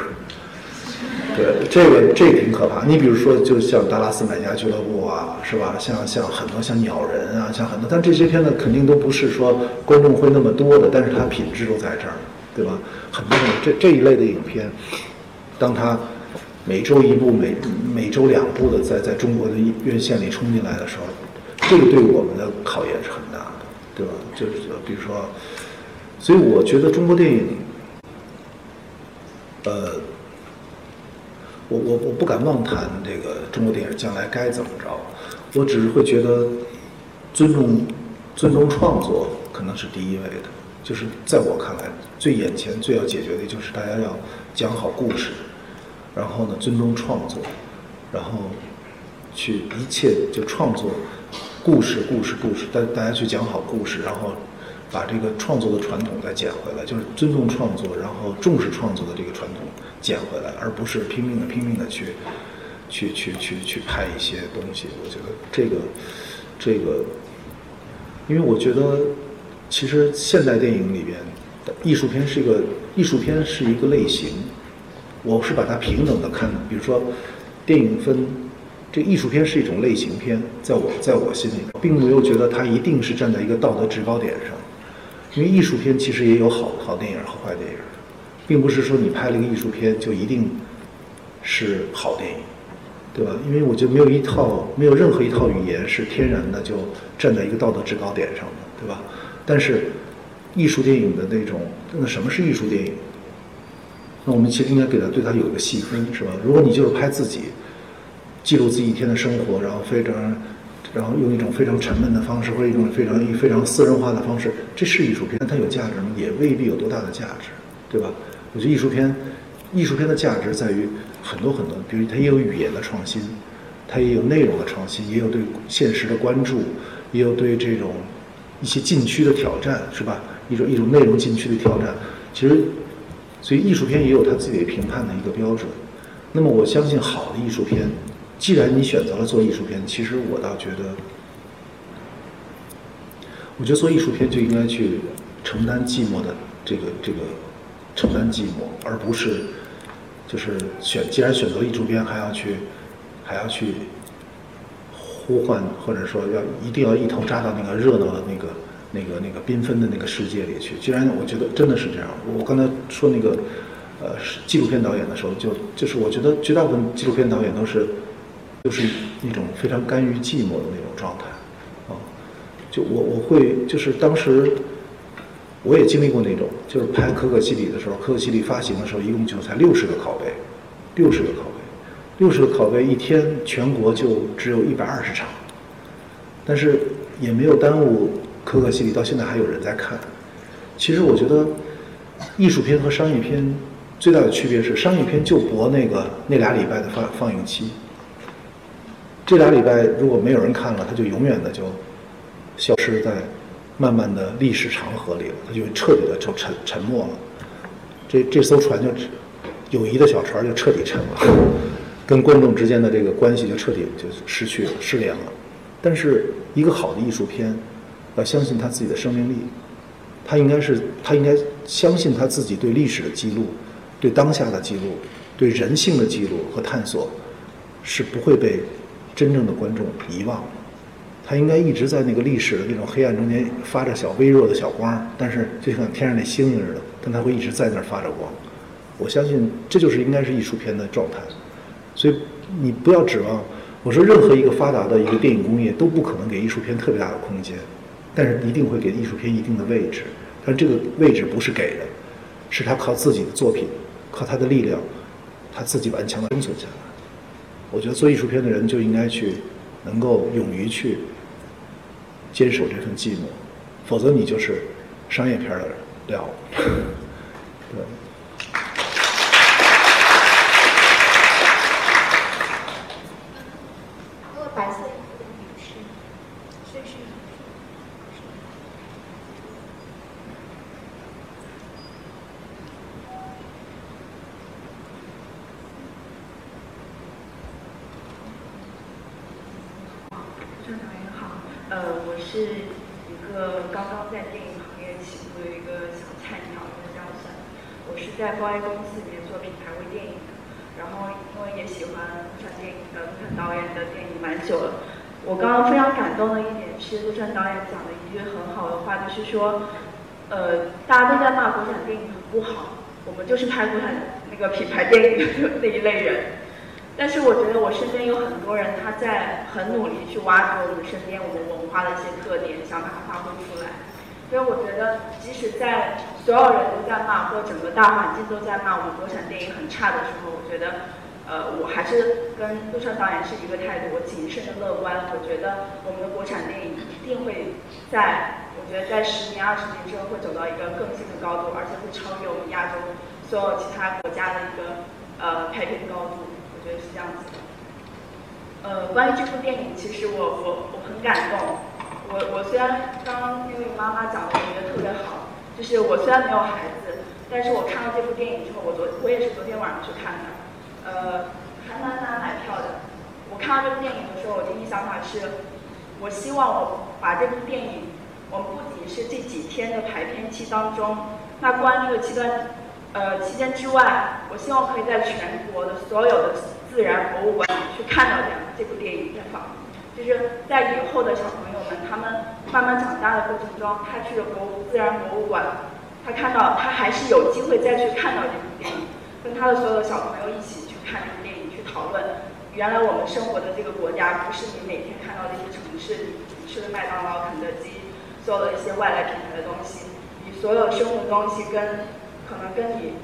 对，这个这挺可怕。你比如说，就像《达拉斯买家俱乐部》啊，是吧？像像很多像《鸟人》啊，像很多，但这些片子肯定都不是说观众会那么多的，但是它品质都在这儿，对吧？很多这这一类的影片，当它每周一部、每每周两部的在在中国的院线里冲进来的时候，这个对我们的考验是很大的，对吧？就是比如说，所以我觉得中国电影，呃，我我我不敢妄谈这个中国电影将来该怎么着，我只是会觉得尊重尊重创作可能是第一位的，就是在我看来，最眼前最要解决的就是大家要讲好故事。然后呢，尊重创作，然后去一切就创作故事，故事，故事，大大家去讲好故事，然后把这个创作的传统再捡回来，就是尊重创作，然后重视创作的这个传统捡回来，而不是拼命的拼命的去去去去去拍一些东西。我觉得这个这个，因为我觉得其实现代电影里边，艺术片是一个艺术片是一个类型。我是把它平等的看的，比如说，电影分，这艺术片是一种类型片，在我在我心里，并没有觉得它一定是站在一个道德制高点上，因为艺术片其实也有好好电影和坏电影，并不是说你拍了一个艺术片就一定是好电影，对吧？因为我觉得没有一套没有任何一套语言是天然的就站在一个道德制高点上的，对吧？但是艺术电影的那种，那什么是艺术电影？那我们其实应该给它对它有一个细分，是吧？如果你就是拍自己，记录自己一天的生活，然后非常，然后用一种非常沉闷的方式，或者一种非常非常私人化的方式，这是艺术片，但它有价值吗？也未必有多大的价值，对吧？我觉得艺术片，艺术片的价值在于很多很多，比如它也有语言的创新，它也有内容的创新，也有对现实的关注，也有对这种一些禁区的挑战，是吧？一种一种内容禁区的挑战，其实。所以艺术片也有它自己评判的一个标准，那么我相信好的艺术片，既然你选择了做艺术片，其实我倒觉得，我觉得做艺术片就应该去承担寂寞的这个这个承担寂寞，而不是就是选既然选择艺术片还要去还要去呼唤或者说要一定要一头扎到那个热闹的那个。那个那个缤纷的那个世界里去，既然我觉得真的是这样，我刚才说那个，呃，纪录片导演的时候，就就是我觉得绝大部分纪录片导演都是，都是一种非常甘于寂寞的那种状态，啊，就我我会就是当时，我也经历过那种，就是拍《可可西里》的时候，《可可西里》发行的时候，一共就才六十个拷贝，六十个拷贝，六十个拷贝，一天全国就只有一百二十场，但是也没有耽误。可可西里到现在还有人在看。其实我觉得，艺术片和商业片最大的区别是，商业片就博那个那俩礼拜的放放映期。这俩礼拜如果没有人看了，它就永远的就消失在慢慢的历史长河里了，它就彻底的就沉沉没了。这这艘船就友谊的小船就彻底沉了，<laughs> 跟观众之间的这个关系就彻底就失去了失联了。但是一个好的艺术片。要相信他自己的生命力，他应该是他应该相信他自己对历史的记录，对当下的记录，对人性的记录和探索，是不会被真正的观众遗忘的。他应该一直在那个历史的那种黑暗中间发着小微弱的小光，但是就像天上那星星似的，但他会一直在那儿发着光。我相信这就是应该是艺术片的状态。所以你不要指望我说任何一个发达的一个电影工业都不可能给艺术片特别大的空间。但是一定会给艺术片一定的位置，但这个位置不是给的，是他靠自己的作品，靠他的力量，他自己顽强的生存下来。我觉得做艺术片的人就应该去，能够勇于去坚守这份寂寞，否则你就是商业片的料。对。在报业公司里面做品牌微电影，然后因为也喜欢陆川电影的陆川导演的电影蛮久了。我刚刚非常感动的一点是陆川导演讲了一句很好的话，就是说，呃，大家都在骂国产电影很不好，我们就是拍国产那个品牌电影的那一类人。但是我觉得我身边有很多人，他在很努力去挖掘我们身边我们文化的一些特点，想把它发挥出来。所以我觉得，即使在所有人都在骂，或者整个大环境都在骂我们国产电影很差的时候，我觉得，呃，我还是跟陆川导演是一个态度，我谨慎的乐观。我觉得我们的国产电影一定会在，我觉得在十年、二十年之后会走到一个更新的高度，而且会超越我们亚洲所有其他国家的一个呃拍片高度。我觉得是这样子的。呃，关于这部电影，其实我我我很感动。我我虽然刚刚那位妈妈讲的，我觉得特别好，就是我虽然没有孩子，但是我看到这部电影之后，我昨我也是昨天晚上去看的，呃，还蛮难买票的。我看到这部电影的时候，我第一想法是，我希望我把这部电影，我们不仅是这几天的排片期当中，那关这个期间，呃期间之外，我希望可以在全国的所有的自然博物馆去看到这样这部电影在放，就是在以后的小朋友们他们慢慢长大的过程中，他去了博物自然博物馆，他看到他还是有机会再去看到这部电影，跟他的所有的小朋友一起看这部电影，去讨论原来我们生活的这个国家不是你每天看到的一些城市，你吃的麦当劳、肯德基，所有的一些外来品牌的东西，你所有生活的东西跟可能跟你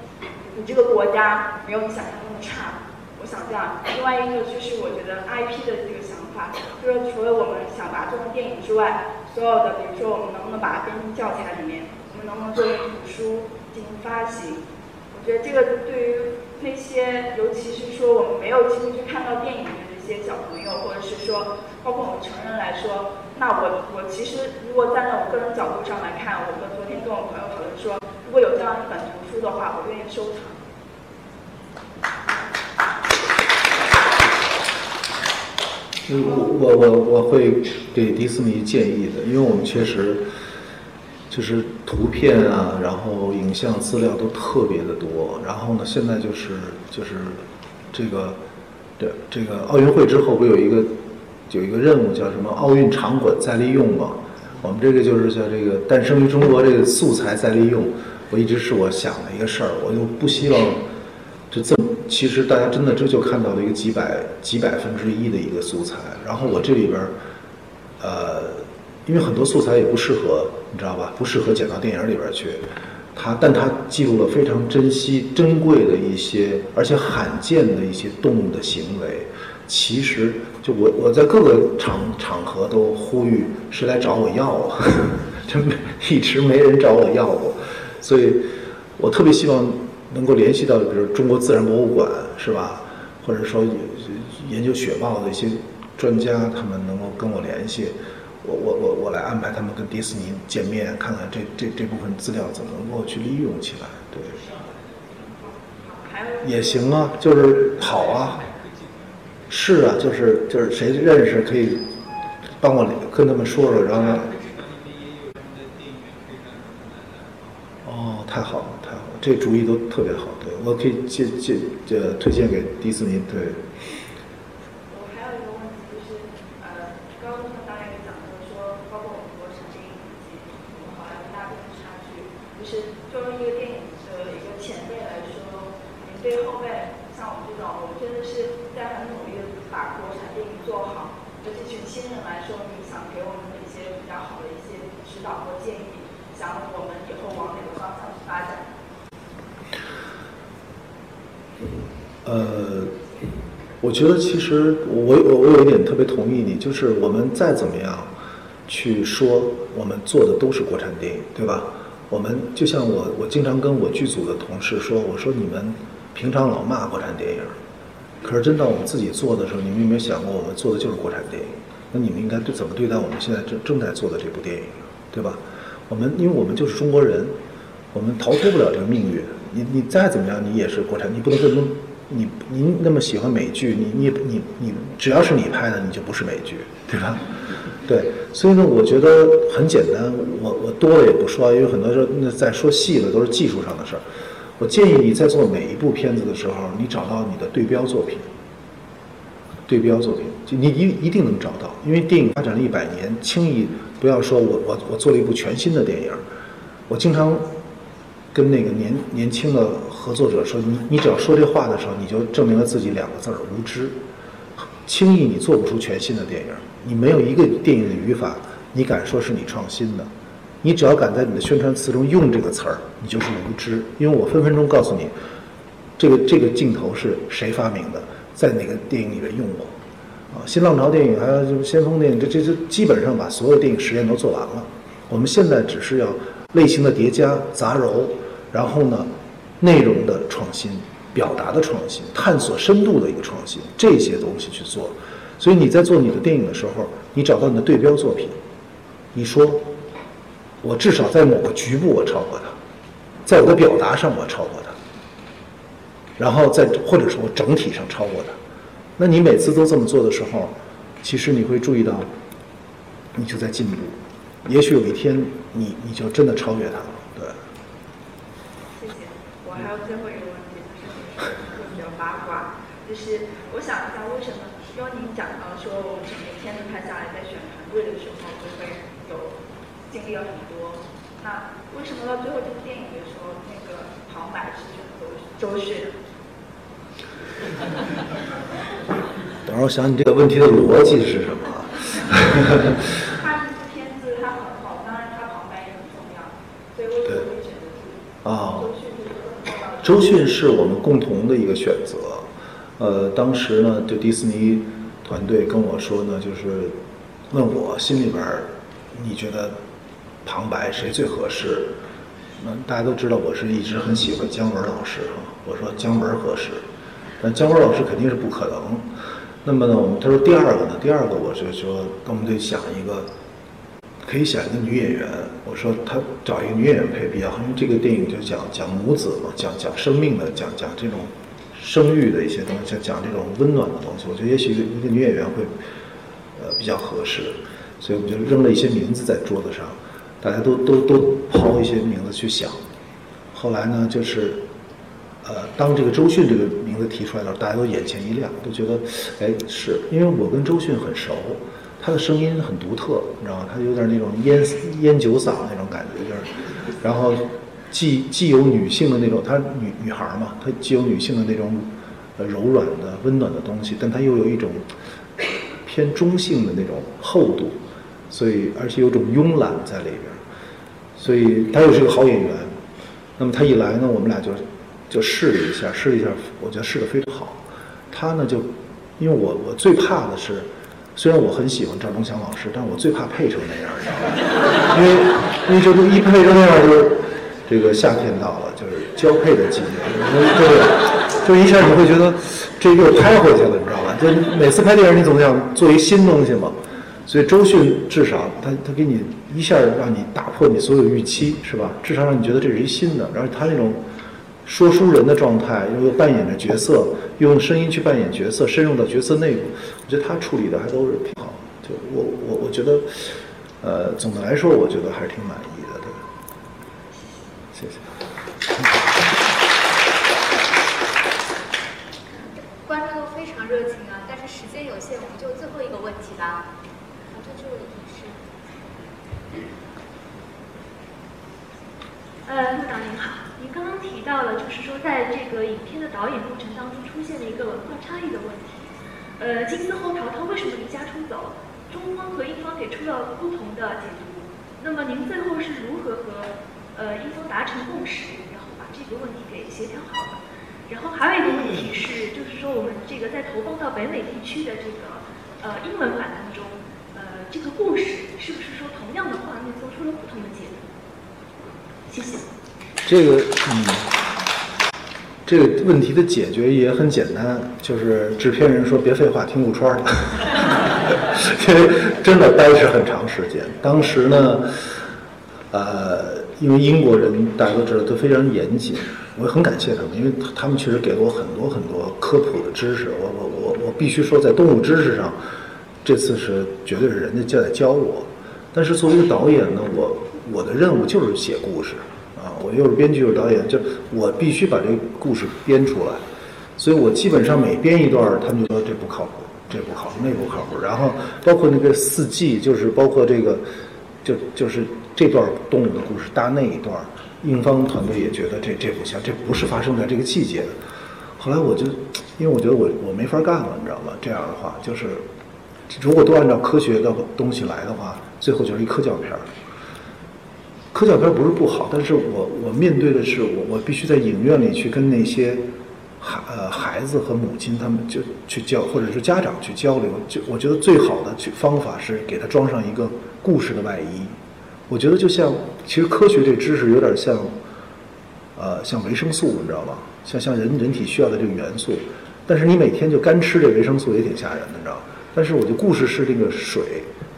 你这个国家没有你想象中的差。我想这样，另外一个就是我觉得 IP 的这个想法，就是除了我们想把它做成电影之外，所有的比如说我们能不能把它编进教材里面，我们能不能作为图书进行发行？我觉得这个对于那些尤其是说我们没有机会去看到电影的这些小朋友，或者是说包括我们成人来说，那我我其实如果站在我个人角度上来看，我们昨天跟我朋友讨论说，如果有这样一本图书的话，我愿意收藏。我我我我会给迪士尼建议的，因为我们确实就是图片啊，然后影像资料都特别的多。然后呢，现在就是就是这个对这个奥运会之后，不有一个有一个任务叫什么奥运场馆再利用嘛？我们这个就是叫这个诞生于中国这个素材再利用，我一直是我想的一个事儿，我就不希望就这么。其实大家真的这就看到了一个几百几百分之一的一个素材，然后我这里边儿，呃，因为很多素材也不适合，你知道吧？不适合剪到电影里边去。它，但它记录了非常珍惜、珍贵的一些，而且罕见的一些动物的行为。其实，就我我在各个场场合都呼吁，谁来找我要啊？<laughs> 真一直没人找我要过，所以我特别希望。能够联系到，比如中国自然博物馆，是吧？或者说研究雪豹的一些专家，他们能够跟我联系，我我我我来安排他们跟迪士尼见面，看看这这这部分资料怎么能够去利用起来，对。也行啊，就是好啊。是啊，就是就是谁认识可以帮我跟他们说说，然后。哦，太好了。太好了这主意都特别好，对我可以借借这推荐给迪士尼，对。我还有一个问题就是，呃，刚刚导演也讲到说，包括我们国产电影以及我们好莱坞大片的差距，就是作为一个电影的一个前辈来说，您对后辈像我们这种，我们真的是在很努力的把国产电影做好。对这群新人来说，你想给我们的一些比较好的一些指导或建议，想我们以后往哪个方向去发展？呃，我我觉得其实我我我有一点特别同意你，就是我们再怎么样去说，我们做的都是国产电影，对吧？我们就像我我经常跟我剧组的同事说，我说你们平常老骂国产电影，可是真到我们自己做的时候，你们有没有想过，我们做的就是国产电影？那你们应该对怎么对待我们现在正正在做的这部电影，对吧？我们因为我们就是中国人，我们逃脱不了这个命运。你你再怎么样，你也是国产，你不能说说。你您那么喜欢美剧，你你你你，只要是你拍的，你就不是美剧，对吧？对，所以呢，我觉得很简单，我我多了也不说，因为很多时候那在说细了都是技术上的事儿。我建议你在做每一部片子的时候，你找到你的对标作品，对标作品，就你一一定能找到，因为电影发展了一百年，轻易不要说我我我做了一部全新的电影，我经常。跟那个年年轻的合作者说，你你只要说这话的时候，你就证明了自己两个字儿无知。轻易你做不出全新的电影，你没有一个电影的语法，你敢说是你创新的？你只要敢在你的宣传词中用这个词儿，你就是无知。因为我分分钟告诉你，这个这个镜头是谁发明的，在哪个电影里面用过。啊，新浪潮电影还有先锋电影，这这这基本上把所有电影实验都做完了。我们现在只是要类型的叠加杂糅，然后呢，内容的创新、表达的创新、探索深度的一个创新，这些东西去做。所以你在做你的电影的时候，你找到你的对标作品，你说，我至少在某个局部我超过他，在我的表达上我超过他，然后在或者说我整体上超过他。那你每次都这么做的时候，其实你会注意到，你就在进步。也许有一天，你你就真的超越他了。最后一个问题，就是比较八卦，就是我想一下，为什么？因为您讲到说，我们整个片子拍下来，在选团队的时候，就会有经历了很多。那为什么到最后这部电影的时候，那个旁白是选周周迅？等会儿我想你这个 <laughs> 问题的逻辑是什么？他这部片子他很好，当然他旁白也很重要，所以为什么会选择啊，周迅？是我们共同的一个选择。呃，当时呢，就迪士尼团队跟我说呢，就是问我心里边，你觉得旁白谁最合适？那大家都知道，我是一直很喜欢姜文老师哈。我说姜文合适，但姜文老师肯定是不可能。那么呢，我们他说第二个呢，第二个我就说，我们得想一个，可以想一个女演员。我说他找一个女演员配比较好，因为这个电影就讲讲母子嘛，讲讲生命的，讲讲这种生育的一些东西，讲讲这种温暖的东西。我觉得也许一个一个女演员会呃比较合适，所以我们就扔了一些名字在桌子上，大家都都都抛一些名字去想。后来呢，就是。呃，当这个周迅这个名字提出来的时候，大家都眼前一亮，都觉得，哎，是因为我跟周迅很熟，她的声音很独特，你知道吗？她有点那种烟烟酒嗓那种感觉，就是，然后既既有女性的那种，她女女孩嘛，她既有女性的那种呃柔软的温暖的东西，但她又有一种偏中性的那种厚度，所以而且有种慵懒在里边，所以她又是个好演员。那么她一来呢，我们俩就。就试了一下，试了一下，我觉得试的非常好。她呢，就因为我我最怕的是，虽然我很喜欢赵忠祥老师，但我最怕配成那样，你知道吗？因为因为这都一配成那样，就是这个夏天到了，就是交配的季节，对，就一下你会觉得这又拍回去了，你知道吧？就每次拍电影，你总想做一新东西嘛。所以周迅至少他他给你一下让你打破你所有预期，是吧？至少让你觉得这是一新的，然后他那种。说书人的状态，又扮演着角色，用声音去扮演角色，深入到角色内部，我觉得他处理的还都是挺好。就我我我觉得，呃，总的来说，我觉得还是挺满意的，对。谢谢。观众都非常热情啊，但是时间有限，我们就最后一个问题吧。好，这这位女士。呃，陆导您好。您刚刚提到了，就是说在这个影片的导演过程当中出现了一个文化差异的问题。呃，金丝猴淘淘为什么离家出走？中方和英方给出了不同的解读。那么您最后是如何和呃英方达成共识，然后把这个问题给协调好的？然后还有一个问题是，就是说我们这个在投放到北美地区的这个呃英文版当中，呃这个故事是不是说同样的画面做出了不同的解读？谢谢。这个嗯，这个问题的解决也很简单，就是制片人说别废话，听陆川的，<laughs> 因为真的待是很长时间。当时呢，呃，因为英国人大家都知道都非常严谨，我很感谢他们，因为他们确实给了我很多很多科普的知识。我我我我必须说，在动物知识上，这次是绝对是人家在教我。但是作为一个导演呢，我我的任务就是写故事。我又是编剧又是导演，就我必须把这个故事编出来，所以我基本上每编一段，他们就说这不靠谱，这不靠谱，那不靠谱。然后包括那个四季，就是包括这个，就就是这段动物的故事搭那一段，英方团队也觉得这这不行，这不是发生在这个季节的。后来我就，因为我觉得我我没法干了，你知道吗？这样的话，就是如果都按照科学的东西来的话，最后就是一科教片。科教片不是不好，但是我我面对的是我我必须在影院里去跟那些孩呃孩子和母亲他们就去交，或者是家长去交流。就我觉得最好的去方法是给他装上一个故事的外衣。我觉得就像其实科学这知识有点像，呃，像维生素，你知道吗？像像人人体需要的这个元素。但是你每天就干吃这维生素也挺吓人的，你知道但是我的故事是这个水，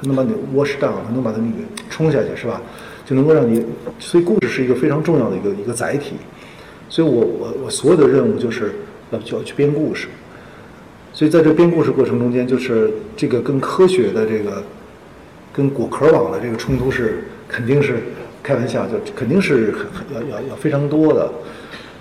它能把你 wash down，它能把它那个冲下去，是吧？就能够让你，所以故事是一个非常重要的一个一个载体。所以我我我所有的任务就是要就要去编故事。所以在这编故事过程中间，就是这个跟科学的这个跟果壳网的这个冲突是肯定是开玩笑，就肯定是要要要非常多的。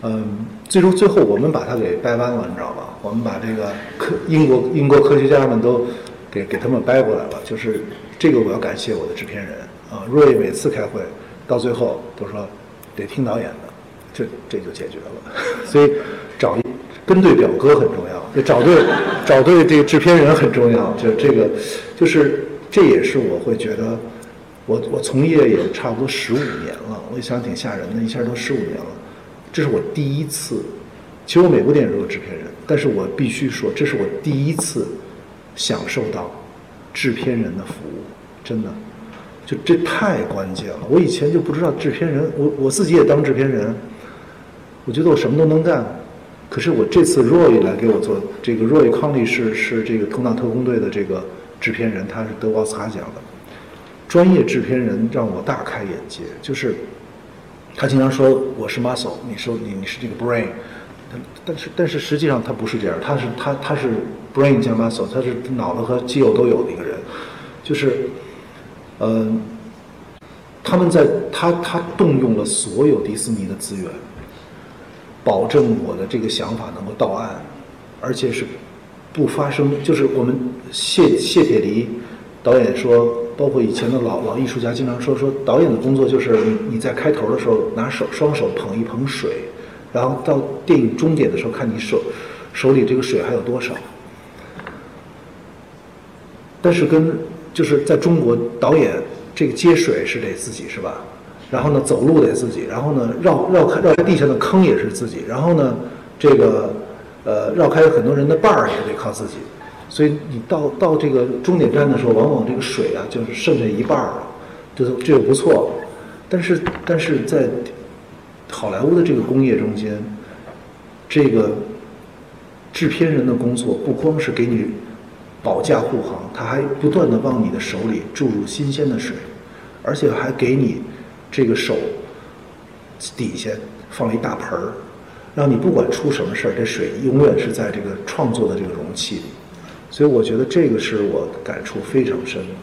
嗯，最终最后我们把它给掰弯了，你知道吧？我们把这个科英国英国科学家们都给给他们掰过来了。就是这个我要感谢我的制片人啊，瑞每次开会到最后都说得听导演的，这这就解决了。<laughs> 所以找跟对表哥很重要，就找对找对这个制片人很重要。就这个就是这也是我会觉得我我从业也差不多十五年了，我想挺吓人的，一下都十五年了。这是我第一次，其实我每部电影都有制片人，但是我必须说，这是我第一次享受到制片人的服务，真的，就这太关键了。我以前就不知道制片人，我我自己也当制片人，我觉得我什么都能干，可是我这次 Roy 来给我做这个 Roy 康利是是这个《头脑特工队》的这个制片人，他是得奥斯卡奖的专业制片人，让我大开眼界，就是。他经常说我是 muscle，你说你你是这个 brain，但但是但是实际上他不是这样，他是他他是 brain 加 muscle，他是脑子和肌肉都有的一个人，就是，嗯，他们在他他动用了所有迪士尼的资源，保证我的这个想法能够到岸，而且是不发生，就是我们谢谢铁骊导演说。包括以前的老老艺术家经常说说导演的工作就是你你在开头的时候拿手双手捧一捧水，然后到电影终点的时候看你手手里这个水还有多少。但是跟就是在中国导演这个接水是得自己是吧？然后呢走路得自己，然后呢绕绕开绕开地下的坑也是自己，然后呢这个呃绕开很多人的伴儿也得靠自己。所以你到到这个终点站的时候，往往这个水啊，就是剩下一半了，这这就不错。但是但是在好莱坞的这个工业中间，这个制片人的工作不光是给你保驾护航，他还不断的往你的手里注入新鲜的水，而且还给你这个手底下放了一大盆儿，让你不管出什么事儿，这水永远是在这个创作的这个容器里。所以我觉得这个是我感触非常深的。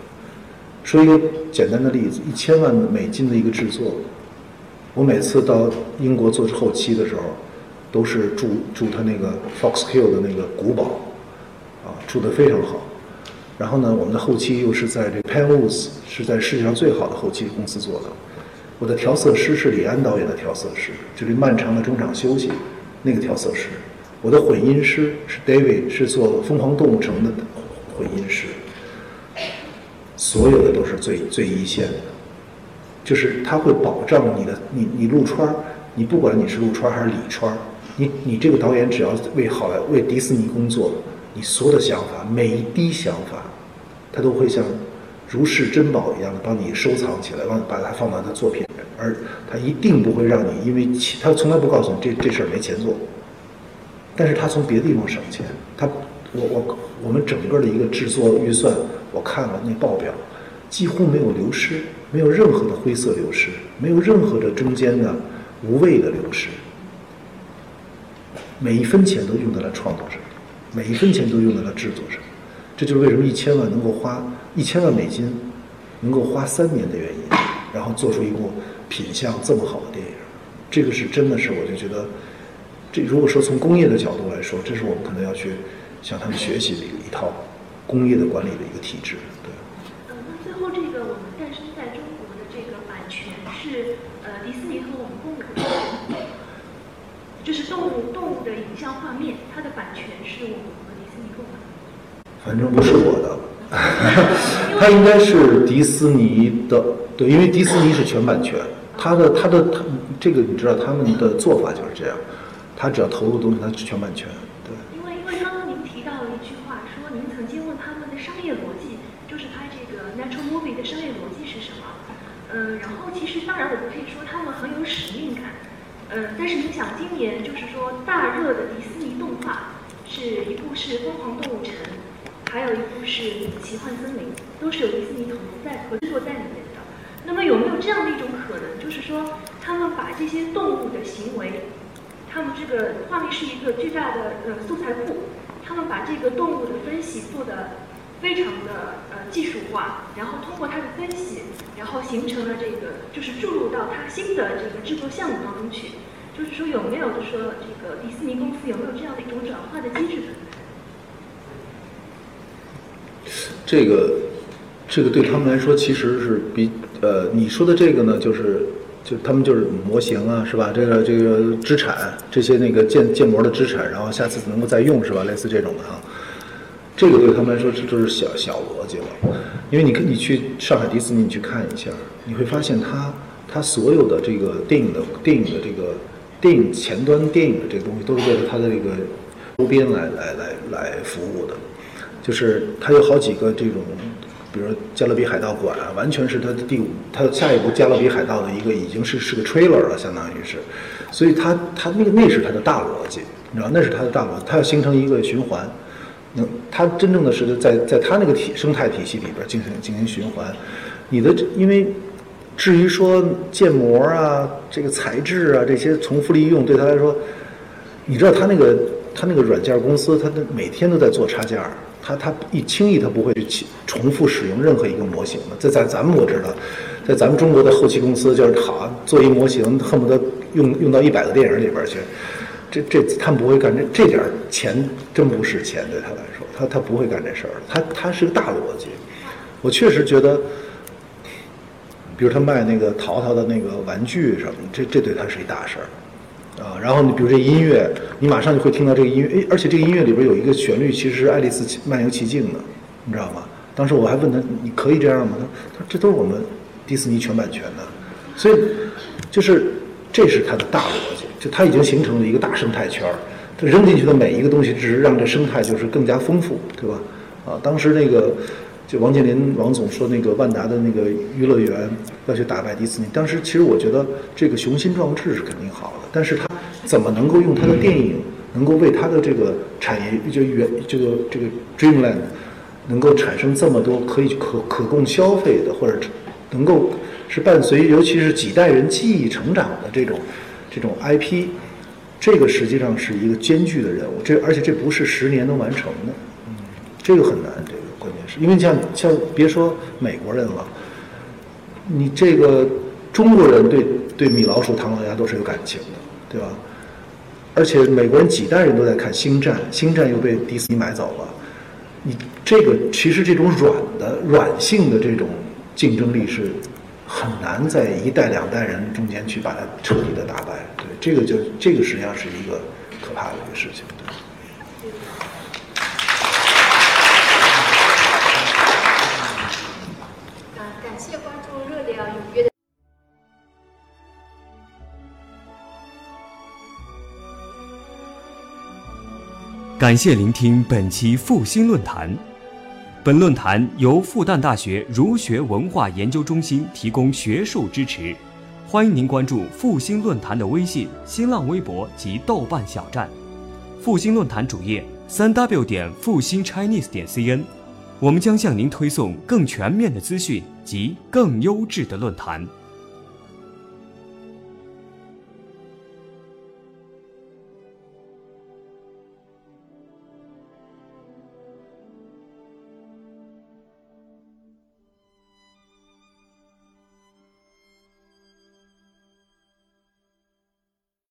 说一个简单的例子，一千万美金的一个制作，我每次到英国做后期的时候，都是住住他那个 Fox Hill 的那个古堡，住得非常好。然后呢，我们的后期又是在这 Penwoods，是在世界上最好的后期公司做的。我的调色师是李安导演的调色师，就这漫长的中场休息，那个调色师。我的混音师是 David，是做《疯狂动物城》的混音师，所有的都是最最一线的，就是他会保障你的，你你陆川，你不管你是陆川还是李川，你你这个导演只要为好莱为迪士尼工作，你所有的想法每一滴想法，他都会像如是珍宝一样的帮你收藏起来，帮把它放到他作品里，而他一定不会让你因为他从来不告诉你这这事儿没钱做。但是他从别的地方省钱，他，我我我们整个的一个制作预算，我看了那报表，几乎没有流失，没有任何的灰色流失，没有任何的中间的无谓的流失，每一分钱都用在了创作上，每一分钱都用在了制作上，这就是为什么一千万能够花一千万美金，能够花三年的原因，然后做出一部品相这么好的电影，这个是真的是我就觉得。这如果说从工业的角度来说，这是我们可能要去向他们学习的一一套工业的管理的一个体制。对。嗯，那最后这个我们诞生在中国的这个版迪士尼和我们共有的，就是动物动物的影像画面，它的版权是我们和迪士尼购买的。反正不是我的，<laughs> 它应该是迪士尼的，对，因为迪士尼是全版权，它的它的它这个你知道他们的做法就是这样，他只要投入东西，它是全版权，对。因为因为刚刚您提到了一句话，说您曾经问他们的商业逻辑，就是拍这个 natural movie 的商业逻辑是什么？嗯，然后其实当然我们可以嗯，但是你想今年就是说大热的迪士尼动画，是一部是《疯狂动物城》，还有一部是《奇幻森林》，都是有迪士尼同在合作在里面的。那么有没有这样的一种可能，就是说他们把这些动物的行为，他们这个画面是一个巨大的呃素材库，他们把这个动物的分析做的非常的呃技术化，然后通过它的分析，然后形成了这个就是注入到它新的这个制作项目当中去。就是说有没有就说这个迪士尼公司有没有这样的一种转化的机制存在？这个，这个对他们来说其实是比呃你说的这个呢，就是就他们就是模型啊，是吧？这个这个资产，这些那个建建模的资产，然后下次能够再用，是吧？类似这种的啊。这个对他们来说这都是小小逻辑了，因为你看你去上海迪士尼你去看一下，你会发现它它所有的这个电影的电影的这个电影前端电影的这个东西，都是为了它的这个周边来来来来服务的。就是它有好几个这种，比如说《加勒比海盗馆》啊，完全是它的第五，它下一部《加勒比海盗》的一个已经是是个 trailer 了，相当于是，所以它它那个那是它的大逻辑，你知道那是它的大逻辑，它要形成一个循环，能它真正的是在在它那个体生态体系里边进行进行循环，你的因为至于说建模啊，这个材质啊这些重复利用对他来说，你知道他那个他那个软件公司，他的每天都在做插件儿。他他一轻易他不会去重复使用任何一个模型的，在在咱们我知道，在咱们中国的后期公司就是好做一模型，恨不得用用到一百个电影里边去，这这他们不会干这这点钱真不是钱对他来说，他他不会干这事儿，他他是个大逻辑。我确实觉得，比如他卖那个淘淘的那个玩具什么，这这对他是一大事儿。啊，然后你比如这音乐，你马上就会听到这个音乐，哎，而且这个音乐里边有一个旋律，其实是《爱丽丝漫游奇境》的，你知道吗？当时我还问他，你可以这样吗？他他说这都是我们迪士尼全版权的，所以就是这是他的大逻辑，就它已经形成了一个大生态圈儿，它扔进去的每一个东西，只是让这生态就是更加丰富，对吧？啊，当时那个就王健林王总说那个万达的那个娱乐园要去打败迪士尼，当时其实我觉得这个雄心壮志是肯定好的。但是他怎么能够用他的电影，能够为他的这个产业就原这个这个 Dreamland，能够产生这么多可以可可供消费的，或者能够是伴随尤其是几代人记忆成长的这种这种 IP，这个实际上是一个艰巨的任务。这而且这不是十年能完成的，嗯，这个很难。这个关键是因为像像别说美国人了，你这个中国人对对米老鼠、唐老鸭都是有感情的。对吧？而且美国人几代人都在看《星战》，《星战》又被迪士尼买走了。你这个其实这种软的、软性的这种竞争力是很难在一代两代人中间去把它彻底的打败。对，这个就这个实际上是一个可怕的一个事情。对，感谢关注热烈而踊跃的。感谢聆听本期复兴论坛。本论坛由复旦大学儒学文化研究中心提供学术支持，欢迎您关注复兴论坛的微信、新浪微博及豆瓣小站。复兴论坛主页：三 w 点复兴 Chinese 点 cn。我们将向您推送更全面的资讯及更优质的论坛。